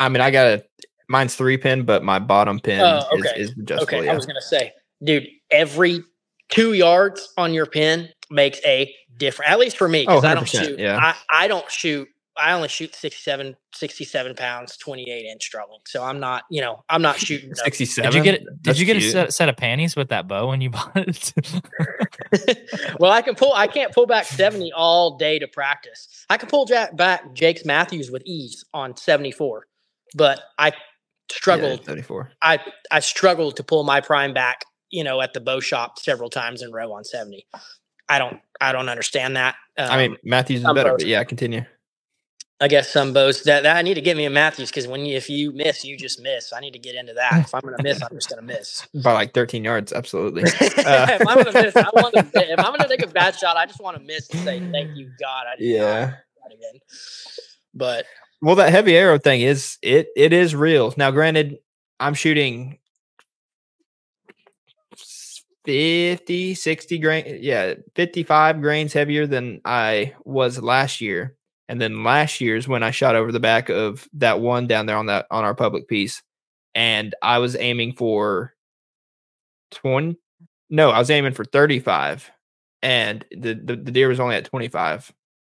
I mean, I got a mine's three pin, but my bottom pin Oh, okay. is, is adjustable. Okay, yeah. I was gonna say, dude, every two yards on your pin makes a difference. At least for me, Oh, because I don't shoot. yeah. I, I don't shoot. I only shoot 67, 67 pounds, twenty eight inch struggling. So I'm not, you know, I'm not shooting. [laughs] no- 67. Did you get did That's you get a set, set of panties with that bow when you [laughs] bought it? [laughs] well, I can pull. I can't pull back seventy all day to practice. I can pull jack back Jake's Mathews with ease on seventy four, but I Yeah, struggled. 74. I I struggled to pull my prime back. You know, at the bow shop several times in row on seventy. I don't. I don't understand that. Um, I mean, Mathews is some better, bows. but yeah, continue. I guess some bows that, that I need to get me a Mathews because when you, if you miss, you just miss. I need to get into that. [laughs] If I'm gonna miss, I'm just gonna miss. By like 13 yards, absolutely. [laughs] Uh, if I'm gonna miss, I want to. [laughs] If I'm gonna take a bad shot, I just want to miss and say thank you, God. I yeah. that again. But Well, that heavy arrow thing is it it is real. Now, granted, I'm shooting 50, 60 grain, yeah, 55 grains heavier than I was last year. And then last year's when I shot over the back of that one down there on that on our public piece. And I was aiming for 20 no, I was aiming for 35. And the, the, the deer was only at 25.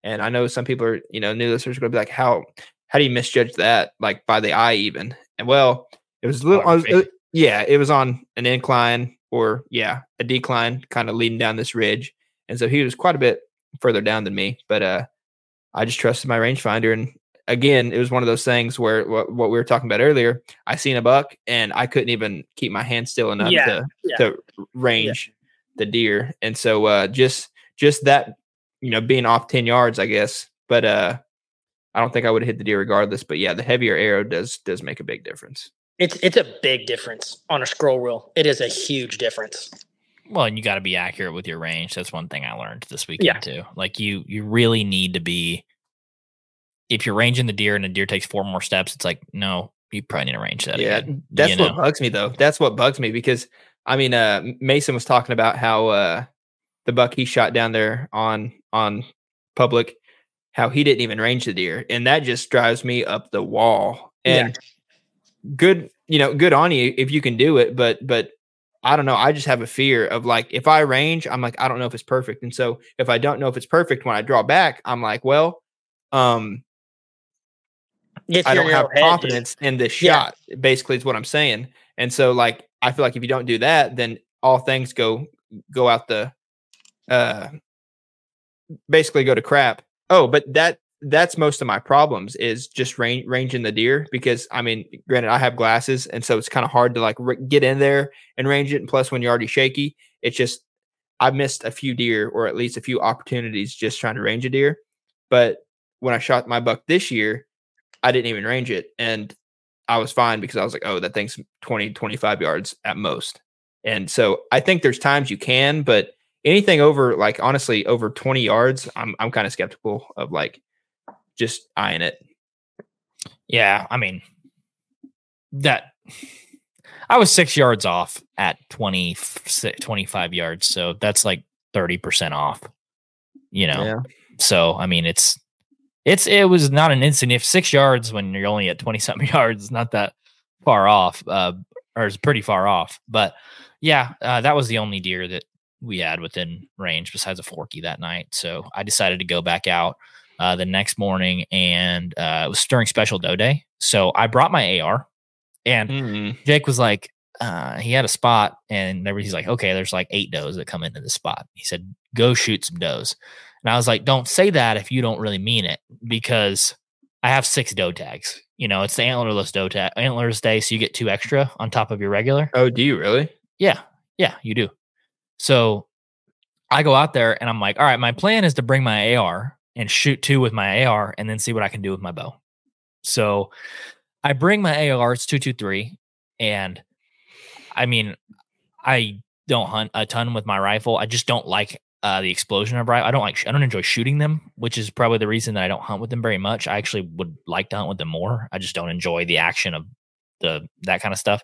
And I know some people are, you know, new listeners are gonna be like, how how do you misjudge that like by the eye even and well it was a little was- it- yeah it was on an incline or yeah a decline kind of leading down this ridge and so he was quite a bit further down than me but uh i just trusted my rangefinder and again it was one of those things where what, what we were talking about earlier i seen a buck and i couldn't even keep my hand still enough Yeah, to yeah. to range the deer and so uh just just that you know being off 10 yards i guess but uh I don't think I would have hit the deer regardless. But yeah, the heavier arrow does does make a big difference. it's it's a big difference on a scroll reel. It is a huge difference. Well, and you got to be accurate with your range. That's one thing I learned this weekend Yeah. too. Like you you really need to be if you're ranging the deer and the deer takes four more steps, it's like, no, you probably need to range that yeah, again. that's you what know? bugs me though. That's what bugs me because I mean, uh, Mason was talking about how uh, the buck he shot down there on on public how he didn't even range the deer, and that just drives me up the wall. Yeah. And good, you know, good on you if you can do it, but but I don't know. I just have a fear of like if I range, I'm like I don't know if it's perfect, and so if I don't know if it's perfect when I draw back, I'm like, well, um, I don't have own head, dude. confidence in this Yeah. shot. Basically, is what I'm saying. And so, like, I feel like if you don't do that, then all things go go out the, uh, basically go to crap. Oh, but that that's most of my problems is just range, ranging the deer because I mean, granted, I have glasses, and so it's kind of hard to like r- get in there and range it. And plus, when you're already shaky, it's just I missed a few deer or at least a few opportunities just trying to range a deer. But when I shot my buck this year, I didn't even range it. And I was fine because I was like, oh, that thing's 20, 25 yards at most. And so I think there's times you can, but anything over like honestly over 20 yards, I'm I'm kind of skeptical of like just eyeing it. Yeah, I mean that I was 6 yards off at 20 25 yards, so that's like 30% off. You know. Yeah. So, I mean, it's it's it was not an instant if 6 yards when you're only at 20 something [laughs] yards is not that far off uh or is pretty far off. But yeah, uh, that was the only deer that we had within range besides a forky that night. So, I decided to go back out uh, the next morning, and uh, it was during special doe day. So I brought my AR, and Mm. Jake was like, uh, he had a spot, and he's like, okay, there's like eight does that come into the spot. He said, go shoot some does, and I was like, don't say that if you don't really mean it, because I have six doe tags. You know, it's the antlerless doe tag, antlers day, so you get two extra on top of your regular. Oh, do you really? Yeah, yeah, you do. So I go out there and I'm like, all right, my plan is to bring my AR and shoot two with my AR and then see what I can do with my bow. So I bring my AR, it's 223. And I mean, I don't hunt a ton with my rifle. I just don't like uh, the explosion of rifle. I don't like, I don't enjoy shooting them, which is probably the reason that I don't hunt with them very much. I actually would like to hunt with them more. I just don't enjoy the action of the, that kind of stuff.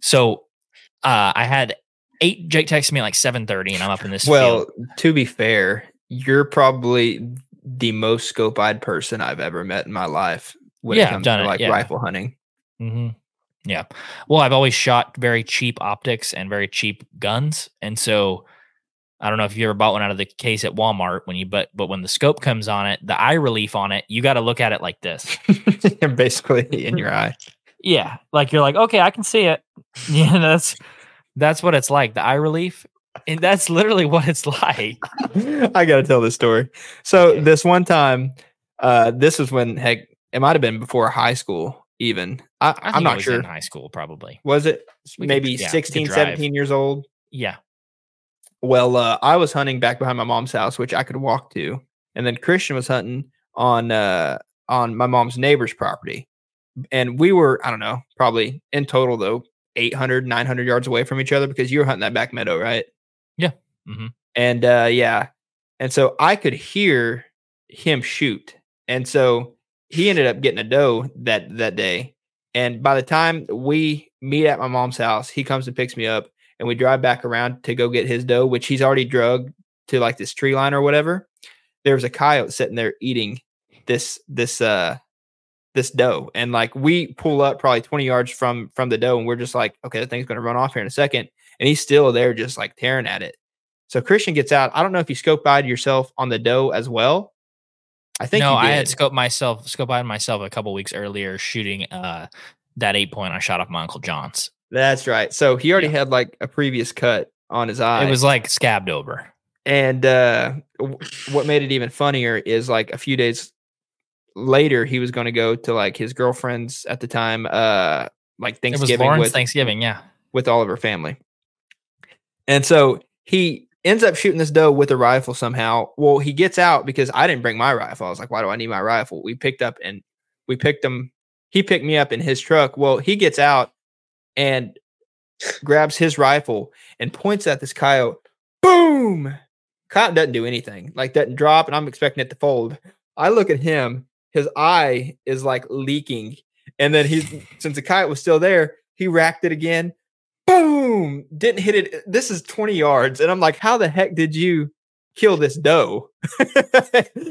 So uh, I had eight. Jake texted me like seven thirty, and I'm up in this. Well, field. to be fair, you're probably the most scope-eyed person I've ever met in my life when Yeah, it comes done to it, like yeah. rifle hunting. Mm-hmm. Yeah. Well, I've always shot very cheap optics and very cheap guns, and so I don't know if you ever bought one out of the case at Walmart when you but but when the scope comes on it, the eye relief on it, you got to look at it like this. [laughs] Basically in your eye. Yeah, like you're like, okay, I can see it. [laughs] Yeah, that's that's what it's like. The eye relief, and that's literally what it's like. [laughs] I gotta tell this story. So this one time, uh, this was when heck, it might have been before high school, even. I, I it not sure. in high school, probably. Was it We could- maybe yeah, 16, 17 years old? Yeah. Well, uh, I was hunting back behind my mom's house, which I could walk to, and then Christian was hunting on uh on my mom's neighbor's property, and we were I don't know probably in total though 800 900 yards away from each other because you were hunting that back meadow, right? Yeah. Mhm. And uh, yeah, and so I could hear him shoot, and so he ended up getting a doe that that day. And by the time we meet at my mom's house, he comes and picks me up, and we drive back around to go get his doe, which he's already drugged to like this tree line or whatever. There was a coyote sitting there eating this this uh this doe, and like we pull up probably twenty yards from from the doe, and we're just like, okay, the thing's gonna run off here in a second, and he's still there, just like tearing at it. So Christian gets out. I don't know if you scope by yourself on the doe as well. I think no, I had scoped myself, scope by myself a couple weeks earlier shooting uh that eight point I shot off my uncle John's. That's right. So he already Yeah. had like a previous cut on his eye. It was like scabbed over. and uh, what made it even funnier is like a few days later, he was going to go to like his girlfriend's at the time, uh, like Thanksgiving. It was Lauren's with Thanksgiving, yeah. with all of her family. And so he ends up shooting this doe with a rifle somehow. Well, he gets out because I didn't bring my rifle. I was like, why do I need my rifle? We picked up and we picked him. He picked me up in his truck. Well, he gets out and grabs his rifle and points at this coyote. Boom! Coyote doesn't do anything, like doesn't drop, and I'm expecting it to fold. I look at him, his eye is like leaking. And then he's since the coyote was still there, he racked it again. Boom! Didn't hit it. This is 20 yards. And I'm like, how the heck did you kill this doe. [laughs]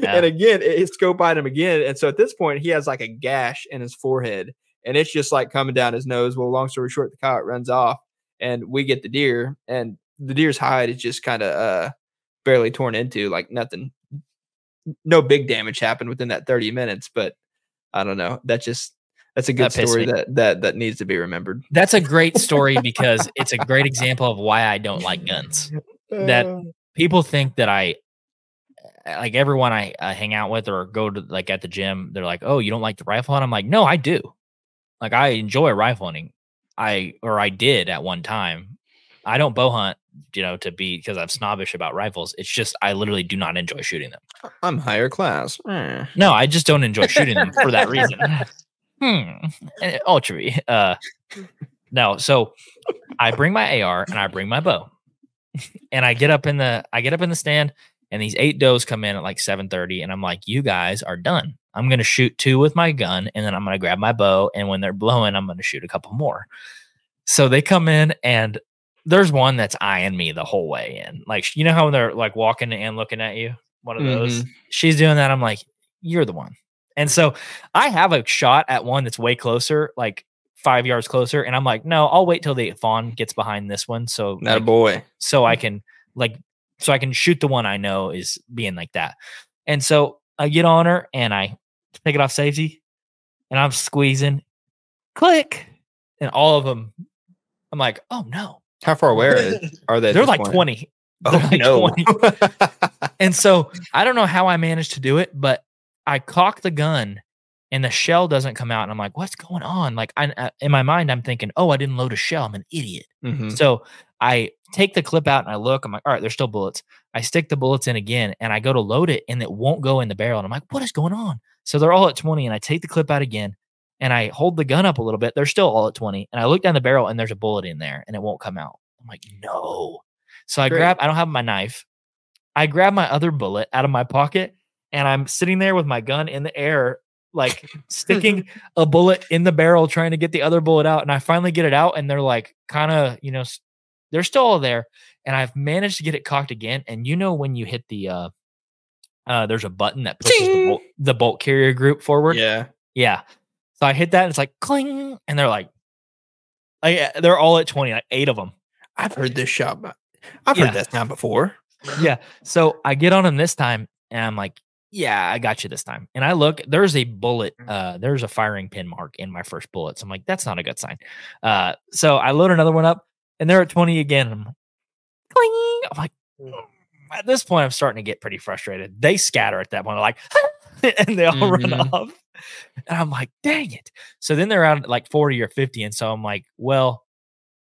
And again, it, it scope him again. And so at this point, he has like a gash in his forehead and it's just like coming down his nose. Well, long story short, the coyote runs off and we get the deer and the deer's hide is just kind of uh barely torn into, like nothing, no big damage happened within that 30 minutes. But I don't know. That just, that's a good That story me. that, that, that needs to be remembered. That's a great [laughs] story because it's a great example of why I don't like guns. That- Uh, People think that I like everyone I, I hang out with or go to like at the gym, they're like, "Oh, you don't like the rifle?" And I'm like, "No, I do. Like I enjoy rifle hunting. I or I did at one time. I don't bow hunt, you know, to be because I'm snobbish about rifles. It's just I literally do not enjoy shooting them. I'm higher class. Eh. No, I just don't enjoy shooting them for that reason. [laughs] [laughs] hmm. Eh, Ultra. Uh, no. So I bring my AR and I bring my bow, and I get up in the I get up in the stand, and these eight does come in at like seven thirty, and I'm like, you guys are done. I'm gonna shoot two with my gun, and then I'm gonna grab my bow, and when they're blowing, I'm gonna shoot a couple more. So they come in and. There's one that's eyeing me the whole way in. Like, you know how they're like walking and looking at you? One of those she's doing that. I'm like, you're the one. And so I have a shot at one that's way closer, like five yards closer. And I'm like, no, I'll wait till the fawn gets behind this one. So, Not a like, boy. so I mm. can like, so I can shoot the one I know is being like that. And so I get on her and I take it off safety and I'm squeezing, click, and all of them. I'm like, oh no, How far away are [laughs] they? Are they? They're like point? 20. Oh, They're like no. 20. [laughs] And so I don't know how I managed to do it, but I cock the gun and the shell doesn't come out. And I'm like, what's going on? Like, I, I- in my mind, I'm thinking, oh, I didn't load a shell. I'm an idiot. Mhm. So I take the clip out and I look. I'm like, all right, there's still bullets. I stick the bullets in again and I go to load it and it won't go in the barrel. And I'm like, what is going on? So they're all at 20 and I take the clip out again and I hold the gun up a little bit. They're still all at 20. And I look down the barrel and there's a bullet in there and it won't come out. I'm like, no. So I Great. grab, I don't have my knife. I grab my other bullet out of my pocket and I'm sitting there with my gun in the air, like [laughs] sticking a bullet in the barrel, trying to get the other bullet out. And I finally get it out and they're like, kind of, you know, they're still all there. And I've managed to get it cocked again. And you know, when you hit the, uh, uh, there's a button that pushes the bolt, the bolt carrier group forward. Yeah. Yeah. So I hit that and it's like cling. And they're like, like uh, they're all at 20, like eight of them. I've heard this shot. but I've Yeah. heard that sound before. yeah. So I get on them this time and I'm like, yeah, I got you this time. And I look, there's a bullet, uh, there's a firing pin mark in my first bullet. So I'm like, that's not a good sign. Uh, so I load another one up and they're at 20 again. I'm like, cling. I'm like, "Mm." at this point, I'm starting to get pretty frustrated. They scatter at that point, like, [laughs] and they all run Mhm. off. And I'm like, dang it. So then they're out at like 40 or 50. And so I'm like, well,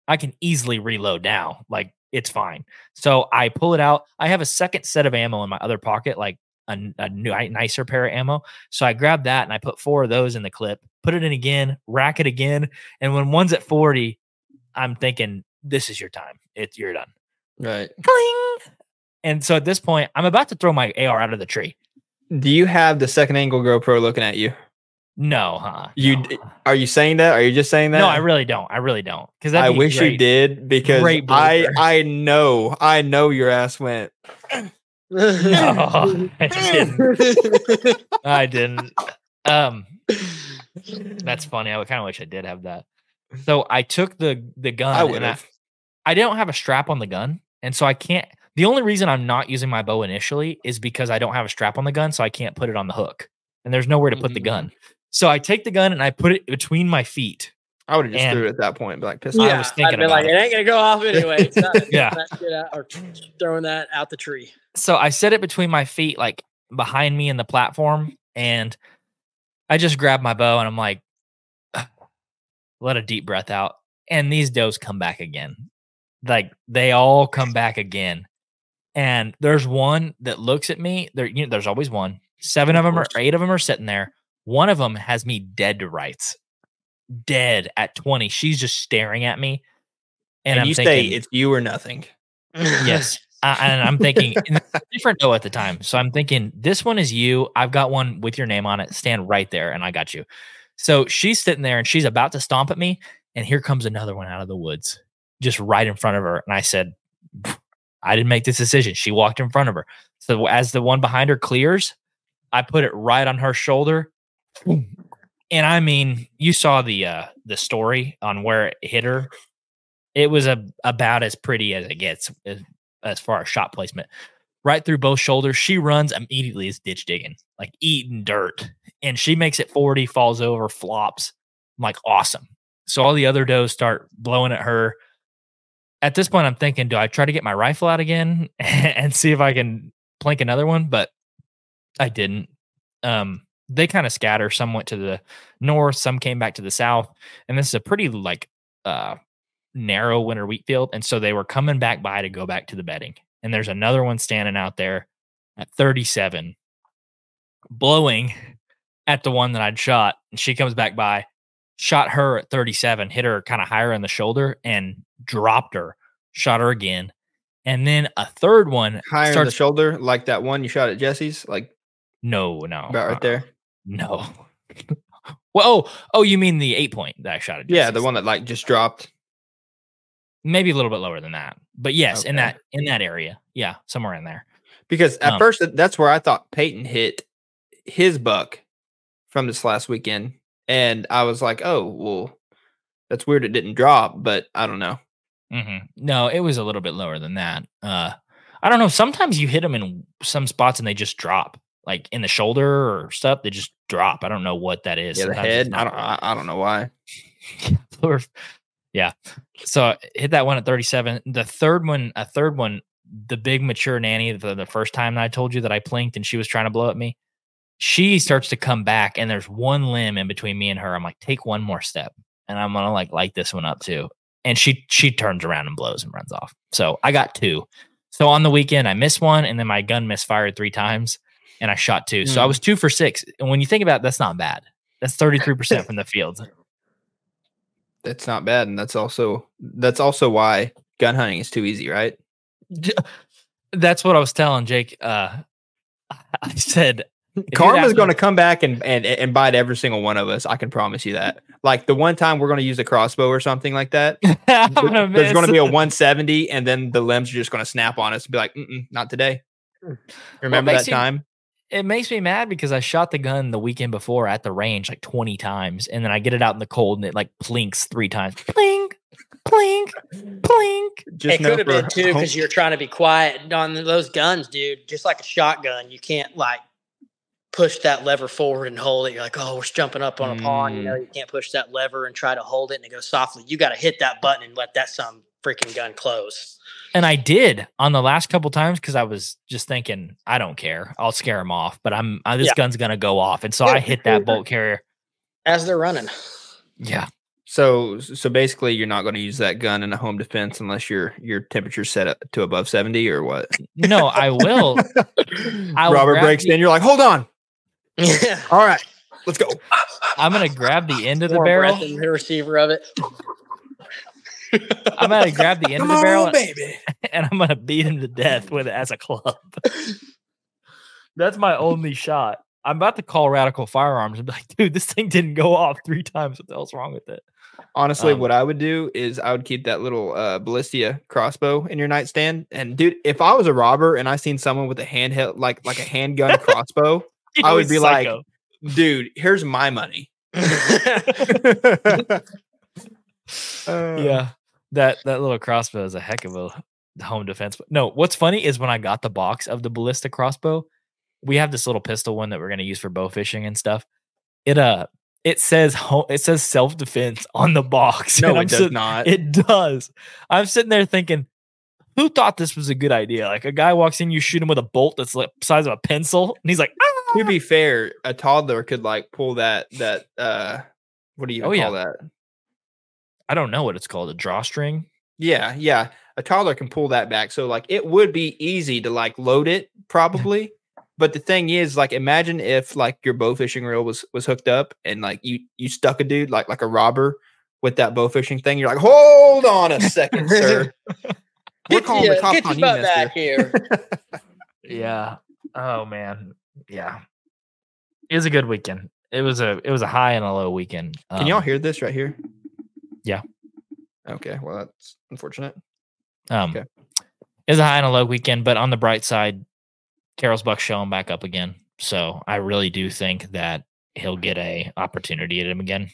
I can easily reload now. Like it's fine. So I pull it out. I have a second set of ammo in my other pocket, like a, a new, nicer pair of ammo. So I grab that and I put four of those in the clip, put it in again, rack it again. And when one's at 40, I'm thinking, this is your time. It's you're done. Right. Cling. And so at this point, I'm about to throw my AR out of the tree. Do you have the second angle GoPro looking at you? No, huh? You No. d- uh-uh. Are you saying that? Are you just saying that? no, I really don't. I really don't. Because I wish you did because I. I know I know your ass went. [clears throat] No, [laughs] I didn't. I didn't. Um, that's funny. I kind of wish I did have that. So I took the the gun. I would have. I don't have a strap on the gun, and so I can't. The only reason I'm not using my bow initially is because I don't have a strap on the gun, so I can't put it on the hook, and there's nowhere to put the Mhm. gun. So I take the gun and I put it between my feet. I would have just and- threw it at that point. Be like, piss I yeah, was I'd thinking be like, about it ain't gonna go off anyway. It's not, [laughs] Yeah. that out, or throwing that out the tree. So I set it between my feet, like behind me in the platform, and I just grabbed my bow and I'm like, let a deep breath out. And these does come back again. Like they all come back again. And there's one that looks at me. There, you know, there's always one. Seven of Of them or eight of them are sitting there. One of them has me dead to rights, dead at 20. She's just staring at me. And, And, I'm you thinking, say it's you or nothing. yes. [laughs] Uh, and I'm thinking and it's a different doe at the time. So I'm thinking this one is you. I've got one with your name on it. Stand right there, and I got you. So she's sitting there and she's about to stomp at me, and here comes another one out of the woods, just right in front of her. And I said, I didn't make this decision. She walked in front of her. So as the one behind her clears, I put it right on her shoulder. And I mean, you saw the uh the story on where it hit her. It was a about as pretty as it gets as, as far as shot placement. Right through both shoulders. She runs immediately is ditch digging, like eating dirt. And she makes it 40, falls over, flops. I'm like, awesome. So all the other does start blowing at her. At this point, I'm thinking, do I try to get my rifle out again [laughs] and see if I can plank another one? But I didn't. Um, they kind of scatter. Some went to the north, some came back to the south, and this is a pretty like uh narrow winter wheat field, and so they were coming back by to go back to the bedding. And there's another one standing out there at 37, blowing at the one that I'd shot, and she comes back by, shot her at 37, hit her kind of higher in the shoulder, and dropped her. Shot her again, and then a third one Higher in the shoulder, like that one you shot at Jesse's, like no, no, about right uh-uh. there. No. well, oh, oh, you mean the eight point that I shot at? Yeah, the one that like just dropped. maybe a little bit lower than that, but yes, in that in that area, yeah, somewhere in there. Because at Um, first that's where I thought Payton hit his buck from this last weekend. And I was like, oh, well, that's weird it didn't drop, but I don't know. hmm No, it was a little bit lower than that. Uh, I don't know. Sometimes you hit them in some spots and they just drop, like in the shoulder or stuff. They just drop. I don't know what that is. Yeah, the Sometimes head. I don't I, I don't know why. [laughs] Yeah. So I hit that one at 37. The third one, a third one, the big mature nanny, the, the first time that I told you that I plinked and she was trying to blow at me, she starts to come back and there's one limb in between me and her. I'm like, take one more step and I'm gonna like light this one up too. And she she turns around and blows and runs off. So I got two. So on the weekend I missed one and then my gun misfired three times and I shot two. So I Hmm. was two for six. And when you think about it, that's not bad. That's 33% from the field. That's not bad. And that's also that's also why gun hunting is too easy, right? That's what I was telling Jake. Uh, [laughs] I said, you'd Karma's going to come back and, and and bite every single one of us. I can promise you that. Like the one time we're going to use a crossbow or something like that, [laughs] I'm gonna there's going to be a [laughs] 170, and then the limbs are just going to snap on us and be like, Mm-mm, "Not today." Remember makes that you- time? It makes me mad because I shot the gun the weekend before at the range like 20 times, and then I get it out in the cold and it like plinks three times. Plink, plink, plink. Just it could have been too because you're trying to be quiet on those guns, dude. Just like a shotgun, you can't like push that lever forward and hold it. You're like, oh, we're jumping up on a pond. You know, Mm. you can't push that lever and try to hold it and it goes softly. You got to hit that button and let that some freaking gun close. And I did on the last couple times because I was just thinking, I don't care. I'll scare them off, but I'm uh, this Yeah. gun's gonna go off, and so I hit that bolt carrier. As they're running. Yeah, So so basically, you're not going to use that gun in a home defense unless your your temperature's set up to above 70 or what? no, I will. [laughs] I Robert grab breaks the- in. You're like, hold on. Yeah. All right, let's go. I'm gonna grab the end of the Warm barrel. breath the receiver of it. [laughs] I'm gonna grab the end Come of the barrel on, baby. [laughs] and I'm gonna beat him to death with it as a club. [laughs] That's my only shot. I'm about to call Radical Firearms and be like, dude, this thing didn't go off three times. What the hell's wrong with it? Honestly, Um, what I would do is I would keep that little uh, ballistia crossbow in your nightstand. And dude, if I was a robber and I seen someone with a handheld like like a handgun crossbow, I would he's be like, dude, here's my money. Uh, yeah, that that little crossbow is a heck of a home defense. No, what's funny is when I got the box of the ballistic crossbow, we have this little pistol one that we're gonna use for bow fishing and stuff. It uh, it says home, it says self defense on the box. [laughs] No, it does sit- not. It does. I'm sitting there thinking, who thought this was a good idea? Like a guy walks in, you shoot him with a bolt that's like size of a pencil, and he's like, to "Ah!" be fair, a toddler could like pull that that uh what do you Oh, call yeah. that? I don't know what it's called, a drawstring. Yeah, yeah. A toddler can pull that back. So like it would be easy to like load it probably. but the thing is like imagine if like your bow fishing reel was was hooked up and like you you stuck a dude like like a robber with that bow fishing thing. You're like, "Hold on a second, sir." [laughs] We're Get, calling the cops on you, back here. [laughs] [laughs] Yeah. Oh man. Yeah. It was a good weekend. It was a it was a high and a low weekend. Can y'all Um, hear this right here? Yeah. Okay, well that's unfortunate. Um, Okay. It's a high and a low weekend, but on the bright side, Carroll's Buck showing back up again. So I really do think that he'll get a opportunity at him again.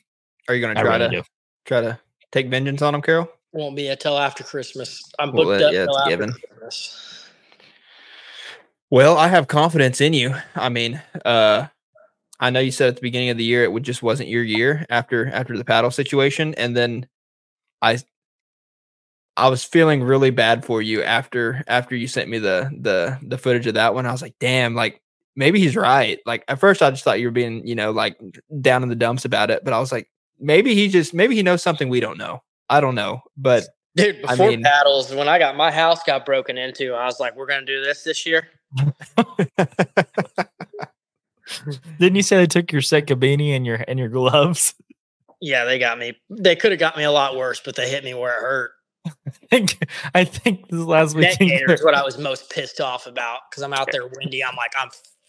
Are you going to try really to do. try to take vengeance on him, Carroll? Won't be until after Christmas. I'm Well, booked that- up yeah, till it's after given. Christmas. Well, I have confidence in you. I mean, uh I know you said at the beginning of the year it would just wasn't your year after after the paddle situation, and then I I was feeling really bad for you after after you sent me the the the footage of that one. I was like, damn, like maybe he's right. Like at first I just thought you were being, you know, like down in the dumps about it, but I was like, maybe he just maybe he knows something we don't know. I don't know, but Dude, I before mean- paddles, when I got my house got broken into, I was like, "We're gonna do this this year." [laughs] Didn't you say they took your Sitka beanie and your and your gloves? [laughs] Yeah, they got me. They could have got me a lot worse, but they hit me where it hurt. I think I think this last Neck weekend. gaiter is what I was most pissed off about because I'm out there windy. I'm like, I'm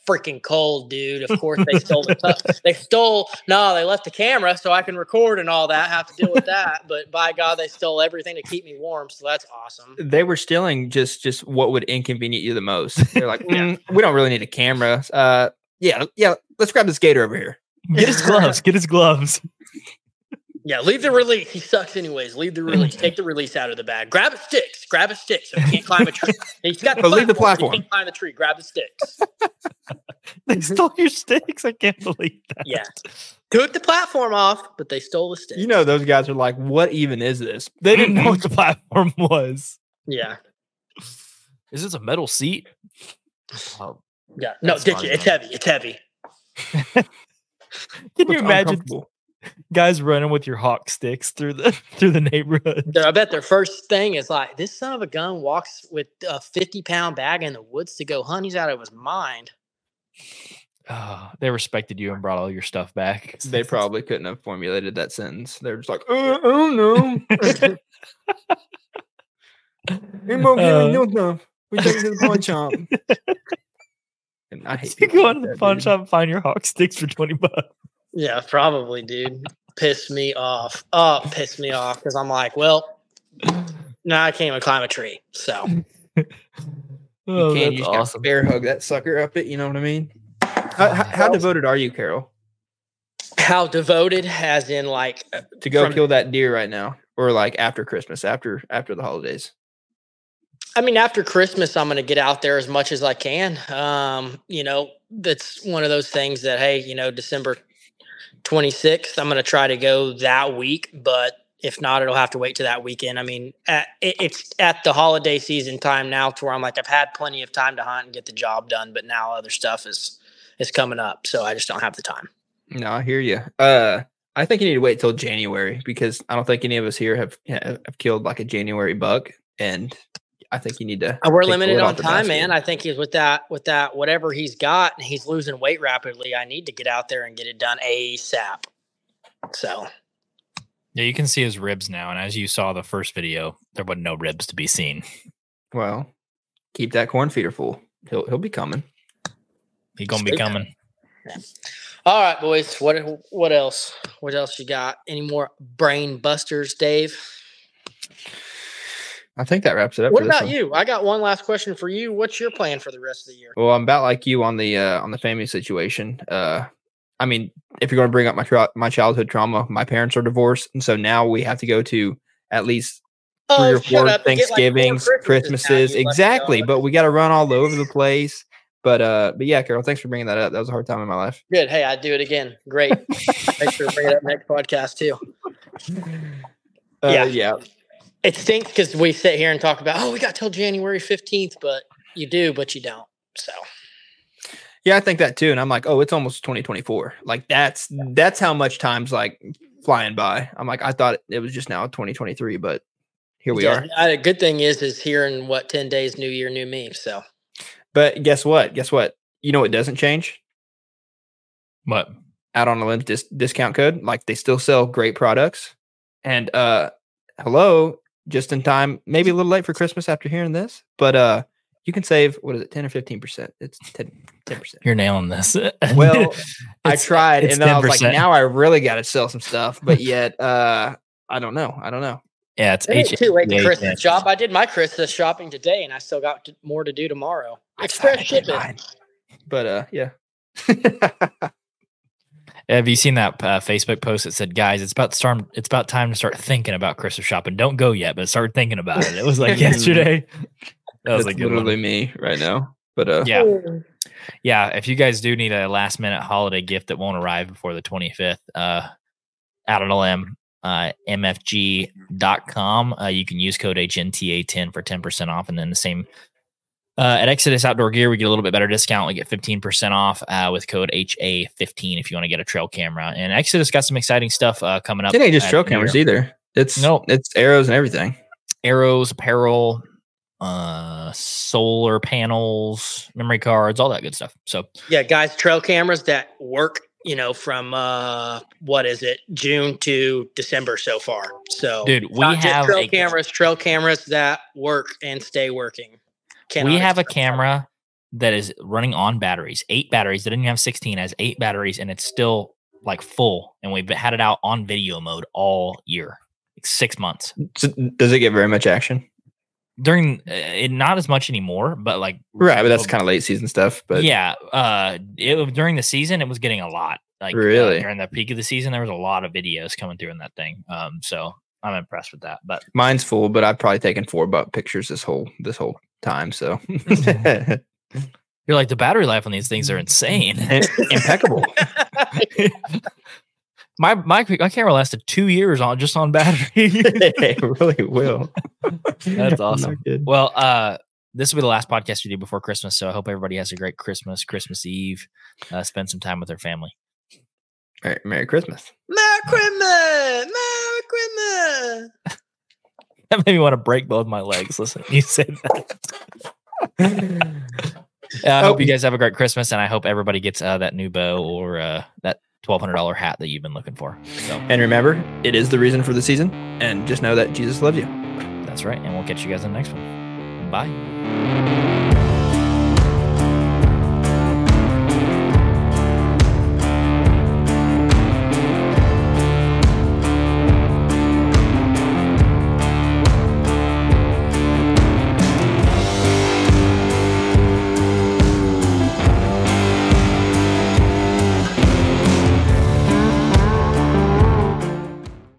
freaking cold, dude. Of course they stole the tu- [laughs] they stole no, they left the camera so I can record and all that. Have to deal with that, but by God, they stole everything to keep me warm. So that's awesome. they were stealing just just what would inconvenience you the most. They're like, [laughs] "Mm, we don't really need a camera. Uh, yeah, yeah. Let's grab this gator over here. Get his gloves. Get his gloves. [laughs] Yeah, leave the release. He sucks anyways. Leave the release. [laughs] Take the release out of the bag. Grab a sticks. Grab a stick so he can't climb a tree. [laughs] He's got the But leave the platform, platform. He can't climb the tree. Grab the sticks. They mm-hmm. stole your sticks. I can't believe that. Yeah. Took the platform off, but they stole the sticks. You know, those guys are like, what even is this? They didn't know what the platform was. Yeah. Is this a metal seat? [sighs] Oh, Yeah. No, ditch it. It's heavy. It's heavy. [laughs] can you Looks imagine guys running with your hawk sticks through the [laughs] through the neighborhood? I bet their first thing is like, this son of a gun walks with a 50 pound bag in the woods to go hunt. He's out of his mind. Oh, they respected you and brought all your stuff back. They probably couldn't have formulated that sentence. They're just like, uh, I don't [laughs] know. Ain't more Uh, giving you. We take it to the pawn shop. And I hate you people go like into the that, pawn shop and find your hawk sticks for 20 bucks. Yeah, probably, dude. Piss me off. Oh, piss me off because I'm like, well, now I can't even climb a tree. So [laughs] Oh, you can, you that's just gotta awesome. bear hug that sucker up it. You know what I mean? How, how, how devoted are you, Carroll, how devoted, as in like, to go From- kill that deer right now, or like after Christmas, after after the holidays? I mean, after Christmas, I'm going to get out there as much as I can. Um, you know, that's one of those things that, hey, you know, December 26th, I'm going to try to go that week, but if not, it'll have to wait to that weekend. I mean, at, it, it's at the holiday season time now to where I'm like, I've had plenty of time to hunt and get the job done, but now other stuff is is coming up, so I just don't have the time. No, I hear you. Uh, I think you need to wait till January because I don't think any of us here have have killed like a January buck, and I think you need to. Uh, We're limited on time, man. I think he's with that with that whatever he's got, and he's losing weight rapidly. I need to get out there and get it done ASAP. So Yeah, you can see his ribs now. And as you saw the first video, there wasn't no ribs to be seen. Well, keep that corn feeder full. He'll he'll be coming. He gonna be Straight- coming. All right, boys. What what else? What else you got? Any more brain busters, Dave? I think that wraps it up. What about one. you? I got one last question for you. What's your plan for the rest of the year? Well, I'm about like you on the uh, on the family situation. Uh, I mean, if you're going to bring up my tra- my childhood trauma, my parents are divorced, and so now we have to go to at least three or Oh, four up. Get, like, Thanksgivings, Christmases Christmases, you let me exactly. But we got to run all over the place. But uh, but yeah, Carroll, thanks for bringing that up. That was a hard time in my life. Good. Hey, I'd do it again. Great. Make sure to bring it up next podcast too. Uh, Yeah. yeah. It stinks because we sit here and talk about, oh, we got till January fifteenth, but you do, but you don't. So Yeah, I think that too. And I'm like, oh, it's almost 2024. Like that's that's how much time's like flying by. I'm like, I thought it was just now 2023, but here we yeah, are. I- A good thing is, is here in what ten days, New Year, new me. So But guess what? Guess what? You know what doesn't change? What? Out on a limb dis- discount code. Like they still sell great products. And uh hello, just in time, maybe a little late for Christmas after hearing this, but uh you can save what is it, 10 or 15%? It's 10 10%. You're nailing this. [laughs] Well, I tried, and then I was like, now I really got to sell some stuff, but yet, uh, I don't know. I don't know. Yeah, it's It H- too late to H- Christmas H- shop. I did my Christmas shopping today, and I still got t- more to do tomorrow. Express shipping. But uh, yeah. [laughs] Have you seen that uh, Facebook post that said, "Guys, it's about start, It's about time to start thinking about Christmas shopping. Don't go yet, but start thinking about it." It was like [laughs] yesterday. That was That's a good literally one. me right now. But uh, Yeah, yeah. If you guys do need a last minute holiday gift that won't arrive before the 25th, uh, out on a limb, uh, mfg.com. Uh, you can use code HNTA10 for 10% off. And then the same uh, at Exodus Outdoor Gear, we get a little bit better discount. We get 15% off uh, with code HA15 if you want to get a trail camera. And Exodus got some exciting stuff uh, coming up. it ain't just at trail cameras year. either. It's Nope. it's arrows and everything. Arrows, apparel, uh, solar panels, memory cards, all that good stuff. So, Yeah, guys, trail cameras that work, you know, from uh what is it, June to December so far. So dude, we not just have trail a cameras, trail cameras that work and stay working. We have a express that. camera that is running on batteries, eight batteries. That didn't have 16, has eight batteries, and it's still like full. And we've had it out on video mode all year, like six months. So does it get very much action? During uh, it, not as much anymore, but like Right, but that's kind of late season stuff. But yeah, uh, it during the season it was getting a lot. Like uh, Really? during the peak of the season, there was a lot of videos coming through in that thing. Um, so I'm impressed with that. But mine's full, but I've probably taken four butt pictures this whole this whole time. So [laughs] you're like the battery life on these things are insane. impeccable. [laughs] my my my camera lasted two years on just on battery. [laughs] it really will. That's awesome. not well, uh, this will be the last podcast we do before Christmas, so I hope everybody has a great Christmas, Christmas Eve. Uh, spend some time with their family. Merry, Merry Christmas. Merry Christmas! Merry Christmas! That made me want to break both my legs. Listen, you said that. [laughs] Yeah, I hope Oh. you guys have a great Christmas, and I hope everybody gets uh, that new bow or uh, that twelve hundred dollar hat that you've been looking for. So And remember, it is the reason for the season. And just know that Jesus loves you. that's right, and we'll catch you guys in the next one. Bye.